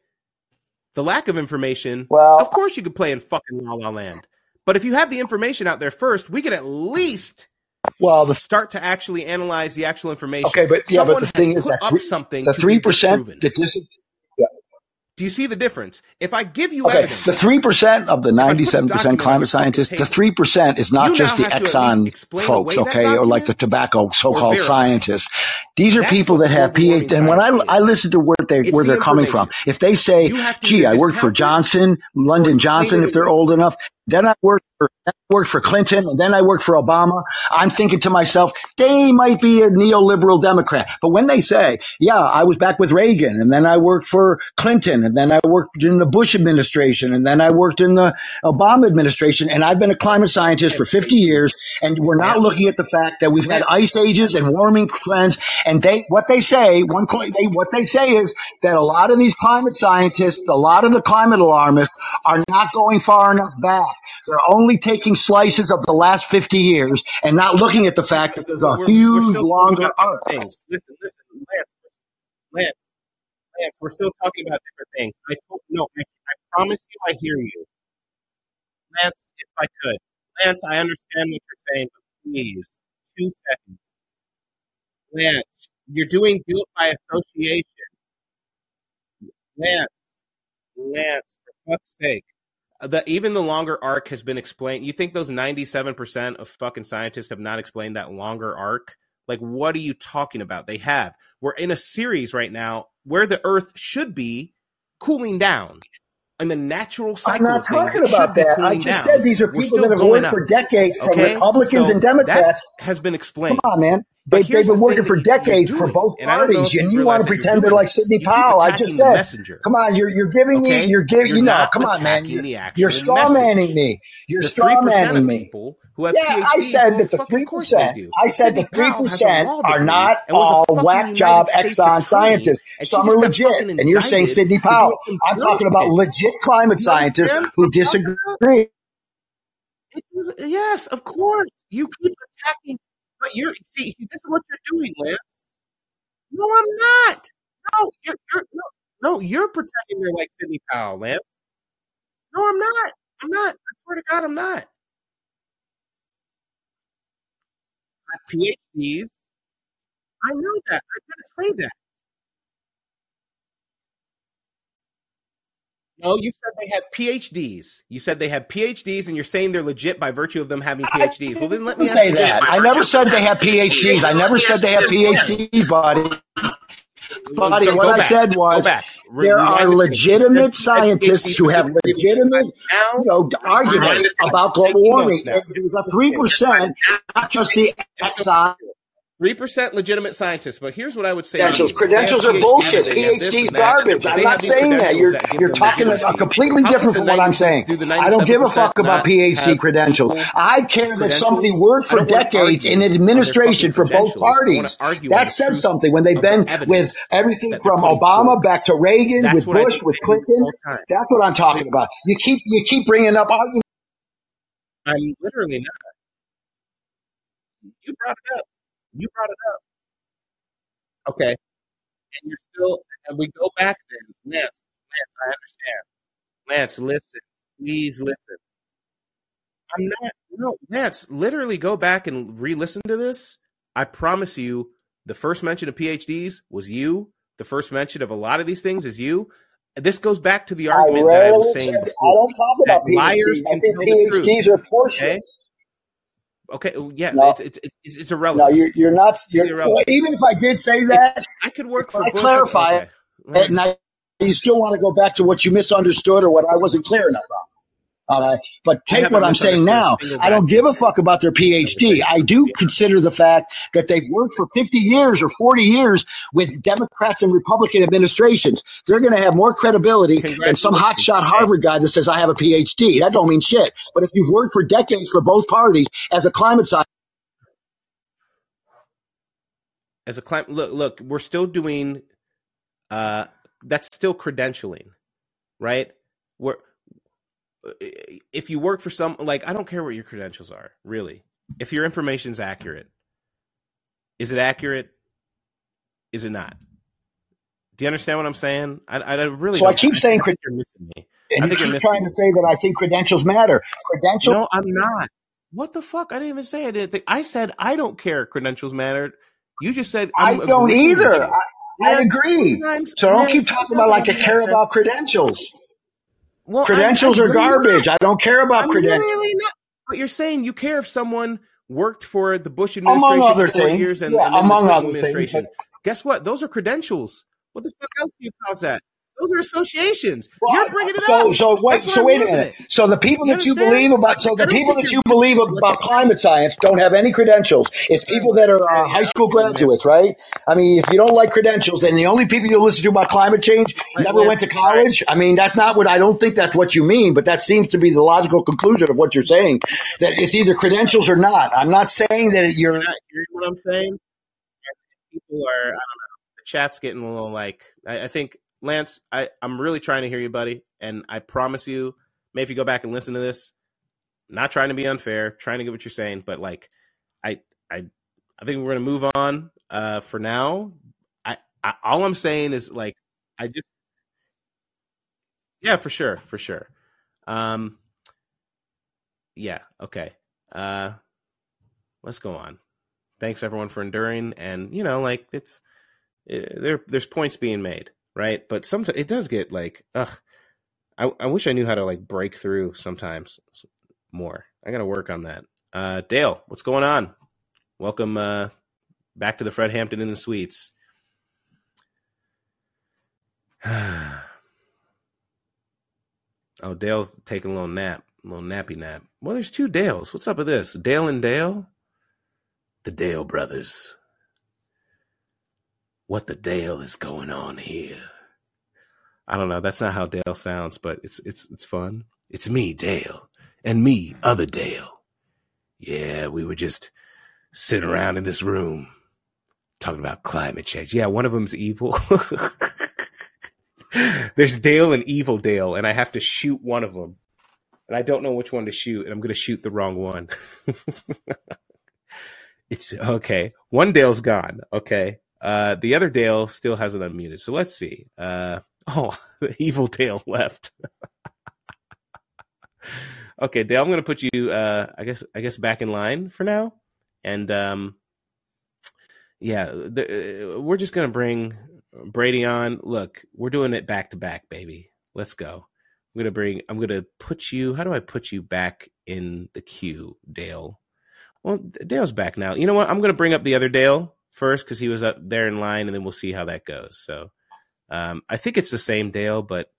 The lack of information, Well- of course you could play in fucking La La Land. But if you have the information out there first, we could at least Well, the start to actually analyze the actual information. Okay, but- yeah, but the thing is that up something the three percent that this Do you see the difference? If I give you Okay, evidence, the three percent of the if I put a ninety-seven percent climate scientists, the three percent is not just the have to at least Exxon folks, okay, or like the tobacco so-called scientists. These are That's people that have PhD. And when I I listen to where they it's where they're coming from, if they say, You have to "Gee, I worked for Johnson, Lyndon Johnson," if they're old enough, then I worked for worked for Clinton, and then I worked for Obama. I'm thinking to myself, they might be a neoliberal Democrat. But when they say, "Yeah, I was back with Reagan, and then I worked for Clinton, and then I worked in the Bush administration, and then I worked in the Obama administration, and I've been a climate scientist for 50 years, and we're not looking at the fact that we've had ice ages and warming trends, and they what they say, one they, what they say is that a lot of these climate scientists, a lot of the climate alarmists are not going far enough back. They're only taking slices of the last 50 years and not looking at the fact that there's a we're, we're huge talking longer arc. things. Listen, listen, Lance, Lance, Lance, we're still talking about different things. I told, no, I, I promise you I hear you. Lance, if I could. Lance, I understand what you're saying, but please, two seconds. Lance, you're doing guilt by association. Lance, Lance, for fuck's sake. The, even the longer arc has been explained. You think those 97% of fucking scientists have not explained that longer arc? Like, what are you talking about? They have. We're in a series right now where the Earth should be cooling down. And the natural cycle. I'm not talking about that. I just down. said these are people that have up. for decades from Okay? Republicans So and that Democrats. has been explained. Come on, man. They, the been working for decades for both and I don't know parties, you and you want to pretend they're like. Sidney Powell. I just said, messenger. come on, you're you're giving me, you're giving, You're you know, come on, man, you're, you're straw manning me. You're straw manning me. have Yeah, I said that the three percent. I said Sidney the three Powell has a percent are not and was a all whack job Exxon scientists. Some are legit, and you're saying Sidney Powell. I'm talking about legit climate scientists who I'm talking about? disagree. Yes, of course. You keep attacking, but you're see, this is what you're doing, Lance. No, I'm not. No, you're, you're no, no, you're protecting her like Sidney Powell, Lance. No, I'm not. I'm not. I swear to God, I'm not. I have PhDs. I know that. I didn't say that. No, you said they have PhDs. You said they have PhDs, and you're saying they're legit by virtue of them having PhDs. Well, then let me ask say that. I never said they have PhDs. I never said they have PhD, buddy. Buddy, go, what go I back. said was. Re- there are the tape. You said legitimate scientists who have legitimate, you know, arguments about global warming. notes now. It was a three percent, not just the Exxon three percent legitimate scientists. But here's what I would say credentials. you: they have Credentials are bullshit. and they have this PhD's garbage. I'm not saying that. You're that you're talking completely different from what I'm saying. I don't give a fuck about PhD credentials. I care that somebody worked for don't want to decades in argue on their administration for both credentials. I want parties. to argue on That says something when they've been with everything from Obama back to Reagan, with Bush, with Clinton. That's what I'm talking about. You keep you keep bringing up arguments. I'm literally not. You brought it up. You brought it up. Okay. And you're still, and we go back then. Lance, Lance, I understand. Lance, listen. Please listen. I'm not, no, Lance, literally go back and re listen to this. I promise you, the first mention of PhDs was you. The first mention of a lot of these things is you. This goes back to the I argument that I was saying said I don't talk about PhDs. I think tell the truth. PhDs are horseshit. Okay. Okay. Oh, yeah. No, It's, it's, it's, it's no, irrelevant. you're you're not. You're well, irrelevant. even if I did say It's, that, I could work for I Bush. clarify Okay. it, and I, you still want to go back to what you misunderstood or what I wasn't clear enough on. Right. But take what I'm saying now. I don't give a fuck about their PhD. I do consider the fact that they've worked for 50 years or 40 years with Democrats and Republican administrations. They're going to have more credibility than some hotshot Harvard guy that says I have a PhD. That don't mean shit. But if you've worked for decades for both parties as a climate scientist, As a climate, look, look, we're still doing. Uh, that's still credentialing, right? We're if you work for some like I don't care what your credentials are, really. If your information's accurate, is it accurate? Is it not? Do you understand what I'm saying? I, I really so I keep I saying, think you're missing me. and I you keep trying me. to say that I think credentials matter. Credentials No, I'm not. What the fuck? I didn't even say I didn't think. I said I don't care. Credentials mattered. You just said I I'm don't either. I, I agree. So don't keep talking about like I care about credentials. Well, credentials I'm, I'm are garbage. Not. I don't care about I'm credentials. Really but you're saying you care if someone worked for the Bush administration among other for four things. years and, yeah, and among the other administration. things. Guess what? Those are credentials. What the fuck else do you cause that? Those are associations. Well, You're bringing it so, up. So wait, so wait a minute. It. So the people you that you believe about, so the people that you believe about climate science don't have any credentials. It's people that are uh, high school graduates, right? I mean, if you don't like credentials, then the only people you listen to about climate change never went to college. I mean, that's not what I don't think that's what you mean, but that seems to be the logical conclusion of what you're saying. That it's either credentials or not. I'm not saying that you're. You're not hearing what I'm saying. People are. I don't know. The chat's getting a little like. I, I think Lance, I, I'm really trying to hear you, buddy. And I promise you, maybe if you go back and listen to this, not trying to be unfair, trying to get what you're saying, but like, I, I, I think we're gonna move on uh, for now. I, I, all I'm saying is like, I just, yeah, for sure, for sure. Um, yeah, okay. Uh, let's go on. Thanks everyone for enduring, and you know, like it's it, there. There's points being made right? But sometimes it does get like, ugh. I, I wish I knew how to like break through sometimes more. I got to work on that. Uh, Dale, what's going on? Welcome uh, back to the Fred Hampton in the Suites. *sighs* oh, Dale's taking a little nap, a little nappy nap. Well, there's two Dales. What's up with this? Dale and Dale? The Dale brothers what the Dale is going on here. I don't know. That's not how Dale sounds, but it's it's it's fun. It's me, Dale, and me, other Dale. Yeah, we were just sitting around in this room talking about climate change. Yeah, one of them's evil. *laughs* There's Dale and Evil Dale, and I have to shoot one of them, and I don't know which one to shoot, and I'm going to shoot the wrong one. *laughs* it's okay. One Dale's gone. Okay, uh, the other Dale still hasn't unmuted. So let's see. Uh, *laughs* oh, the evil Dale left. *laughs* okay, Dale, I'm going to put you, uh, I guess, I guess back in line for now. And, um, yeah, the, uh, we're just going to bring Brady on. Look, we're doing it back to back, baby. Let's go. I'm going to bring, I'm going to put you, how do I put you back in the queue, Dale? Well, Dale's back now. You know what? I'm going to bring up the other Dale first because he was up there in line, and then we'll see how that goes. So um, I think it's the same Dale, but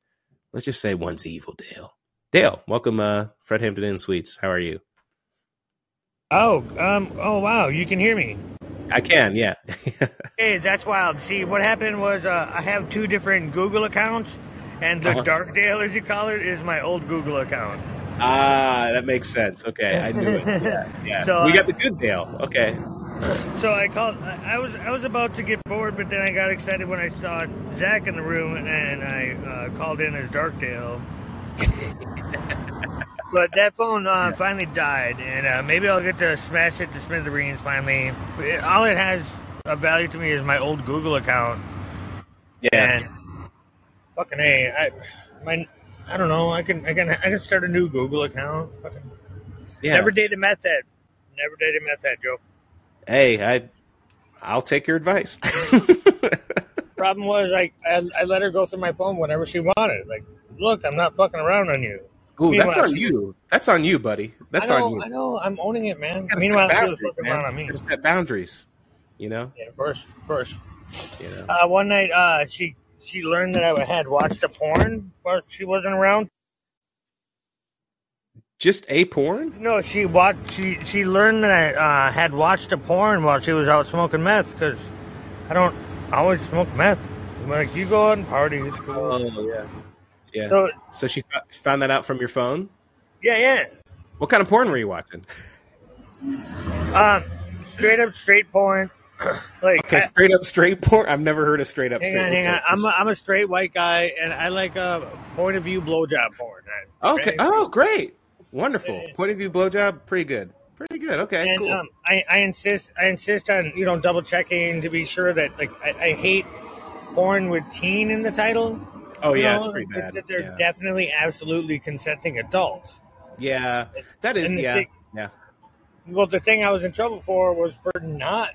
let's just say one's evil Dale. Dale, welcome, uh, Fred Hampton Inn Suites. How are you? Oh, um, oh wow, you can hear me. I can, yeah. *laughs* hey, that's wild. See, what happened was uh, I have two different Google accounts, and the Uh-huh. Dark Dale, as you call it, is my old Google account. ah, that makes sense. Okay, I knew it. *laughs* Yeah, yeah. So, we uh, got the good Dale. Okay. So I called. I was I was about to get bored, but then I got excited when I saw Zach in the room, and I uh, called in as Dark Dale. *laughs* but that phone uh, finally died, and uh, maybe I'll get to smash it to smithereens finally. It- all it has of value to me is my old Google account, Yeah. and fucking a, I, my, I don't know. I can I can I can start a new Google account. Fucking, Yeah. Never dated meth head. Never dated meth head, Joe. Hey, I, I'll take your advice. *laughs* Problem was, like, I, I let her go through my phone whenever she wanted. Like, look, I'm not fucking around on you. Ooh, that's on she- you. That's on you, buddy. That's know, on you. I know. I'm owning it, man. Meanwhile, she was fucking man. around on me. You set boundaries. You know. Yeah, of course, of course. You know. Uh, one night, uh, she she learned that I had watched a porn while she wasn't around. Just a porn. No, she watched. She she learned that I uh, had watched a porn while she was out smoking meth because I don't always smoke meth. I'm like, you go out and party, it's cool. Oh yeah. Yeah. So So she found that out from your phone. yeah, yeah. What kind of porn were you watching? Um, straight up straight porn. *clears throat* like Okay, I- straight up straight porn. I've never heard of straight up Hang straight. on, hang on. I'm a, I'm a straight white guy, and I like a point of view blowjob porn. okay. Oh, great. Wonderful. Point of view blowjob. Pretty good. Pretty good. Okay. and cool. um, I, I insist I insist on you know double checking to be sure that like I, I hate porn with teen in the title. oh yeah, know, it's pretty bad. That they're yeah. definitely absolutely consenting adults. yeah, that is. Yeah, thing- yeah. Well, the thing I was in trouble for was for not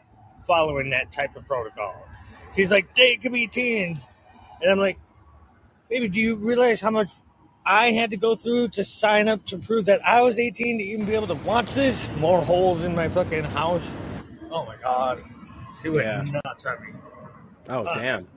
following that type of protocol. she's like, they could be teens. And I'm like, baby, do you realize how much I had to go through to sign up to prove that I was 18 to even be able to watch this? More holes in my fucking house. Oh my god. She went Yeah. nuts on me. Oh Uh, damn.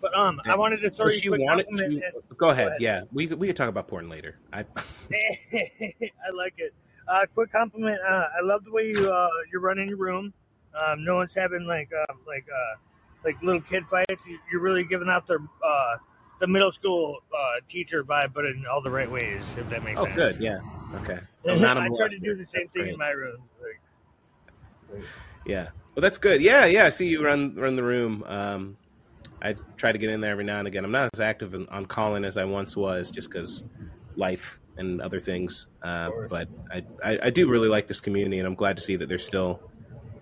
But um, I wanted to throw So you she wanted to. Go ahead. ahead. Yeah, we could- we could talk about porn later. I. *laughs* *laughs* I like it. Uh, quick compliment. Uh, I love the way you uh, you're running your room. Um, no one's having like um, like uh, like little kid fights. You- You're really giving out their uh, the middle school uh, teacher vibe, but in all the right ways. If that makes Oh, sense. good. Yeah. Okay. *laughs* So I not a try to do the same That's thing great. in my room. Like, Yeah. Well, that's good. Yeah, yeah. I see you run run the room. Um, I try to get in there every now and again. I'm not as active in, on calling as I once was, just because life and other things. Uh, but I, I I do really like this community, and I'm glad to see that they're still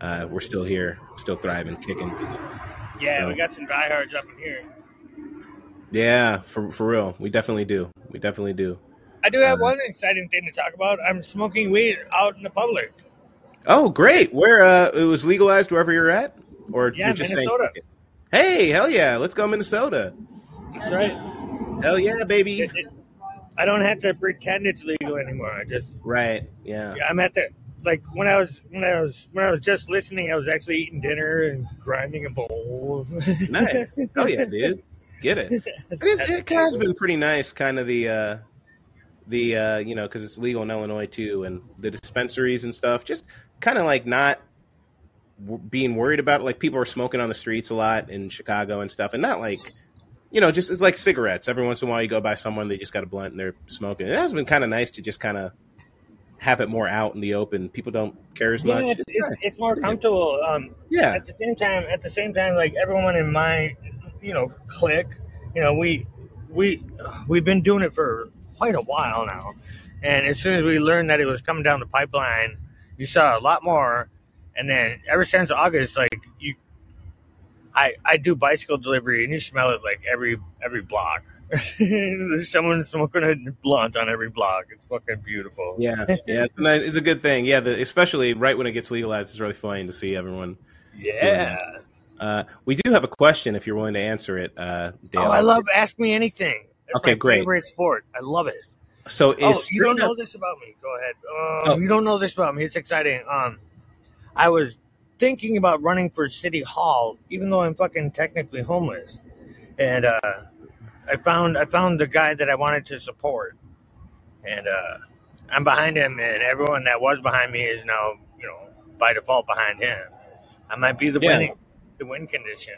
uh, we're still here, still thriving, kicking. yeah, we got some diehards up in here. Yeah, for for real, we definitely do. We definitely do. I do have Uh, one exciting thing to talk about. I'm smoking weed out in the public. Oh, great! Where uh, it was legalized wherever you're at, or Yeah, you're just saying? Minnesota. it? Hey, hell yeah! Let's go Minnesota. That's right. Hell yeah, baby! It- it- I don't have to pretend it's legal anymore. I just Right? Yeah. I'm at the like when I was when I was when I was just listening, I was actually eating dinner and grinding a bowl. Nice. Oh yeah, dude. *laughs* Get it. *laughs* It, is, it has been pretty nice, kind of the uh, the uh, you know because it's legal in Illinois too, and the dispensaries and stuff. Just kind of like not w- being worried about it. Like people are smoking on the streets a lot in Chicago and stuff, and not like you know just it's like cigarettes. Every once in a while, you go by someone they just got a blunt and they're smoking. It has been kind of nice to just kind of have it more out in the open. People don't care as yeah, much. it's, it's, it's more comfortable. Um, yeah, at the same time, at the same time, like everyone in my, you know, click. you know, we we we've been doing it for quite a while now, and as soon as we learned that it was coming down the pipeline, you saw a lot more, and then ever since August, like you, I I do bicycle delivery, and you smell it like every every block. There's *laughs* someone smoking a blunt on every block. It's fucking beautiful. Yeah, yeah, it's a, nice, it's a good thing. Yeah, the, especially right when it gets legalized, it's really funny to see everyone. Yeah. Uh, we do have a question if you're willing to answer it, uh, Dale. Oh, I love Ask Me Anything. That's Okay, my great. favorite sport. I love it. So Oh, you don't know this about me? Go ahead. Um, Oh. You don't know this about me. It's exciting. Um, I was thinking about running for city hall, even though I'm fucking technically homeless, and uh, I found I found the guy that I wanted to support, and uh, I'm behind him, and everyone that was behind me is now, you know, by default behind him. I might be the Yeah. winning the wind condition.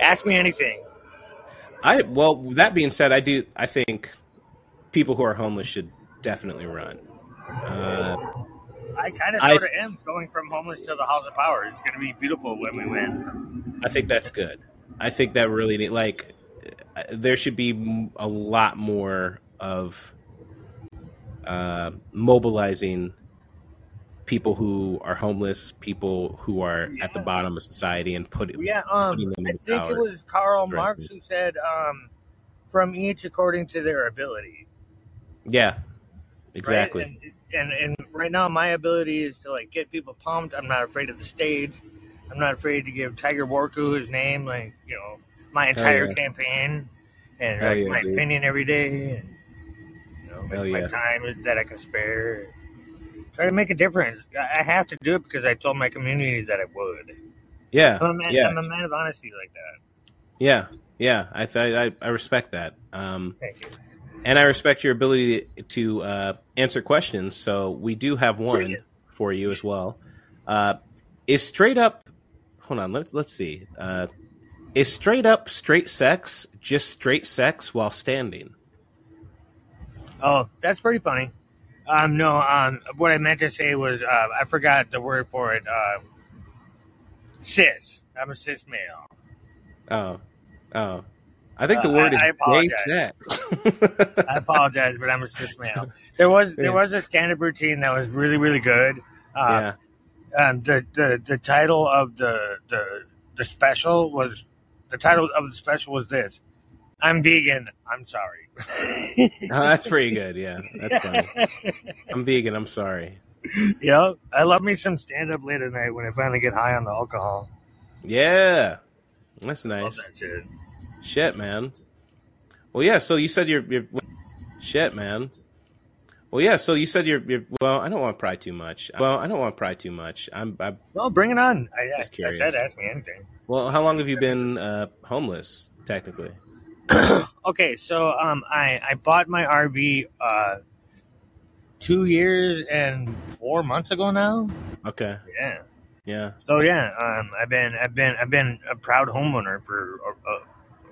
Ask me anything. I well, that being said, I do. I think people who are homeless should definitely run. Uh, I kind of sort of am going from homeless to the House of Power. It's going to be beautiful when we win. I think that's good. I think that really need like there should be a lot more of uh, mobilizing people who are homeless, people who are at the bottom of society, and put Yeah, um, I think it was Karl Right. Marx who said, um, "From each according to their ability." yeah, right? exactly. And, and and right now, my ability is to like get people pumped. I'm not afraid of the stage. I'm not afraid to give Tiger Warku his name, like you know, my entire yeah. campaign, and like, yeah, my dude. opinion every day, and you know, Hell my time that I can spare. Try to make a difference. I have to do it because I told my community that I would. Yeah, I'm a man, yeah, I'm a man of honesty like that. yeah, yeah. I th- I, I respect that. Um, Thank you. and I respect your ability to, to uh, answer questions. So we do have one for you as well. Uh, is straight up? Hold on. Let's let's see. Uh, is straight up straight sex just straight sex while standing? Oh, that's pretty funny. Um, no, um, what I meant to say was uh, I forgot the word for it. Uh, cis. I'm a cis male. Oh, oh. I think the Uh, word I- is I gay. I apologize, but I'm a cis male. There was there was a stand up routine that was really really good. Uh, yeah. um, the, the the title of the the the special was the title of the special was this. I'm vegan. I'm sorry. Oh, that's pretty good. Yeah, that's funny. I'm vegan. I'm sorry. yep. I love me some stand up late at night when I finally get high on the alcohol. Yeah, That's nice. that shit. Shit, man. Well, yeah. So you said you're, you're shit, man. Well, yeah. So you said you're, you're. Well, I don't want to pry too much. Well, I don't want to pry too much. I'm. I, No, bring it on. I, I, I Just curious. said ask me anything. well, how long have you been uh, homeless? Technically. *coughs* Okay, so um, I I bought my RV uh, two years and four months ago now. Okay. Yeah. Yeah. So yeah, um, I've been I've been I've been a proud homeowner for uh, uh,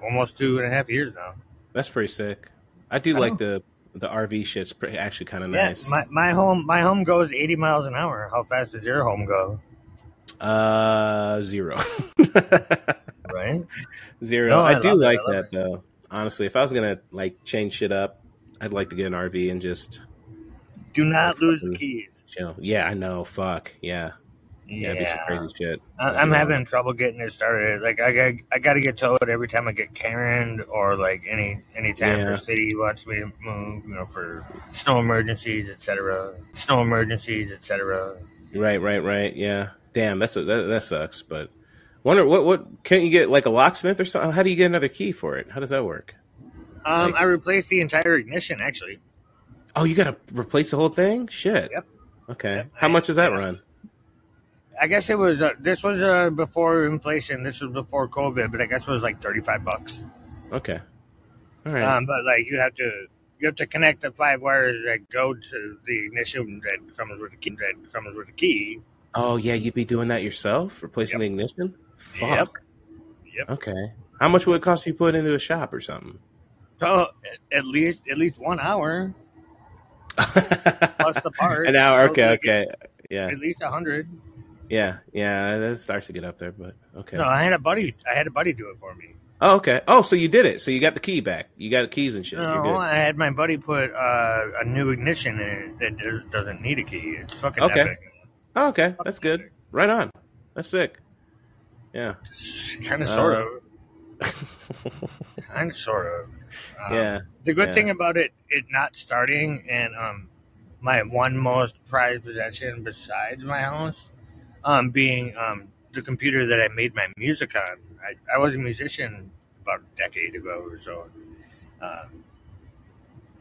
almost two and a half years now. That's pretty sick. I do I like know. the the RV shit's pretty, actually kind of Yeah, nice. my my home my home goes eighty miles an hour. How fast does your home go? uh, zero. *laughs* Right. zero. No, I I, do like I love that though. Honestly, if I was gonna like change shit up, I'd like to get an RV and just Do not Like lose the keys. chill. Yeah, I know. Fuck. Yeah. Yeah, do some crazy shit. I, I'm having trouble getting it started. Like I got, I got to get towed every time I get Karen or like any anytime Yeah. the city wants me to move. You know, for snow emergencies, etc. Snow emergencies, etc. Right, right, right. Yeah. Damn, that's a, that, that sucks. But wonder what what can't you get like a locksmith or something? How do you get another key for it? How does that work? Um, Like- I replaced the entire ignition actually. Oh, you got to replace the whole thing? Shit. Yep. Okay. Yep. How much does that Yeah. run? I guess it was. Uh, this was uh, before inflation. This was before COVID, but I guess it was like thirty five bucks. Okay. All right. Um, but like you have to. You have to connect the five wires that go to the ignition that comes with the key. That comes with the key. oh yeah, you'd be doing that yourself, replacing the ignition. Fuck. Yep. Yep. Okay. How much would it cost you to put into a shop or something? So at- least at least one hour plus the part. *laughs* An hour. Okay. Okay. Yeah. At least a hundred. Yeah. Yeah. That starts to get up there, but okay. No, I had a buddy. I had a buddy do it for me. Oh, okay. Oh, so you did it. So you got the key back. You got the keys and shit. No. I had my buddy put uh, a new ignition in it that does- doesn't need a key. It's fucking Okay. epic. Oh, okay. That's good. Right on. That's sick. Yeah. Kind of, Uh, sort of, *laughs* kind of, sort of. Um, yeah. The good yeah. thing about it, it not starting, and um, my one most prized possession besides my house, um, being um the computer that I made my music on. I, I was a musician about a decade ago or so. Um,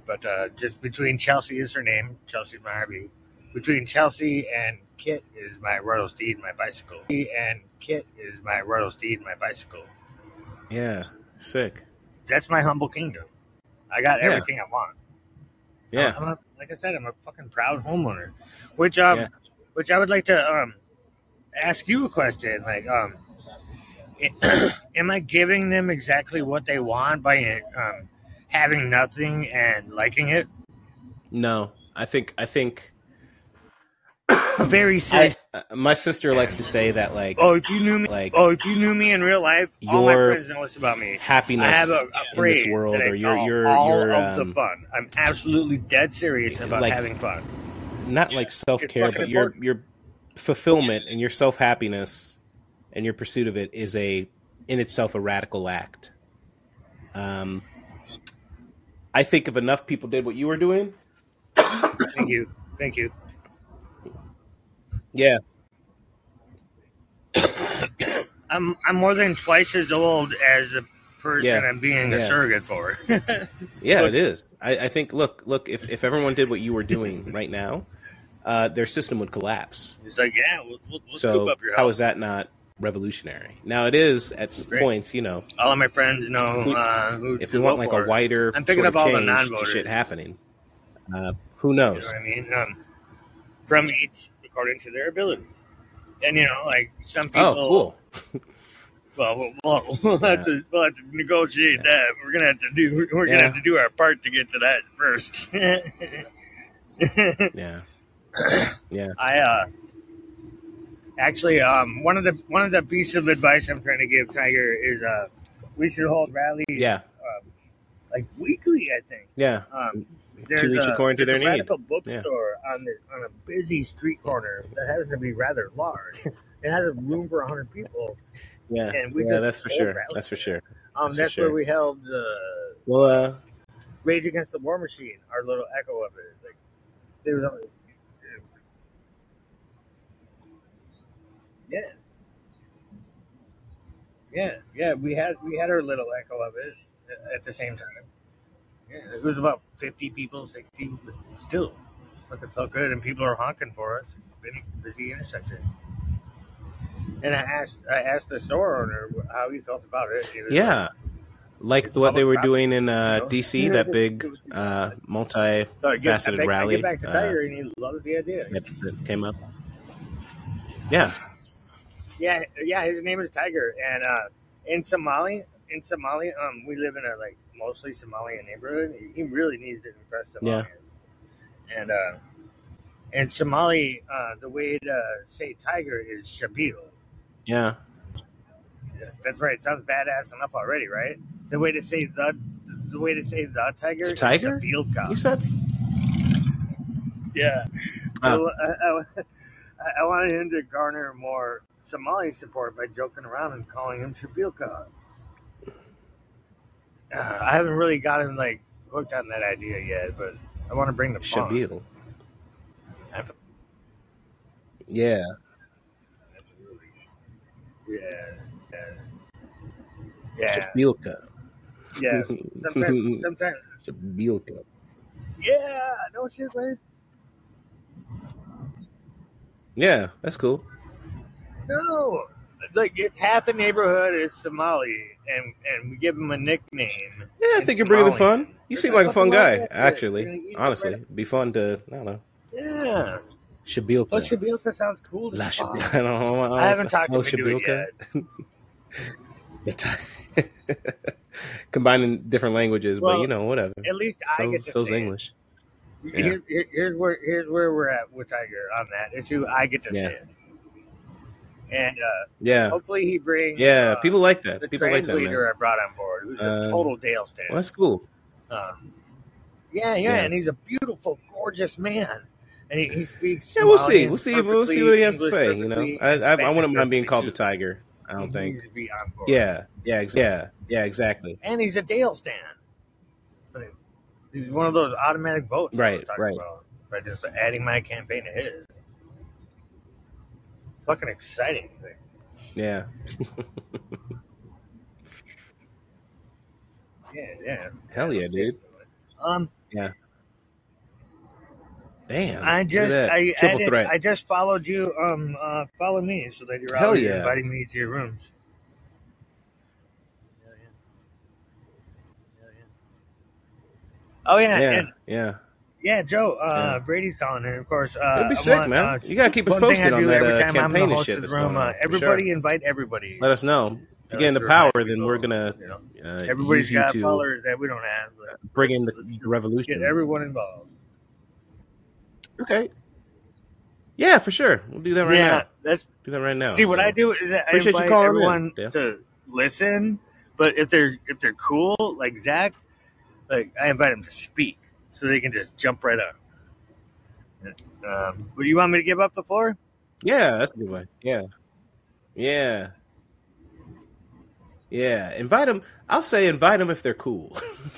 but uh, just between Chelsea is her name, Chelsea Marby. Between Chelsea and Kit is my Royal Steed, my bicycle. And Kit is my Royal Steed, my bicycle. Yeah. Sick. That's my humble kingdom. I got Yeah. everything I want. Yeah. I'm a, like I said, I'm a fucking proud homeowner. Which um, Yeah. which I would like to um, ask you a question. Like um, *clears throat* am I giving them exactly what they want by um having nothing and liking it? No. I think. I think. *coughs* Very serious. uh, my sister likes to say that like oh, if you knew me, like oh, if you knew me in real life, all my friends know this about me. happiness I have a, a in this world, I or your call your all of the um, fun. I'm absolutely dead serious about like- having fun. not like self care, but your your fulfillment and your self happiness and your pursuit of it is a in itself a radical act. Um, I think if enough people did what you were doing, Thank you, thank you. Yeah, I'm I'm more than twice as old as the person Yeah. I'm being a surrogate for. *laughs* yeah, it is. I, I think. Look, look. If if everyone did what you were doing *laughs* right now, uh, their system would collapse. It's like, yeah, we'll, we'll, we'll scoop So up your how house. that not revolutionary? Now it is at Great. points. You know, All of my friends know If we- uh, who if we want like a wider I'm thinking sort of all the non-voters. shit happening, uh, who You know knows? what I mean? Um, from each according to their ability. And you know, like some people. Oh, cool. *laughs* Well, we'll, we'll, we'll have to we'll have to negotiate that. We're gonna have to do we're gonna have to do our part to get to that first. *laughs* Yeah. *coughs* Yeah. I uh actually um one of the one of the pieces of advice I'm trying to give Tiger is uh we should hold rallies Yeah. um, like weekly. I think. Yeah. Um, To each a, according to there's their a need. radical bookstore on the on a busy street corner that happens to be rather large. *laughs* it has a room for hundred people. Yeah. And we yeah, that's for sure. That's for sure. Um, That's that's sure. where we held uh, Well, uh, Rage Against the War Machine. Our little echo of it. Like there was only yeah. Yeah, yeah, we had we had our little echo of it at the same time. Yeah, it was about fifty people, sixty, but still, fucking felt good, and people are honking for us. Busy, busy intersection. And I asked I asked the store owner how he felt about it. Was Yeah, like, like what they were doing in uh, you know? DC, that big uh, So I I multi-faceted get rally back to uh, Tiger, and he loved the idea. that, that came up. Yeah, Yeah, yeah, his name is Tiger, and uh, in Somali, in Somalia, um, we live in a like mostly Somali neighborhood. He really needs to impress yeah, Somalians, and uh, in Somali, uh, the way to say tiger is shabil. yeah. That's right. It sounds badass enough already, right? The way to say the the way to say the tiger The is tiger? shabilka. You said? Yeah. Oh, I, I, I wanted him to garner more Somali support by joking around and calling him shabilka. Uh, I haven't really gotten like hooked on that idea yet, but I want to bring the fun. Shabil. Absolutely. Yeah, Yeah. Yeah. Shabilka. Yeah. Sometimes, *laughs* sometimes. Shabilka. Yeah. No shit, right? Yeah, that's cool. No. Like if half the neighborhood is Somali and and we give them a nickname Yeah, I think you're bringing the fun. You seem like a fun guy, that shit. They're actually. it Honestly, right. Be fun to, I don't know, Yeah. Shabilka. Shabilka sounds cool La Shabilka. *laughs* I don't know. I haven't talked to Shabilka. yet. *laughs* *laughs* Combining different languages, but you know, whatever. at least I So get to so's say it. English. Yeah, Here, here, here's where here's where we're at with Tiger on that issue. I get to yeah, say it, and uh, yeah, hopefully he brings yeah. uh, People like the that. People like that, man. translator I brought on board, who's a Uh, total Dale well, stand. that's cool. Um, yeah, yeah, Yeah, and he's a beautiful, gorgeous man, and he, he speaks yeah. We'll see. We'll see. We'll see what he has to say. You know, I I, I wouldn't mind being called the tiger. I don't think. needs to be on board, Yeah, yeah, ex- yeah, yeah. Exactly. and he's a Dale stand. He's one of those automatic votes Right, right. about by just adding my campaign to his. Fucking exciting thing. Yeah. *laughs* Yeah, yeah, Hell yeah. yeah, dude. Um, Yeah. Damn. I just. I Triple added threat. I just followed you. Um, uh, follow me so that you're Hell always yeah. inviting me to your rooms. Hell yeah. Hell yeah. Oh yeah, Yeah, and yeah, yeah, Joe. Uh, yeah. Brady's calling, and of course, It'd uh, be sick, want man. uh, You gotta keep us one thing posted on do that every uh, time I'm the campaign and shit of the room. Uh, on. For everybody sure. invite everybody. Let us know. If you I get like into to remind power, then we're gonna You know, uh, everybody's use you got to followers that we don't have, but bring in the let's revolution. get everyone involved. Okay. Yeah, for sure. We'll do that right Yeah, now. that's Do that right now. See, what I do is that I appreciate you invite everyone in, to listen, but if they're if they're cool, like Zach, like I invite them to speak, so they can just jump right up. Um, but you want me to give up the floor? Yeah, that's a good way. Yeah. Yeah. Yeah. Invite them. I'll say invite them if they're cool. *laughs*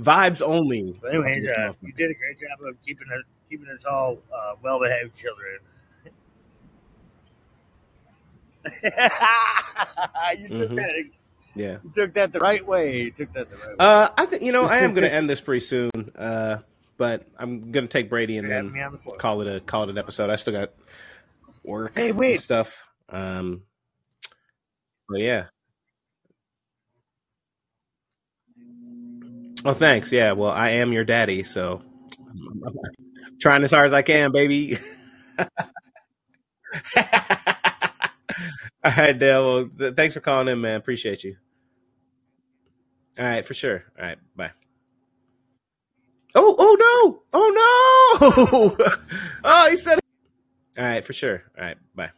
Vibes only. But anyways, uh, you did a great job of keeping us keeping us all uh, well behaved children. *laughs* you took hmm that Yeah. you took that the right way. You took that the right way. Uh, I think you know I am going to end this pretty soon. Uh, but I'm going to take Brady and then the call it a call it an episode. I still got work Hey, wait. stuff. Um, but yeah. Oh, thanks. Yeah. Well, I am your daddy, so I'm trying as hard as I can, baby. *laughs* All right, Dale. Well, th- thanks for calling in, man. Appreciate you. All right, for sure. All right, bye. Oh, oh no! Oh no! *laughs* oh, he said. All right, for sure. All right, bye.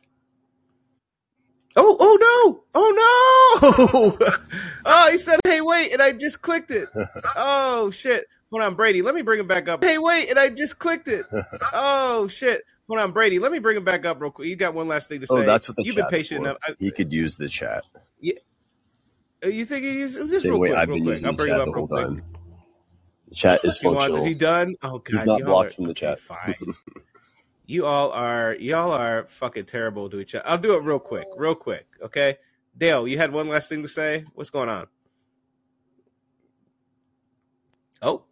Oh, oh no! Oh no! *laughs* oh, he said, "Hey, wait!" and I just clicked it. *laughs* Oh shit! Hold on, Brady. Let me bring him back up. Hey, wait! and I just clicked it. Oh shit! Hold on, Brady. Let me bring him back up real quick. You got one last thing to say. Oh, say. that's what the You've been chat's patient for. enough. I, He could use the chat. yeah, uh, you think he's just Same real way quick, I've been quick. using I'll the bring him chat the whole quick. time. The chat is He wants. Is he done? Oh god, He's not y'all are blocked from the okay. chat. Fine. You all are y'all are fucking terrible to each other. I'll do it real quick, real quick, okay? Dale, you had one last thing to say. What's going on? Oh,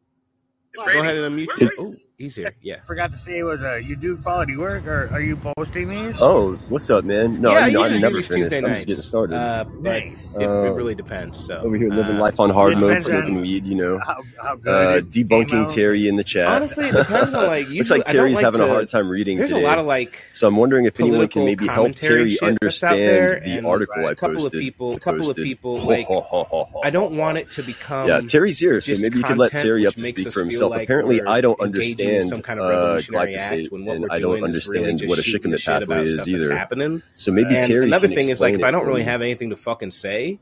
go ahead and unmute. yourself. He's *laughs* here. Yeah. Forgot to say it was uh, you do quality work, or are you posting these? Oh, what's up, man? No, yeah, I, I mean, usually I'm do never these finished. Tuesday I'm nights. just getting started. Uh, but Nice. it, it Uh, really depends. So Over here living uh, life on hard mode, smoking weed, you know. How, how good Uh, debunking. Terry in the chat. honestly, it depends on like. *laughs* Looks Usually, like Terry's like having to, a hard time reading There's today. a lot of like so I'm wondering if anyone can maybe help Terry shit that's out there, understand the and article Right. I a couple of people, A couple of people *laughs* like. I don't want it to become yeah, Terry's here, so maybe you could let Terry up to speak for himself. Apparently, I don't engaging in understand some kind of uh, revolutionary act when what we're I don't is really understand what a shooting shikimate the shit pathway is either. happening. So maybe And Terry another thing is like if I don't really me. have anything to fucking say,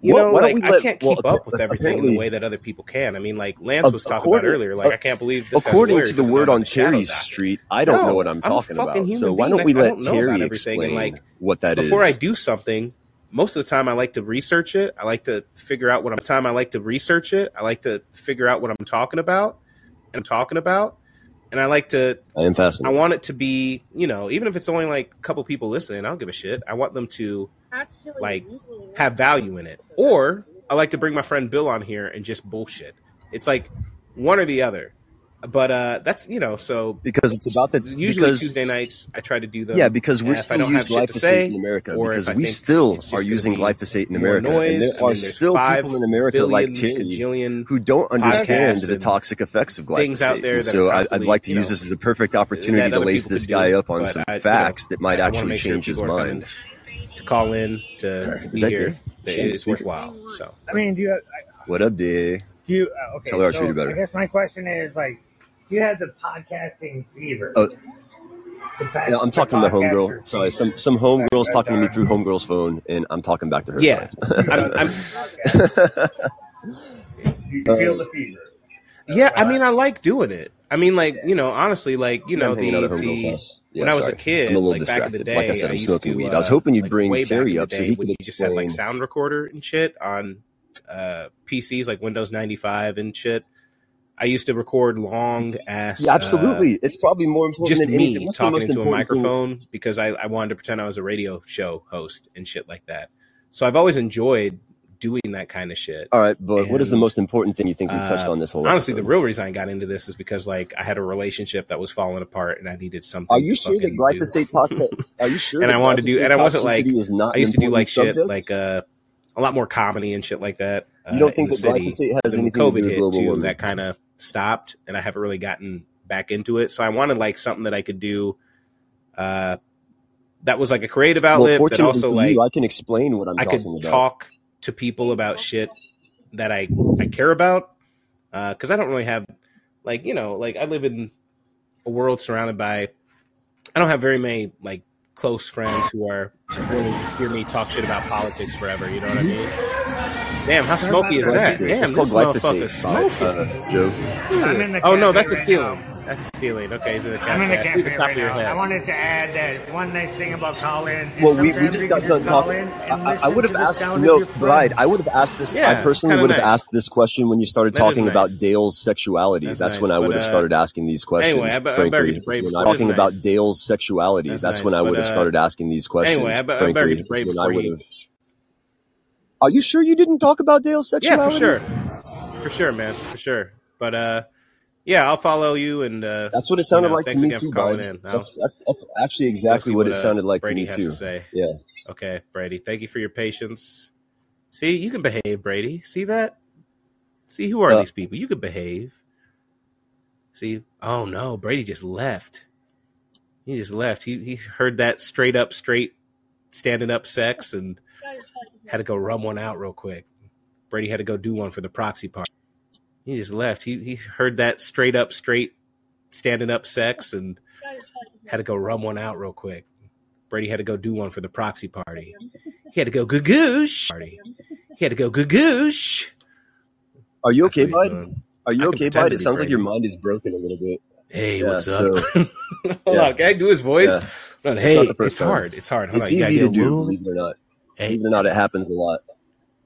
you Why- know, like we I can't well, keep up with everything in the way that other people can. I mean, like Lance was talking about earlier. Like I can't believe this According to the word on Terry's street, I don't No, know what I'm I'm talking about. So why don't we let don't Terry about everything, and, explain like, what that is? Before I do something, most of the time I like to research it. I like to figure out what I'm time I like to research it. I like to figure out what I'm talking about and I'm talking about. And I like to I am fascinated. I want it to be, you know, even if it's only like a couple people listening, I don't give a shit. I want them to like have value in it. Or I like to bring my friend Bill on here and just bullshit. It's like one or the other. But uh that's you know, so because it's about the usually because Tuesday nights I try to do them. yeah because we're and if I still using have shit to glyphosate say, in America because we still are using glyphosate in America, noise, and there I mean, are still people in America like billions, Terry who don't understand the toxic effects of things out glyphosate. there that so I, I'd like to use know, this as a perfect opportunity to lace this guy do, up on some I- you know, facts that might I actually make sure change his mind. to call in to Is be here. Dave? That Shane, It's worthwhile. So I mean, do you? What up, Day? Do you? Uh, okay. Tell her I so treat you better. I guess my question is like, do you have the podcasting fever? Oh, The pod- Yeah, I'm talking to podcaster homegirl. Sorry, some some homegirl's talking to me through homegirl's phone, and I'm talking back to her. yeah, Sorry. I'm, I'm You can feel the fever. yeah. I mean, I like doing it. I mean, like you know, honestly, like you know, I'm the, out at homegirl's the house. when Yeah, I was a kid, I'm a little like back in the distracted. day, Like I said, I'm used smoking to, weed. Uh, I was hoping you'd like bring Terry up so he could you just had like explain. sound recorder and shit on uh, PCs, like Windows 95 and shit. I used to record long ass. Yeah, Uh, absolutely. It's probably more important just than anything. me What's talking into a important thing? microphone because I, I wanted to pretend I was a radio show host and shit like that. So I've always enjoyed doing that kind of shit. All right, but what is the most important thing you think we touched Uh, on this whole honestly, the real reason I got into this is because like I had a relationship that was falling apart and I needed something. Are you sure that glyphosate podcast? *laughs* Are you sure and I wanted to do, and I wasn't like is not I used to do like shit like uh, a lot more comedy and shit like that. Uh, You don't in think that city. glyphosate has anything to do COVID with global warming? that kind of stopped, and I haven't really gotten back into it. So I wanted like something that I could do. Uh, that was like a creative Well, outlet, but also for like you, I can explain what I'm I could about. talk to people about shit that I I care about. Because I don't really have like you know like I live in a world surrounded by I don't have very many like close friends who are willing to hear me talk shit about politics forever. You know what I mean? Damn, how smoky is that? Damn, It's called this motherfucker's glyphosate, by, smoking. uh, Joe. I'm in the Oh no, that's the right ceiling. now. That's the ceiling. Okay, he's in the I'm in the cafe. cafe the top right of your now. head. I wanted to add that one nice thing about calling. is Well, we, we just got done talking. in I, I- I would have asked, no, of Bride. I would have asked this, Yeah, I personally would have nice. asked this question when you started That is talking nice. about Dale's sexuality. That's That's, nice, when I would have uh, started asking these questions, Anyway, I, be- I better frankly. get to break. When I is talking about Dale's sexuality, That's that's, when I would have uh, started asking these questions, Anyway, I, be- I better frankly. get to break When I would have. Are you sure you didn't talk about Dale's sexuality? Yeah, for sure, for sure, man, for sure. But uh, yeah, I'll follow you, and uh, That's what it you sounded know, like to me too, in—that's that's that's actually exactly what what it uh, sounded like Brady to me to too. say. Yeah. Okay, Brady, thank you for your patience. See, you can behave, Brady. See that? See, who are Uh, these people? You can behave. See, oh no, Brady just left. He just left. He he heard that straight up, straight, standing up sex, and had to go rum one out real quick. Brady had to go do one for the proxy party. He just left. He he heard that straight up, straight, standing up sex, and had to go rum one out real quick. Brady had to go do one for the proxy party. He had to go googoosh party. He had to go googoosh. Are you okay, bud? Are you okay, bud? It sounds like your mind is broken a little bit. Hey, Yeah, what's so up? *laughs* Hold yeah, on, can I do his voice? yeah. It's hey, not it's hard. It's hard. Hold It's on, easy to do, little. believe it or not. Hey, Believe it or not, it happens a lot.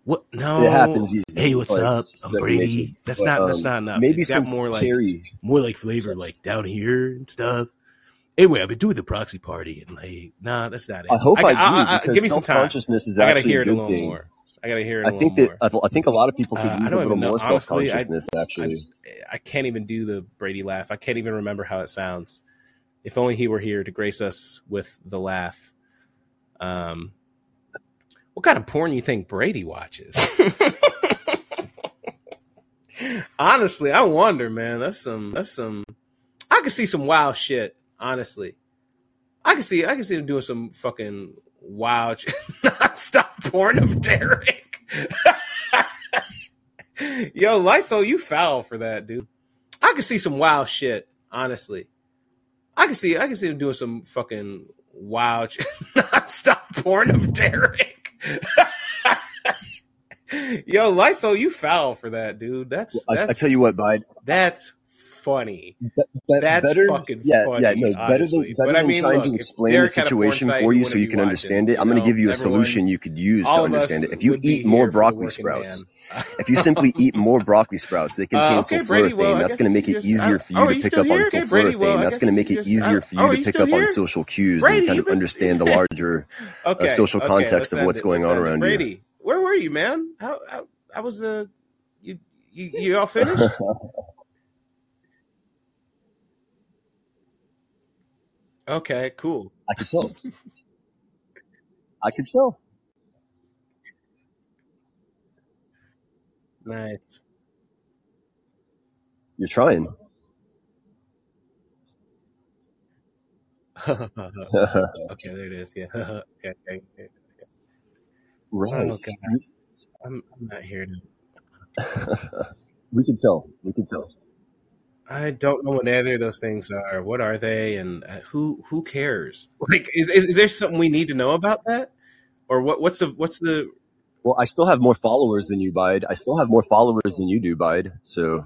what? No, it happens easily. Hey, what's like up? I'm Brady. That's But not. That's um, not enough. maybe It's since more like more like flavor, like down here and stuff. anyway, I've been doing the proxy party and like, nah, that's not it. I hope I, do I- because give me some time. self-consciousness is I gotta hear a it a little thing. more. I gotta hear it a I little think more. that I I think a lot of people could Uh, use a little more self-consciousness. Actually, I can't even do the Brady laugh. I can't even remember how it sounds. If only he were here to grace us with the laugh. Um, what kind of porn you think Brady watches? *laughs* honestly, I wonder, man. That's some. That's some. I could see some wild shit. Honestly, I can see. I can see him doing some fucking wild, shit. *laughs* non-stop porn of Derek. *laughs* Yo, Lysol, you foul for that, dude. I could see some wild shit, honestly. I can see I can see him doing some fucking wild shit. non-stop porn of Derek. *laughs* Yo, Lysol, you foul for that, dude. That's, I, that's I tell you what, Bide. that's funny. Be- be- That's better, fucking yeah, funny, yeah, no, better than better But I than mean, trying look, to explain the Derek had a porn situation for you so you can understand it. you I'm going to give you a Everyone- solution you could use to all of us understand it. If you eat more here for the broccoli sprouts, if you simply eat *laughs* more broccoli sprouts, they contain Uh, okay, sulforaphane. That's going to make it easier for you oh, to pick up on here? Okay, Brady, well, sulforaphane. That's going to make it easier for you oh, to pick up on social cues and kind of understand the *laughs* larger social context of what's going on around you. Brady, where were you, man? How how was the you you, you all finished? Okay, cool. I can tell. I can tell. Nice. You're trying. *laughs* okay, there it is. Yeah. *laughs* okay, okay, okay. right. Oh god, I'm, I'm not here to. *laughs* we can tell. We can tell. I don't know what either of those things are. What are they, and uh, who who cares? *laughs* Like, is, is is there something we need to know about that, or what? What's the what's the? Well, I still have more followers than you, Bide. I still have more followers than you do, Bide. So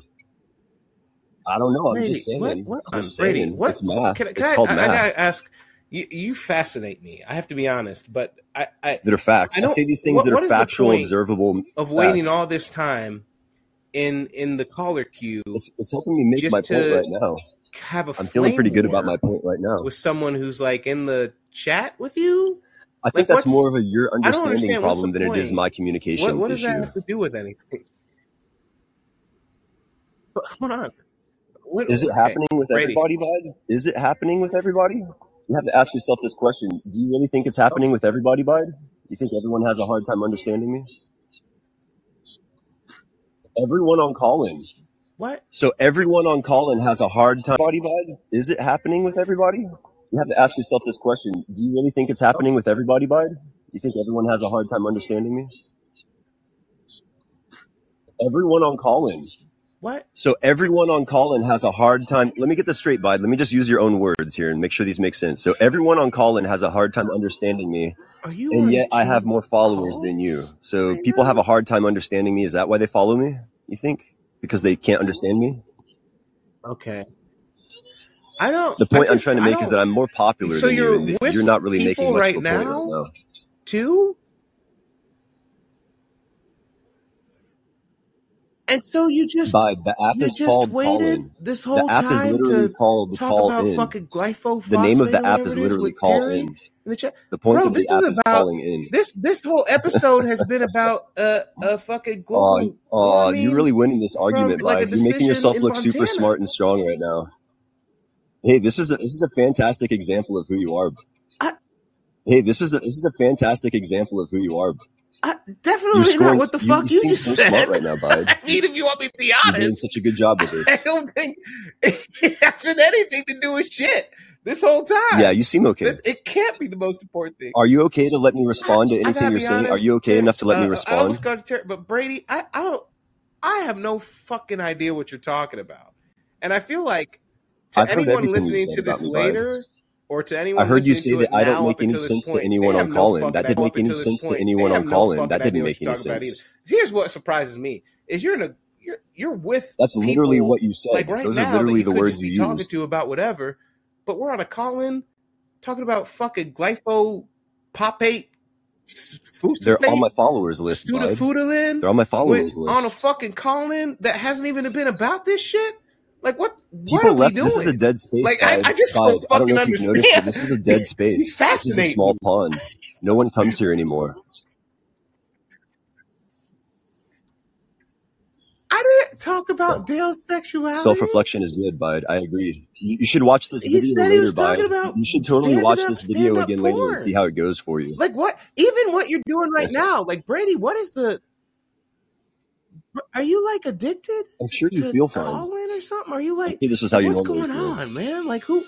I don't know. I'm Brady, just saying. what? What? I'm just Brady, saying. what? It's math. Can, I- can it's I, called I, I math. gotta ask. You, you fascinate me. I have to be honest, but I, I that are facts. I I, say these things what- that are factual, observable. of waiting facts. all this time in in the caller queue It's, it's helping me make my point right now. have a I'm feeling pretty good about my point right now. with someone who's like in the chat with you. I think that's more of a your understanding understand. Problem than it is my communication What, what does issue. that have to do with anything? But hold on. What, Is it okay, happening with Brady. everybody, Bud? Is it happening with everybody? You have to ask yourself this question. Do you really think it's happening with everybody, Bud? Do you think everyone has a hard time understanding me? Everyone on call in. What? So everyone on call in has a hard time. Body, Bud? Is it happening with everybody? You have to ask yourself this question. Do you really think it's happening with everybody, Bud? Do you think everyone has a hard time understanding me? Everyone on call in. What? So everyone on call in has a hard time. Let me get this straight, Bud. Let me just use your own words here and make sure these make sense. So everyone on call in has a hard time understanding me, Are you? and yet I have more followers calls than you. So people have a hard time understanding me. Is that why they follow me? You think? Because they can't understand me? Okay. I don't. The point I'm trying to make is that I'm more popular So than you, you're and with you're not really making much right of a point now? right now. two. And so you just Bud, the app you is just called waited this The whole app is time literally to called talk Call about In. fucking glyphosate. The name of the app is literally with Call Terry In. the chat. The point Bro, of the this app is is calling in. this. This whole episode has been about uh, a fucking *laughs* Oh, global. you know you're really winning this From, argument, like. You're making yourself look super smart and strong right now. Hey, this is a, this is a fantastic example of who you are. I- Hey, this is a, this is a fantastic example of who you are. I, definitely not what the you, fuck you you, just so said. right now, Bud. *laughs* I mean, if you want me to be honest, You're doing such a good job with this. *laughs* I don't think it has anything to do with shit this whole time. Yeah, you seem okay. It, it can't be the most important thing. Are you okay to let me respond to anything you're be saying? Are you okay enough to let me uh, I respond? got to Ter- but Brady, I, I don't, I have no fucking idea what you're talking about, and I feel like to I've anyone listening to this me, later, or to anyone I heard you say that I don't make any sense to anyone on no call in. That didn't make any sense to anyone on call in. That didn't make any talking about either. sense. Here's what surprises me: is you're in a you're you're with That's literally what you said. like right Those now are literally the words you talking to about whatever, but we're on a call in talking about fucking glypho popate They're on my followers list, bud. studafudalin They're on my followers list. on a fucking call in that hasn't even been about this shit. Like what? What People are we left. doing? This is a dead space. Like I, I just don't I don't fucking know if you've noticed, understand. this is a dead *laughs* space. This is a small pond. No one comes here anymore. I didn't talk about Dale's sexuality. Self-reflection is good, Bud. I agree. You, you should watch this He video later, Bud. You should totally watch up, this video again later and see how it goes for you. Like what? Even what you're doing right *laughs* now, like Brady, what is the? Are you like addicted I'm sure you feel fine. Colin or something? Are you like? This is how you What's going on, man? Like who?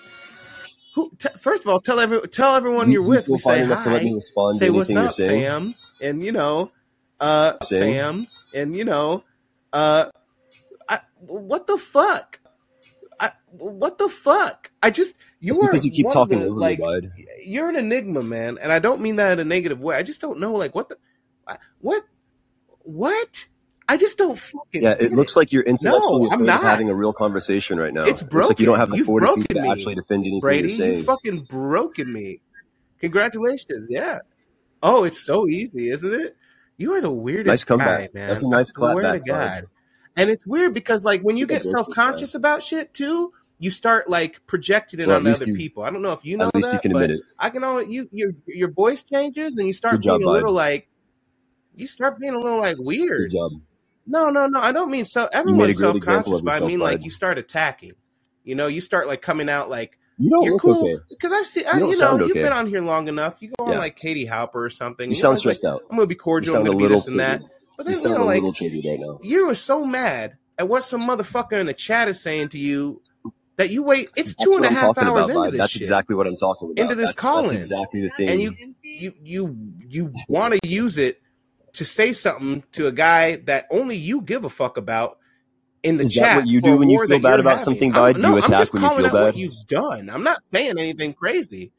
Who? T- first of all, tell every tell everyone You, you with. feel We say enough to let me hi, say what's up, saying? fam, and you know, uh, fam, and you know, uh, I, what the fuck? I, what the fuck? I just you It's are because you keep talking the like Bud. you're an enigma, man, and I don't mean that in a negative way. I just don't know, like what the what what? I just don't fucking Yeah, it looks it. like you're intellectually No, I'm not. having a real conversation right now. It's It looks like you don't have the You've fortitude broken to actually defend anything Brady. you're You saying. fucking broken me. Congratulations. Yeah. Oh, it's so easy, isn't it? You are the weirdest. Nice comeback. guy, That's a nice I swear to clapback, Bud. God. And it's weird because like when you get self broke this guy. conscious about shit too, you start like projecting it Well, least other you, people. I don't know if you know at least you that, can admit but it. I can always you your your voice changes and you Good start job, being a Bud. little like you start being a little like Good weird. job. No, no, no. I don't mean so. You made a Everyone's self conscious, but I mean like you start attacking. You know, you start like coming out like You don't you're look cool okay. because I've seen. You I, don't you know, sound you've okay. been on here long enough. You go on Yeah. like Katie Halper or something. You You know, sound it's like stressed out. I'm gonna be You cordial. I'm gonna be this and that. But You then you sound know, a like right now. you were so mad at what some motherfucker in the chat is saying to you that you wait. It's That's two and what a I'm half talking hours about, into this That's shit, exactly what I'm talking about. into this That's call that's exactly the thing. and you you you you want to use it to say something to a guy that only you give a fuck about in the Is that what you do when you feel bad about having. something, I'm bud? No, you I'm attack just when you calling feel out what bad? you've done. I'm not saying anything crazy.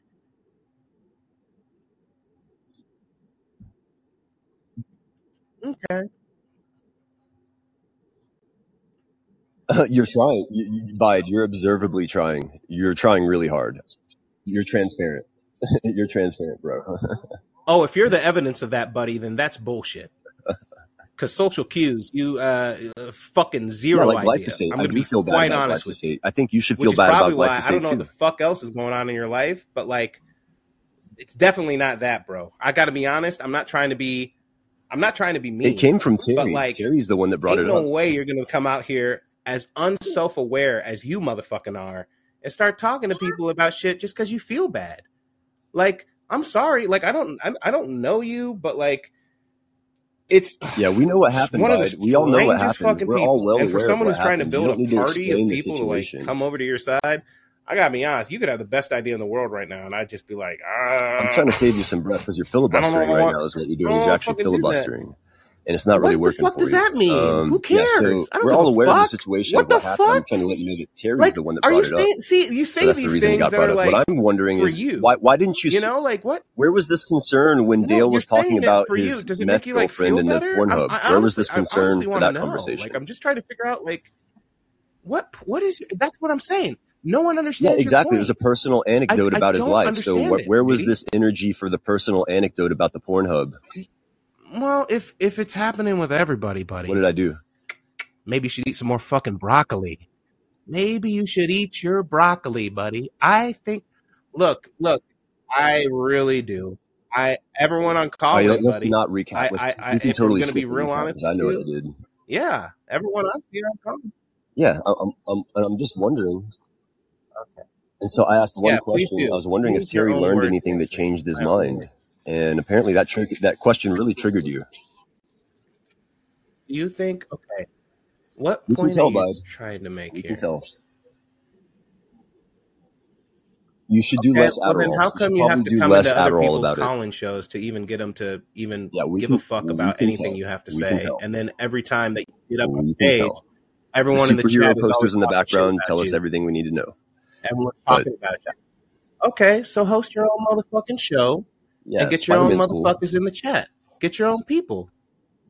Okay. *laughs* you're trying, you, you, Bide. You're observably trying. You're trying really hard. You're transparent. *laughs* you're transparent, bro. *laughs* Oh, if you're the evidence of that, buddy, then that's bullshit. *laughs* Because social cues, you uh, fucking yeah, like idea. glyphosate. I'm going to be feel quite about honest with you. I think you should feel bad about probably why I don't glyphosate know what the fuck else is going on in your life, but like, it's definitely not that, bro. I got to be honest. I'm not trying to be, I'm not trying to be mean. It came from Terry. but like, Terry's the one that brought it no up. way you're going to come out here as unself aware as you motherfucking are and start talking to people about shit just because you feel bad. Like, I'm sorry. Like, I don't, I, I don't know you, but like, it's *sighs* Yeah, we know what happened, one of the We all know what happened. We're all well And for someone who's trying to happened. Build a party of people to like come over to your side, I gotta be honest. You could have the best idea in the world right now, and I'd just be like, I'm ah, trying to save you some breath because you're I don't know. filibustering right now. Is what you're doing. Is you're actually filibustering, and it's not really What the working fuck for does you. that mean? Who Um, yeah, cares? so I don't we're all aware of the situation What of the what happened. I'm fuck? trying to let you know that Terry's Like, the one that are you brought it up. saying? See, you say So that's the these reason it things got brought up. What I'm wondering is you. why why didn't you? You know, like what? Where was this concern when No, Dale was talking about his meth like girlfriend in the? I'm, Pornhub? I Where was this concern for that know. Like. I'm just trying to figure out like what what is. That's what I'm saying. No one understands your exactly. There's a personal anecdote I about his life. So what, it, where was Brady. this energy for the personal anecdote about the Pornhub? Well, if if it's happening with everybody, buddy. What did I do? maybe you should eat some more fucking broccoli. Maybe you should eat your broccoli, buddy. I think. Look, look. I really do. I everyone on call in, let's buddy. not recap. Let's I, I we can if totally be real recap honest I know what you, I did. yeah, everyone on here on call. Yeah, I'm, I'm, I'm just wondering. Okay. And so I asked one Yeah, question. I was wondering if Terry learned anything that changed his mind. And apparently that that question really triggered you. You think? Okay. What You can point are tell, you bud. trying to make You can here? tell. You should do Okay, less well then, how come should you have to come into other Adderall people's about it. call-in shows to even get them to even Yeah, give can. a fuck about anything tell. you have to say? And then every time that you get up on can stage, tell. The everyone in the chat is posters in the background tell us you. everything we need to know. Everyone's But talking about you. Okay, so host your own motherfucking show yeah, and get your own Spider-Man's cool. motherfuckers in the chat. Get your own people,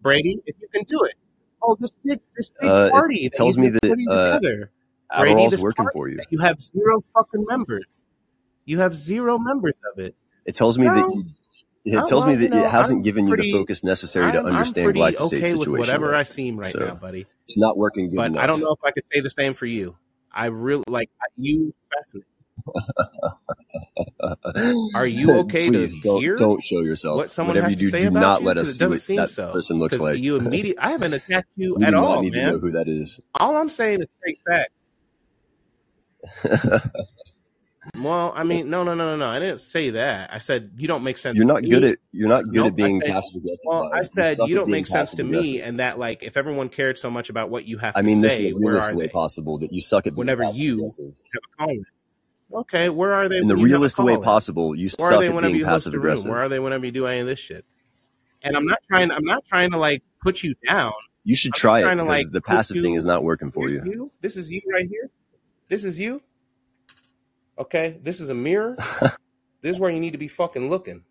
Brady, if you can do it. Oh, this big, this big Uh, it, party it that tells me that uh, together, Brady. This working for you. you have zero fucking members. You have zero members of it. It tells me that you. It Oh, tells me well, that it hasn't I'm given you the focus necessary to I'm, I'm understand pretty glyphosate okay with situation whatever yet. I seem right So now, buddy. it's not working good But I don't know if I could say the same for you. I really like you. Fascinating. Are you *laughs* okay Please to don't hear don't show yourself. what someone Whatever has you to do, say do about not you? let us it see what seem that so. person looks like. you *laughs* immediately, I haven't attacked you at all, need to man. know who that is. All I'm saying is straight facts. Well, I mean, no, no, no, no, no. I didn't say that. I said you don't make sense you're to not good me. at you're not good Nope. at being passive well, I said you don't make sense to me, and that like if everyone cared so much about what you have I to mean this in say, the where realest are way possible. That you suck at Whenever you have a call in. Okay, where are they In the when you realest way possible, you Where suck at being you passive a room? Where are they whenever you do any of this shit? And I'm not trying. I'm not trying to like put you down. You should I'm try it because like the passive thing is not working for you. you. This is you right here. This is you. Okay. This is a mirror. *laughs* This is where you need to be fucking looking.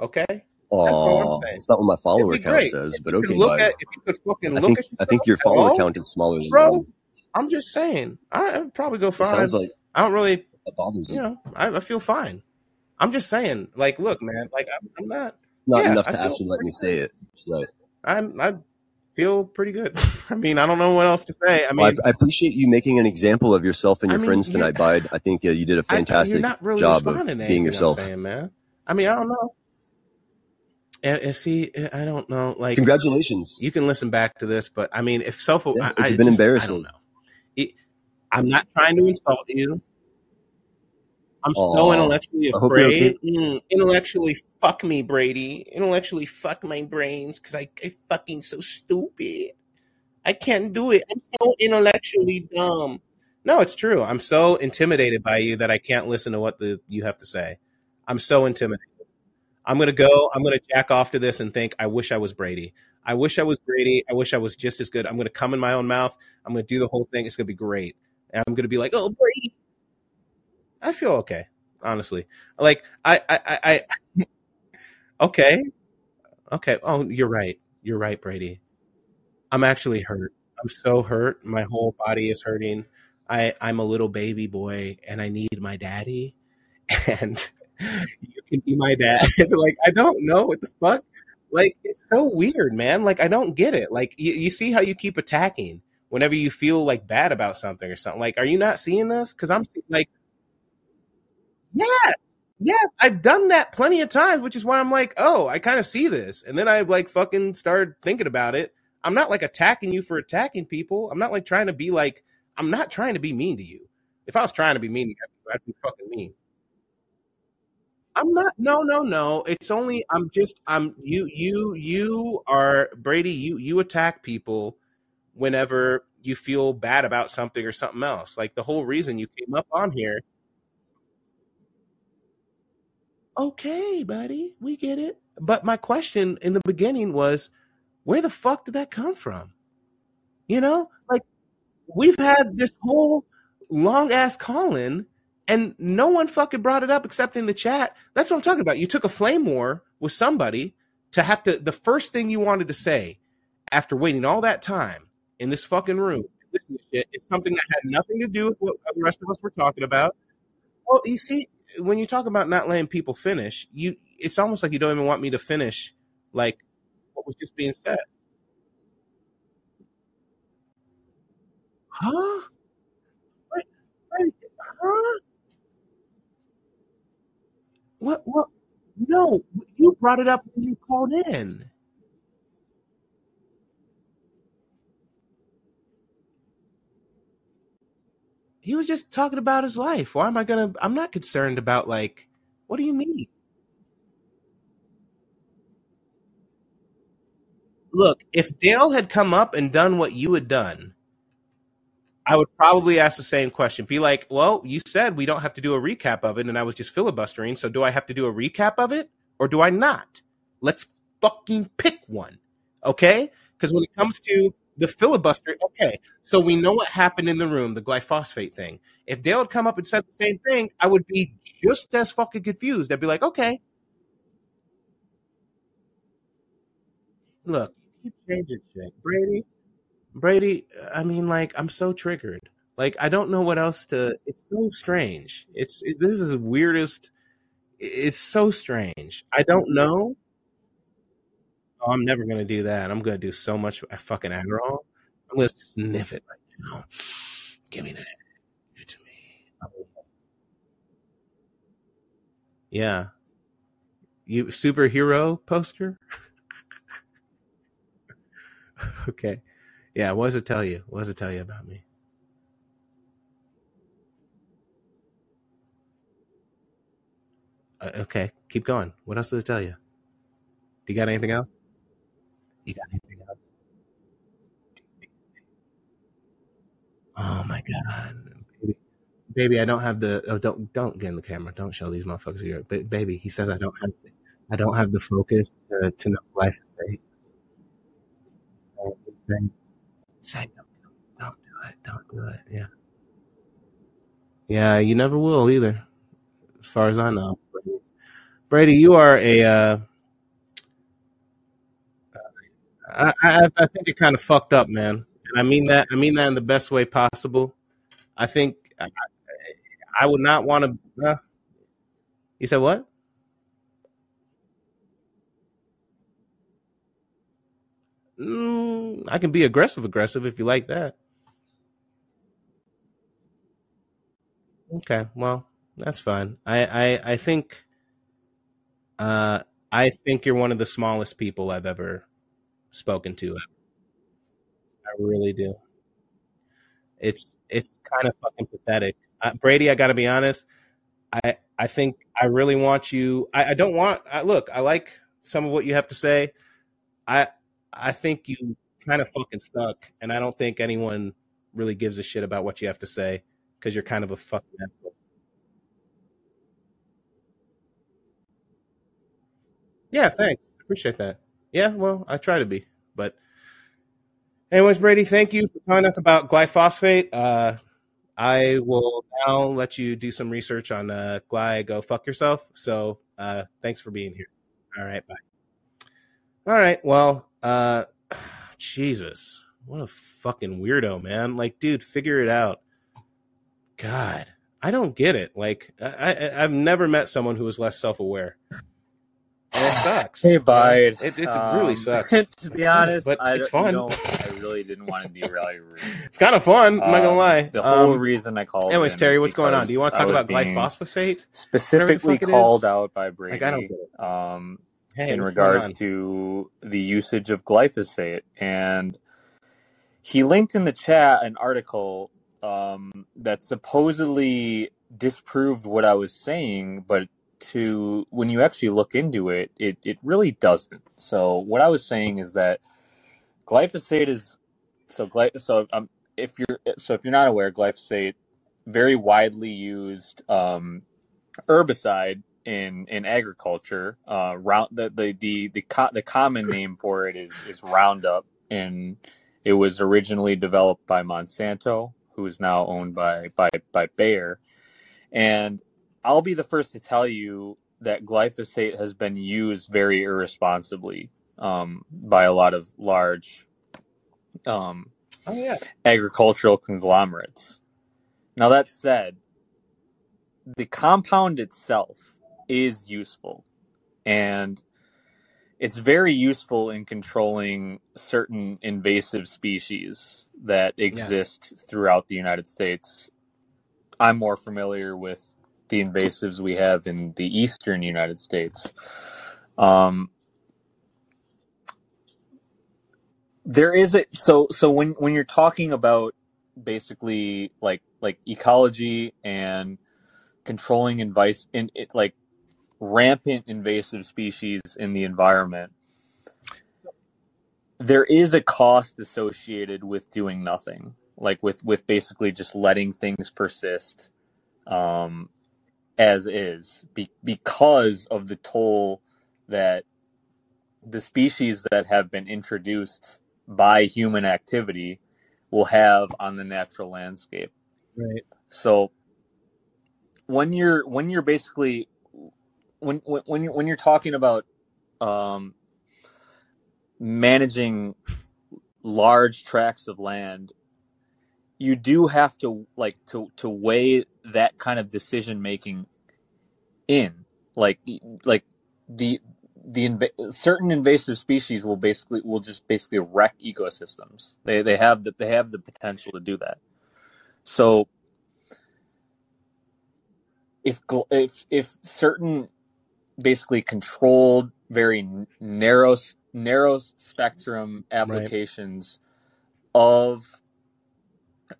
Okay. All Oh, it's not what my follower count says, if but okay, look at. If you could fucking I look think at I think your follower Hello, count is smaller than bro. mine. I'm just saying. I, I'd probably go It sounds like I don't really. That bothers You you. know. I, I feel fine. I'm just saying. Like, look, man. Like, I'm, I'm not. Not Yeah, enough to actually let me say it. Right. I'm I feel pretty good. *laughs* I mean, I don't know what else to say. I Well, mean, I, I appreciate you making an example of yourself and I your mean, friends tonight, Bide. I think uh, you did a fantastic really job of being yourself. saying, man. I mean, I don't know. And, and see, I don't know. Like, Congratulations. you can listen back to this, but I mean, if self, Yeah, I, it's I been just, I don't know. It, I'm not trying to insult you. I'm so intellectually I okay. afraid. Mm, intellectually, fuck me, Brady. Intellectually, fuck my brains because I, I fucking so stupid. I can't do it. I'm so intellectually dumb. No, it's true. I'm so intimidated by you that I can't listen to what the you have to say. I'm so intimidated. I'm gonna go. I'm gonna jack off to this and think. I wish I was Brady. I wish I was Brady. I wish I was just as good. I'm gonna come in my own mouth. I'm gonna do the whole thing. It's gonna be great. And I'm gonna be like, oh Brady. I feel okay, honestly. Like I, I, I, I *laughs* okay, okay. Oh, you're right. You're right, Brady. I'm actually hurt. I'm so hurt. My whole body is hurting. I, I'm a little baby boy and I need my daddy. *laughs* And you can be my dad. *laughs* like, I don't know what the fuck. Like, it's so weird, man. Like, I don't get it. Like, you, you see how you keep attacking whenever you feel like bad about something or something. Like, are you not seeing this? Because I'm like, yes, yes, I've done that plenty of times, which is why I'm like, oh, I kind of see this. And then I like fucking started thinking about it. I'm not like attacking you for attacking people. I'm not like trying to be like, I'm not trying to be mean to you. If I was trying to be mean to you, I'd be fucking mean. I'm not. No, no, no. It's only. I'm just. I'm. You. You. You are Brady. You. You attack people whenever you feel bad about something or something else. Like the whole reason you came up on here. Okay, buddy, we get it. But my question in the beginning was, where the fuck did that come from? You know, like we've had this whole long ass call in and no one fucking brought it up except in the chat. That's what I'm talking about. You took a flame war with somebody to have to, the first thing you wanted to say after waiting all that time in this fucking room, shit, is something that had nothing to do with what the rest of us were talking about. Well, you see, when you talk about not letting people finish, you, it's almost like you don't even want me to finish, like what was just being said. Huh? Wait, wait, huh? What? What? No, you brought it up when you called in. He was just talking about his life. Why am I gonna? I'm not concerned about like. What do you mean? Look, if Dale had come up and done what you had done, I would probably ask the same question. Be like, well, you said we don't have to do a recap of it, and I was just filibustering. So do I have to do a recap of it or do I not? Let's fucking pick one. Okay? Because when it comes to the filibuster, okay, so we know what happened in the room, the glyphosate thing. If Dale had come up and said the same thing, I would be just as fucking confused. I'd be like, okay, look, keep changing shit. Brady, Brady, I mean, like, I'm so triggered. Like, I don't know what else to. It's so strange. It's it, this is weirdest. It's so strange. I don't know. Oh, I'm never gonna do that. I'm gonna do so much fucking Adderall. I'm gonna sniff it right now. Give me that. Give it to me. Yeah. You superhero poster? *laughs* okay. Yeah, what does it tell you? What does it tell you about me? Uh, okay, keep going. What else does it tell you? Do you got anything else? You got anything else? Oh my god, baby, baby, I don't have the. Oh, don't don't get in the camera. Don't show these motherfuckers here. But baby, he says I don't have. I don't have the focus to, to know life is Say, say, don't, don't do it. Don't do it. Yeah. Yeah, you never will either, as far as I know. Brady, you are a. Uh, I, I, I think you're kind of fucked up, man. And I mean that. I mean that in the best way possible. I think I, I would not want to. Uh, you said what? Mm, I can be aggressive, aggressive if you like that. Okay, well, that's fine. I, I, I think, uh, I think you're one of the smallest people I've ever spoken to. him. I really do. It's, it's kind of fucking pathetic. Uh, Brady, I got to be honest. I, I think I really want you. I, I don't want. I, look, I like some of what you have to say. I, I think you kind of fucking suck, and I don't think anyone really gives a shit about what you have to say because you're kind of a fucking asshole. Yeah, thanks. Appreciate that. Yeah, well, I try to be, but anyways, Brady, thank you for telling us about glyphosate. Uh, I will now let you do some research on uh, gly. Go fuck yourself. So, uh, thanks for being here. All right, bye. All right, well, uh, *sighs* Jesus, what a fucking weirdo, man! Like, dude, figure it out. God, I don't get it. Like, I, I I've never met someone who was less self aware. And it sucks. Hey, Bide. It, it um, really sucks. *laughs* to be honest, but I, it's fun. You know, I really didn't want to derail your room. it's kind of fun. I'm not gonna Um, lie. The whole Um, reason I called. anyways, Terry, what's going on? Do you want to talk about glyphosate? Specifically called out by Brady. Like, I don't get it. Um, Hey, in regards to the usage of glyphosate. And he linked in the chat an article um, that supposedly disproved what I was saying, but to when you actually look into it, it, it really doesn't. So what I was saying is that glyphosate is so gly- so um, if you're so if you're not aware, glyphosate very widely used um, herbicide in in agriculture. Uh, round the the the the, co- the common name for it is is Roundup, and it was originally developed by Monsanto, who is now owned by by by Bayer. And I'll be the first to tell you that glyphosate has been used very irresponsibly um, by a lot of large um, Oh yeah. agricultural conglomerates. Now that said, the compound itself is useful and it's very useful in controlling certain invasive species that exist throughout the United States. I'm more familiar with the invasives we have in the eastern United States. Um, there is a so so when when you're talking about basically like like ecology and controlling invasive in it like rampant invasive species in the environment there is a cost associated with doing nothing like with with basically just letting things persist um as is be, because of the toll that the species that have been introduced by human activity will have on the natural landscape Right. so when you're when you're basically when when when you're, when you're talking about um, managing large tracts of land, you do have to like to to weigh that kind of decision making in like like the the inv- certain invasive species will basically will just basically wreck ecosystems. They they have the they have the potential to do that. So if if if certain basically controlled, very narrow narrow spectrum Right. applications of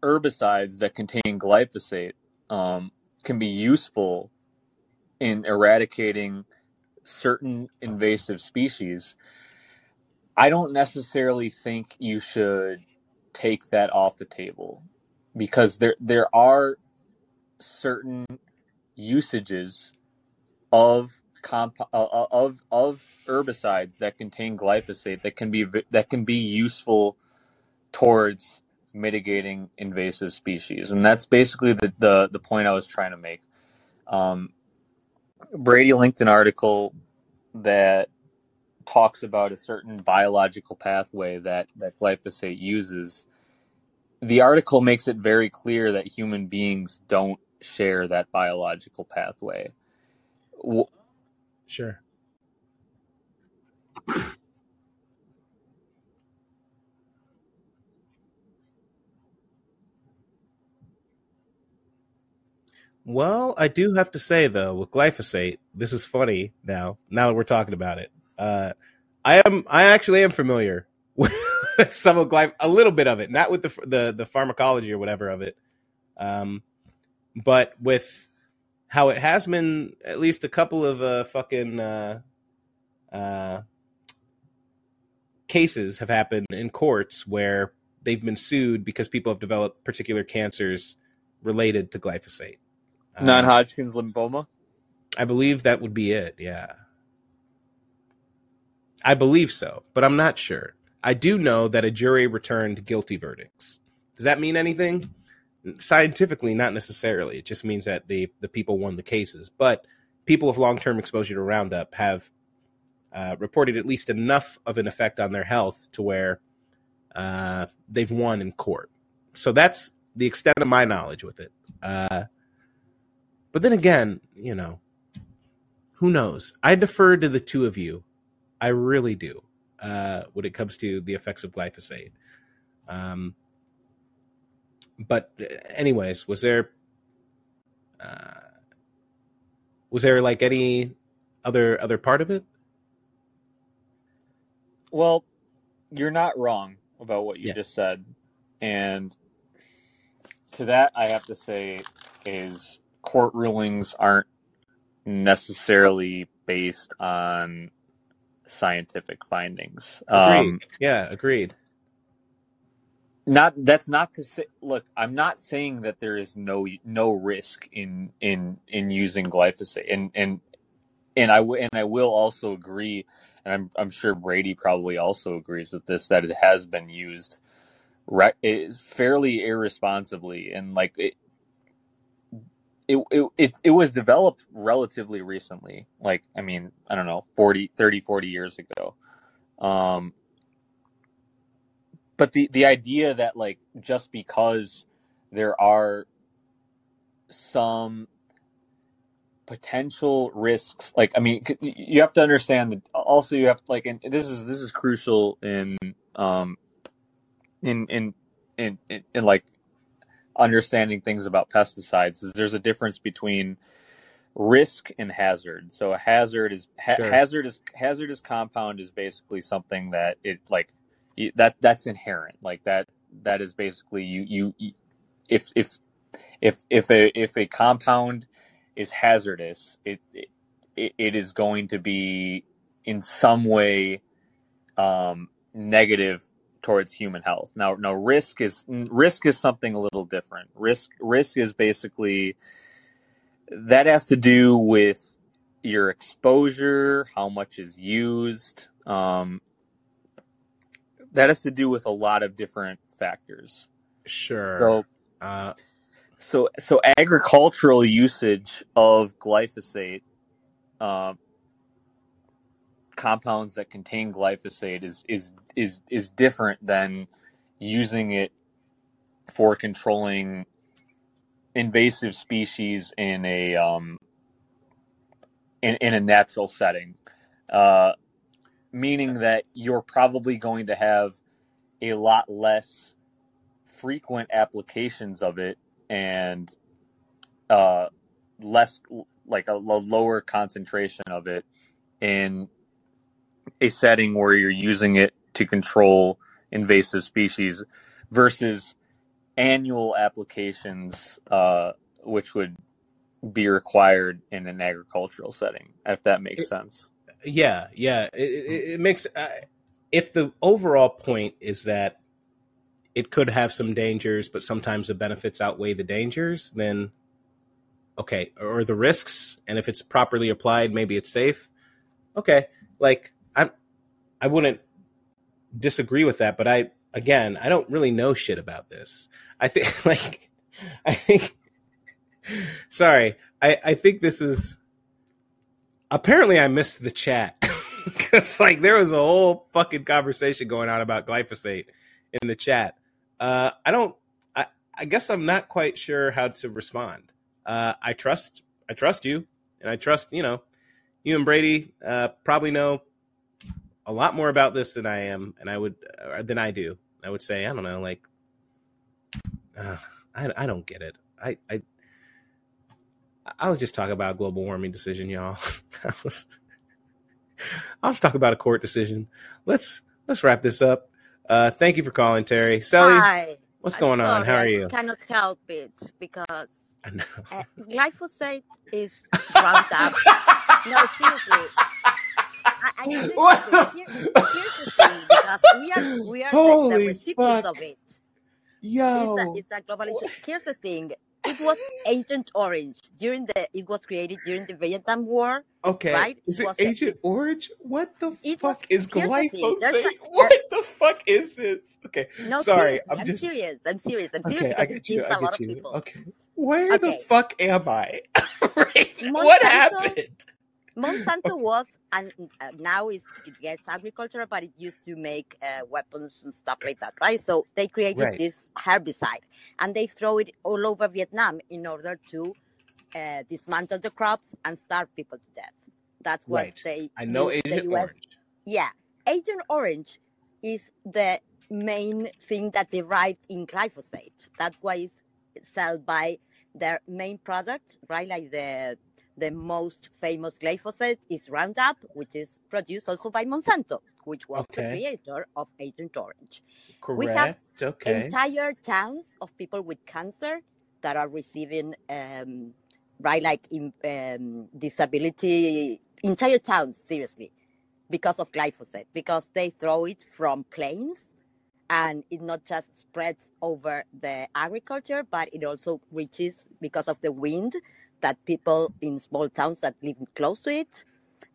herbicides that contain glyphosate um, can be useful in eradicating certain invasive species. I don't necessarily think you should take that off the table because there there are certain usages of comp uh, uh, of of herbicides that contain glyphosate that can be that can be useful towards mitigating invasive species and that's basically the the, the point I was trying to make um, Brady linked an article that talks about a certain biological pathway that that glyphosate uses the article makes it very clear that human beings don't share that biological pathway Sure. Well, I do have to say though, with glyphosate, this is funny now. Now that we're talking about it, uh, I am I actually am familiar *laughs* with some of glyph a little bit of it, not with the the the pharmacology or whatever of it, um, but with how it has been at least a couple of uh, fucking uh, uh, cases have happened in courts where they've been sued because people have developed particular cancers related to glyphosate. Um, non-Hodgkin's lymphoma I believe that would be it. Yeah. I believe so, but I'm not sure. I do know that a jury returned guilty verdicts. Does that mean anything? Scientifically, not necessarily. It just means that the the people won the cases. But people with long term exposure to Roundup have uh, reported at least enough of an effect on their health to where uh, they've won in court. So that's the extent of my knowledge with it. Uh, but then again, you know, who knows? I defer to the two of you. I really do uh, when it comes to the effects of glyphosate. Um, but uh, anyways, was there uh, was there like any other other part of it? well you're not wrong about what you Yeah. just said and to that I have to say is court rulings aren't necessarily based on scientific findings Agreed. um, yeah, agreed. not that's not to say look i'm not saying that there is no no risk in in in using glyphosate and and and i w- and i will also agree and i'm i'm sure brady probably also agrees with this that it has been used re- fairly irresponsibly and like it it, it it was developed relatively recently like i mean i don't know 40 30 40 years ago. Um but the the idea that like just because there are some potential risks like i mean you have to understand that also you have to like and this is this is crucial in um in in in in, in like understanding things about pesticides is there's a difference between risk and hazard so a hazard is ha- Sure. hazard is hazardous compound is basically something that it like that that's inherent like that that is basically you you you- if if if if a if a compound is hazardous it it, it is going to be in some way um negative towards human health. Now now risk is risk is something a little different. Risk risk is basically that has to do with your exposure how much is used um that has to do with a lot of different factors. Sure. so Uh, so so agricultural usage of glyphosate um, compounds that contain glyphosate is is is is different than using it for controlling invasive species in a um, in, in a natural setting. Uh, meaning that you're probably going to have a lot less frequent applications of it and uh, less like a, a lower concentration of it in a setting where you're using it to control invasive species versus annual applications, uh, which would be required in an agricultural setting, if that makes It- sense. Yeah, yeah. It, it, it makes uh, if the overall point is that it could have some dangers, but sometimes the benefits outweigh the dangers, then okay, or the risks, and if it's properly applied, maybe it's safe. Okay, like I, wouldn't disagree with that, but I again, I don't really know shit about this. I think *laughs* like I think sorry, I I think this is apparently I missed the chat *laughs* because like there was a whole fucking conversation going on about glyphosate in the chat. Uh, I don't. I I guess I'm not quite sure how to respond. Uh, I trust I trust you, and I trust you know you and Brady uh, probably know a lot more about this than I am, and I would uh, than I do. I would say I don't know, like uh, I I don't get it. I I I was just talking about a global warming decision, y'all. *laughs* I was, I'll just talk about a court decision. Let's let's wrap this up. Uh, thank you for calling, Terry. Sally, Hi. what's going on? How are you? I cannot help it because I know. uh, glyphosate is Roundup. *laughs* no, seriously. I, I *laughs* mean, here, here's the thing because we are we are the, the Holy recipients fuck, of it. It's a yo! it's a global issue. Here's the thing. It was Agent Orange during the. It was created during the Vietnam War, Okay, right? is It it the, Agent Orange? What the it was. fuck is Here's the. A, *laughs* What the fuck is this? Okay, no sorry. I'm I'm just serious. I'm serious. I'm serious okay. I get you. I a lot get you. Okay, where the fuck am I? *laughs* Right? What happened? Monsanto was, and uh, now is it gets agricultural, but it used to make uh, weapons and stuff like that, right? So they created right. this herbicide, and they throw it all over Vietnam in order to uh, dismantle the crops and starve people to death. That's what Right. they I know Agent U.S. Orange. Yeah, Agent Orange is the main thing that derived in glyphosate. That's why it's sold by their main product, right? Like the the most famous glyphosate is Roundup, which is produced also by Monsanto, which was the creator of Agent Orange. We have Correct. Okay. entire towns of people with cancer that are receiving, um, right, like in, um, disability, entire towns, seriously, because of glyphosate, because they throw it from planes and it not just spreads over the agriculture, but it also reaches because of the wind that people in small towns that live close to it.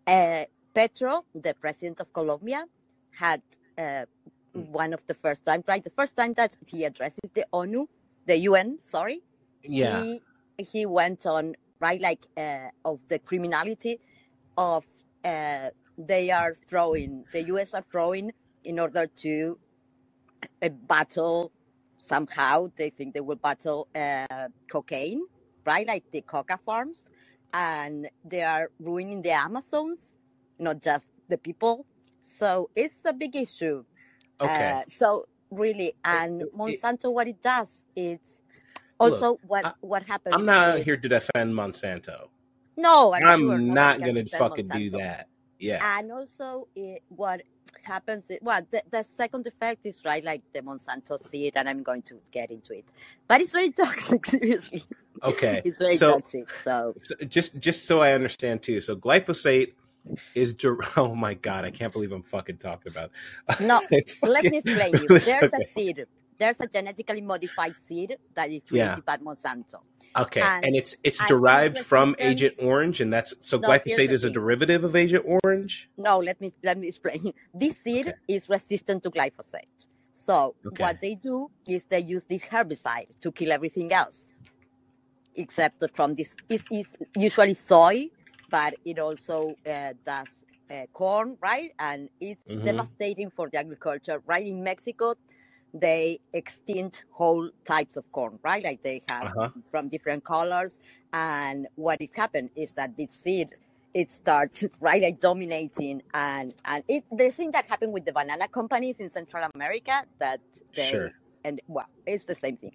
Uh, Petro, the president of Colombia, had uh, one of the first time, right? The first time that he addresses the ONU, the UN, sorry, Yeah. he he went on right like uh, of the criminality of uh, they are throwing the U.S. are throwing in order to uh, battle somehow they think they will battle uh, cocaine right like the coca farms and they are ruining the amazons not just the people so it's a big issue Okay. uh, so really and it, it, monsanto what it does is look, also what I, what I'm not with here to defend Monsanto. no i'm I'm nobody not gonna defend fucking do that. Yeah. and also it, what happens well the, the second effect is right like the monsanto seed and i'm going to get into it but it's very *laughs* toxic seriously Okay. *laughs* it's very So toxic so just just so I understand too. So glyphosate is *laughs* oh my god, I can't believe I'm fucking talking about. no I let fucking me explain you there's a seed there's a genetically modified seed that is Yeah. created by monsanto Okay. and And it's it's derived from resistant Agent Orange and that's so no glyphosate is a derivative of Agent Orange? no let me let me explain *laughs* this seed Okay. is resistant to glyphosate so Okay. what they do is they use this herbicide to kill everything else except from this is is usually soy, but it also uh, does uh, corn, right? And it's Mhm. devastating for the agriculture. Right in Mexico, they extinct whole types of corn, right? Like they have Uh-huh. from different colors. And what it happened is that this seed it starts *laughs* right like dominating and and it the thing that happened with the banana companies in Central America that they Sure. and well it's the same thing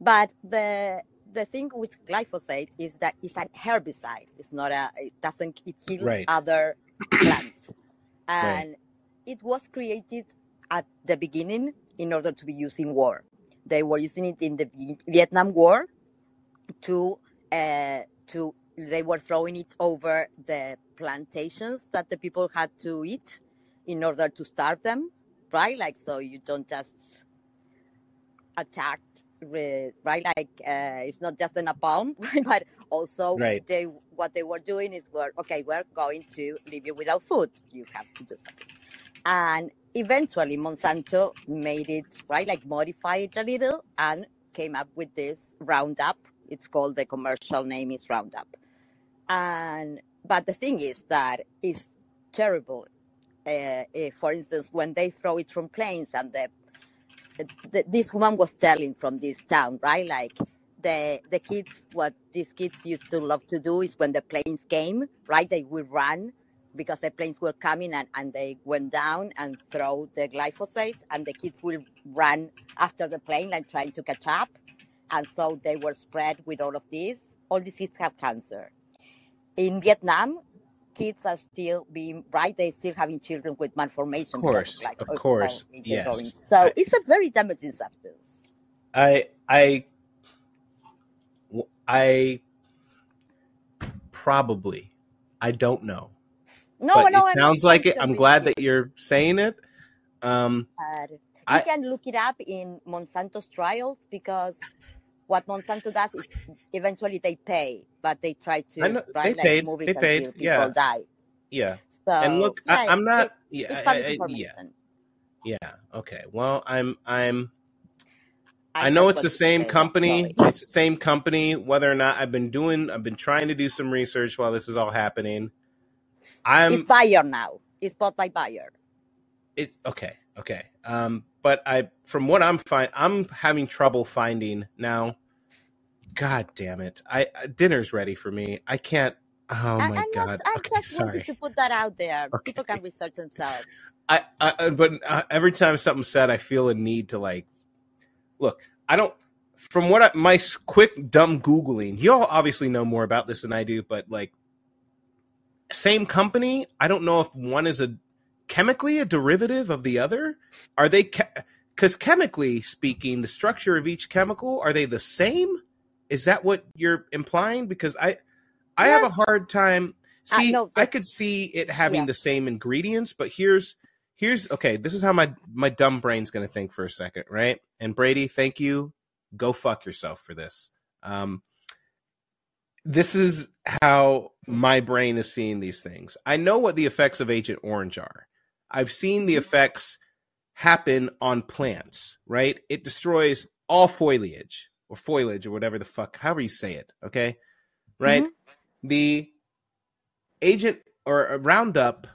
but the the thing with glyphosate is that it's an herbicide. It's not a. It doesn't. It kills Right. other *clears throat* plants, Right. and it was created at the beginning in order to be used in war. They were using it in the Vietnam War to uh, to. They were throwing it over the plantations that the people had to eat in order to starve them, right? Like so, you don't just attack right like uh, it's not just an napalm *laughs* right but also Right. they what they were doing is were okay we're going to leave you without food you have to do something and eventually monsanto made it right like modify it a little and came up with this roundup it's called the commercial name is roundup and but the thing is that it's terrible uh, uh, for instance when they throw it from planes and the th- this woman was telling from this town, right? Like the the kids, what these kids used to love to do is when the planes came, right? They would run because the planes were coming and, and they went down and throw the glyphosate and the kids will run after the plane like trying to catch up. And so they were spread with all of this. All these kids have cancer. In Vietnam, kids are still being right. They're still having children with malformation. Of course, like of uh, course, Agent yes. So I, it's a very damaging substance. I, I, I probably, I don't know, No, but no, it sounds like it. I'm glad that you're saying it. Um, you I, can look it up in Monsanto's trials because what Monsanto does is eventually they pay, but they try to know they right like paid, move they paid, until people yeah, die. yeah. And So look, I, yeah, I'm not, it's yeah, I, I, yeah, yeah. Okay. Well, I'm, I'm. I I know it's the same company. Sorry. It's the same company. Whether or not I've been doing, I've been trying to do some research while this is all happening. It's I'm Bayer now. It's bought by Bayer. it. Okay, okay. Um, but I, from what I'm find, I'm having trouble finding now. God damn it! I I- dinner's ready for me. I can't. Oh I, my I'm not. god. I Okay, just wanted to put that out there. People can research themselves. I, I I- but uh, every time something's said, I feel a need to like look. I don't. From what I, my quick dumb googling, you all obviously know more about this than I do, but like same company. I don't know if one is a chemically a derivative of the other. Are they? Because chemically speaking, the structure of each chemical are they the same? Is that what you're implying? Because I I have a hard time. Uh, See, no. I could see it having yeah. the same ingredients, but here's here's okay. This is how my my dumb brain's gonna think for a second, right? And Brady, thank you. Go fuck yourself for this. Um, this is how my brain is seeing these things. I know what the effects of Agent Orange are. I've seen the Mhm. effects happen on plants, right? It destroys all foliage or foliage or whatever the fuck, however you say it, okay? Right? Mhm. The agent or Roundup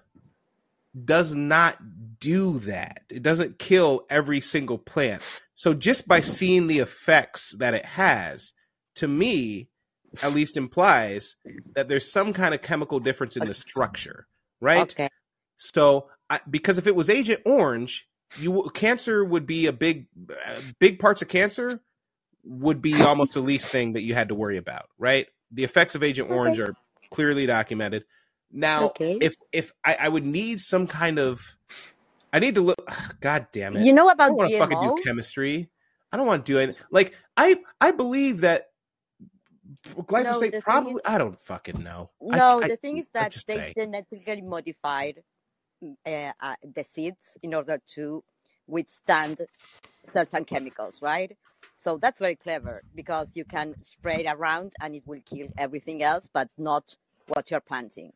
does not do that. It doesn't kill every single plant. So just by seeing the effects that it has, to me, at least implies that there's some kind of chemical difference in the structure, right? Okay. So, I, because if it was Agent Orange, you cancer would be a big, uh, big parts of cancer would be almost the least thing that you had to worry about, right? The effects of Agent Orange Okay. are clearly documented. Now, Okay. if if I, I would need some kind of, I need to look. *sighs* God damn it! You know about I don't want to fucking do chemistry. I don't want to do anything. Like I I believe that glyphosate thing probably. is, I don't fucking know. No, I the thing is that they say genetically modified uh, uh, the seeds in order to withstand certain chemicals, right? So that's very clever because you can spray it around and it will kill everything else, but not what you're planting.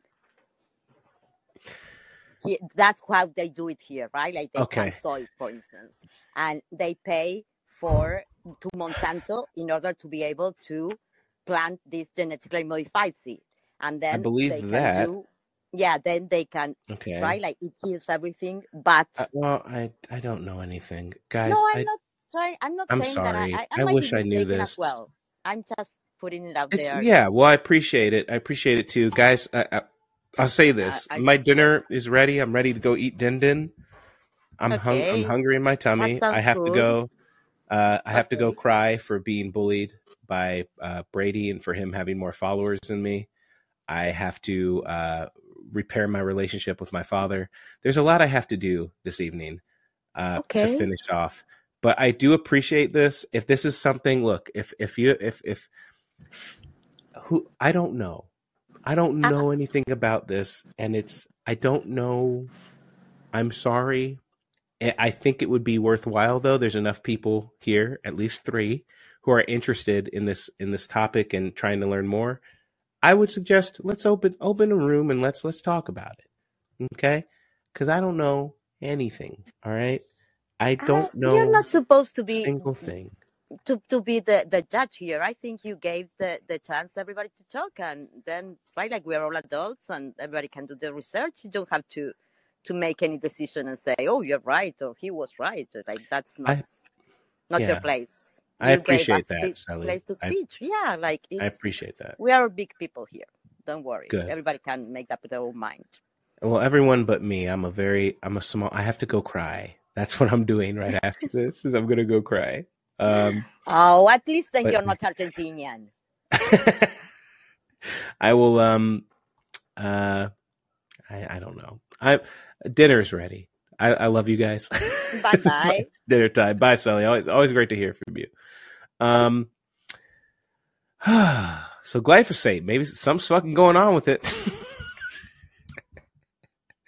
He, that's how they do it here, right? Like they okay. plant soy, for instance, and they pay for to Monsanto in order to be able to plant this genetically modified seed, and then I believe they can that. do, yeah, then they can, Okay. right? Like it kills everything, but Uh, well, I I don't know anything, guys. no, I'm I not trying. I'm not I'm saying that I, sorry. I, I I wish I knew this. well. I'm just putting it out It's there. yeah. Well, I appreciate it. I appreciate it too, guys. I, I, I'll say this: I my dinner is ready. I'm ready to go eat din din. I'm hung. I'm hungry in my tummy. I have to go. Uh, I have to go cry for being bullied by uh, Brady and for him having more followers than me. I have to uh, repair my relationship with my father. There's a lot I have to do this evening uh, Okay. to finish off. But I do appreciate this. If this is something, look, if if you if if who I don't know, I don't know anything about this, and it's I don't know. I'm sorry. I I think it would be worthwhile though. There's enough people here, at least three, who are interested in this in this topic and trying to learn more. I would suggest let's open open a room and let's let's talk about it. Okay? Because I don't know anything. All right. I uh, don't know. you're not supposed to be single thing. to, to be the, the judge here. I think you gave the, the chance everybody to talk and then right like we're all adults and everybody can do the research. You don't have to to make any decision and say, Oh, you're right or he was right. Like that's not I not your place. I appreciate that, spe- Sally. to I. Yeah, like I appreciate that. we are big people here. Don't worry. Good. Everybody can make up their own mind. Well, everyone but me. I'm a very I'm a small. I have to go cry. That's *laughs* what I'm doing right after *laughs* this. Is I'm gonna go cry. Um, Oh, at least then but you're *laughs* not Argentinian. I will. Um, uh, I I don't know. I dinner's ready. I I love you guys. Bye bye. Dinner time. Bye, Sally. Always always great to hear from you. Um. *sighs* So glyphosate, maybe something's fucking going on with it.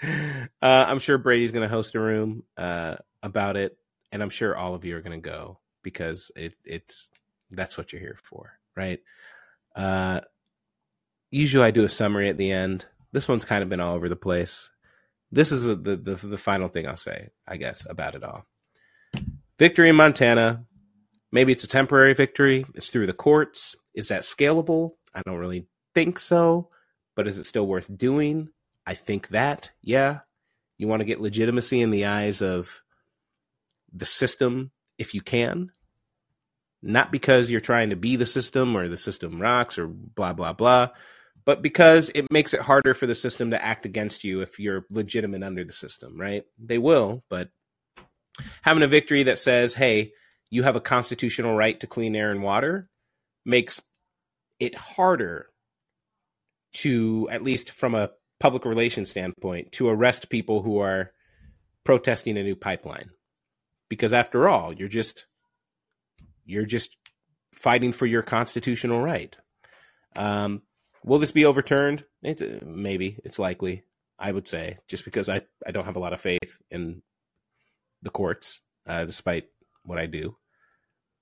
*laughs* uh, I'm sure Brady's going to host a room uh, about it, and I'm sure all of you are going to go because it it's that's what you're here for, right? Uh, usually, I do a summary at the end. This one's kind of been all over the place. This is the, the the final thing I'll say, I guess, about it all. Victory in Montana. Maybe it's a temporary victory. It's through the courts. Is that scalable? I don't really think so. But is it still worth doing? I think that, yeah. You want to get legitimacy in the eyes of the system if you can. Not because you're trying to be the system or the system rocks or blah, blah, blah, but because it makes it harder for the system to act against you if you're legitimate under the system, right? They will, but having a victory that says, hey, you have a constitutional right to clean air and water makes it harder to, at least from a public relations standpoint, to arrest people who are protesting a new pipeline. Because after all, you're just you're just fighting for your constitutional right. Um, will this be overturned? It's uh, maybe it's likely. I would say just because I I don't have a lot of faith in the courts, uh, despite what I do.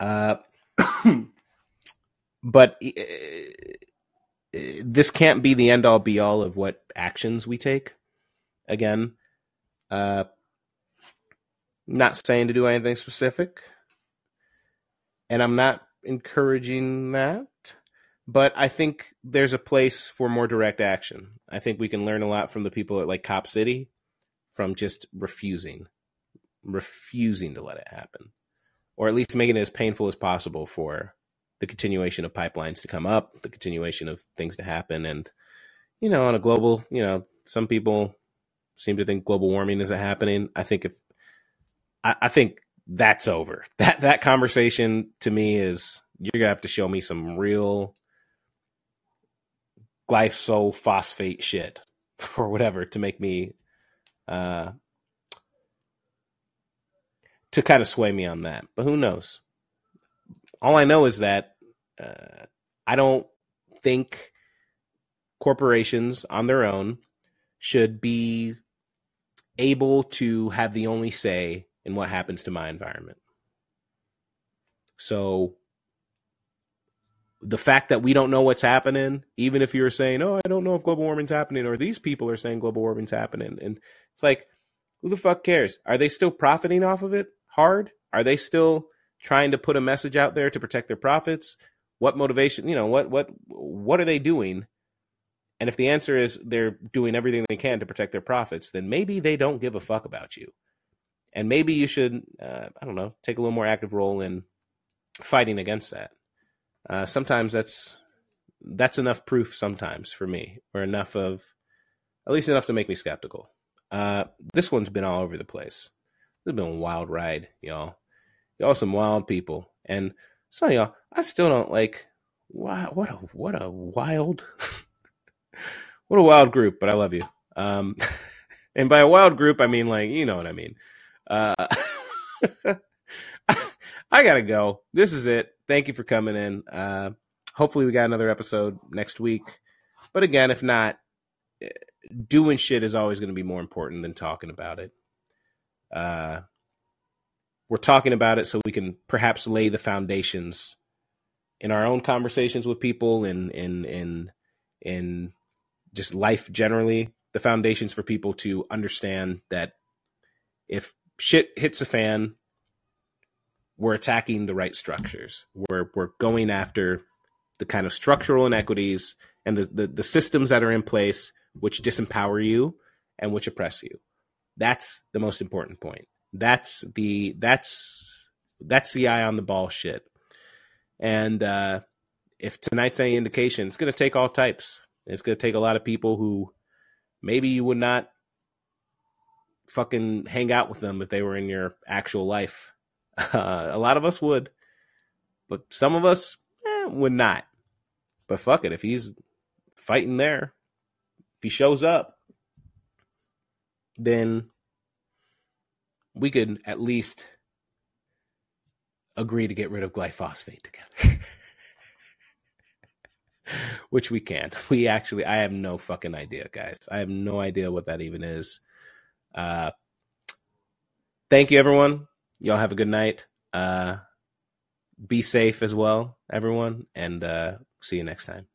Uh, *coughs* but uh, this can't be the end all be all of what actions we take. Again, uh, not saying to do anything specific, and I'm not encouraging that. But I think there's a place for more direct action. I think we can learn a lot from the people at like Cop City from just refusing, refusing to let it happen, or at least making it as painful as possible for the continuation of pipelines to come up, the continuation of things to happen, and you know, on a global, you know, some people seem to think global warming isn't happening. I think if I, I think that's over. *laughs* That that conversation to me is you're gonna have to show me some real glyphosate shit *laughs* or whatever to make me uh to kind of sway me on that. But who knows? All I know is that uh, I don't think corporations on their own should be able to have the only say in what happens to my environment. So the fact that we don't know what's happening, even if you're saying, "Oh, I don't know if global warming's happening," or these people are saying global warming's happening, and it's like, who the fuck cares? Are they still profiting off of it hard? Are they still trying to put a message out there to protect their profits? What motivation? You know, what what what are they doing? And if the answer is they're doing everything they can to protect their profits, then maybe they don't give a fuck about you, and maybe you should, uh, I don't know, take a little more active role in fighting against that. Uh, sometimes that's that's enough proof. Sometimes for me, or enough of at least enough to make me skeptical. Uh, this one's been all over the place. It's been a wild ride, y'all. Y'all some wild people, and So y'all, I still don't like. Wow, what a what a wild, *laughs* what a wild group. But I love you. Um, *laughs* and by a wild group, I mean like you know what I mean. Uh, *laughs* I gotta go. This is it. Thank you for coming in. Uh, hopefully, we got another episode next week. But again, if not, eh, doing shit is always going to be more important than talking about it. Uh, we're talking about it so we can perhaps lay the foundations in our own conversations with people and in just life generally the foundations for people to understand that if shit hits a fan we're attacking the right structures. We're we're going after the kind of structural inequities and the, the, the systems that are in place which disempower you and which oppress you that's the most important point that's the that's that's the eye on the ball shit. And uh, if tonight's any indication, it's going to take all types. It's going to take a lot of people who maybe you would not fucking hang out with them if they were in your actual life. Uh, *laughs* a lot of us would, but some of us eh, would not. But fuck it, if he's fighting there, if he shows up, then we could at least agree to get rid of glyphosate together. *laughs* Which we can. *laughs* We actually, I have no fucking idea, guys. I have no idea what that even is. Uh, thank you, everyone. Y'all have a good night. Uh, be safe as well, everyone, and uh, see you next time.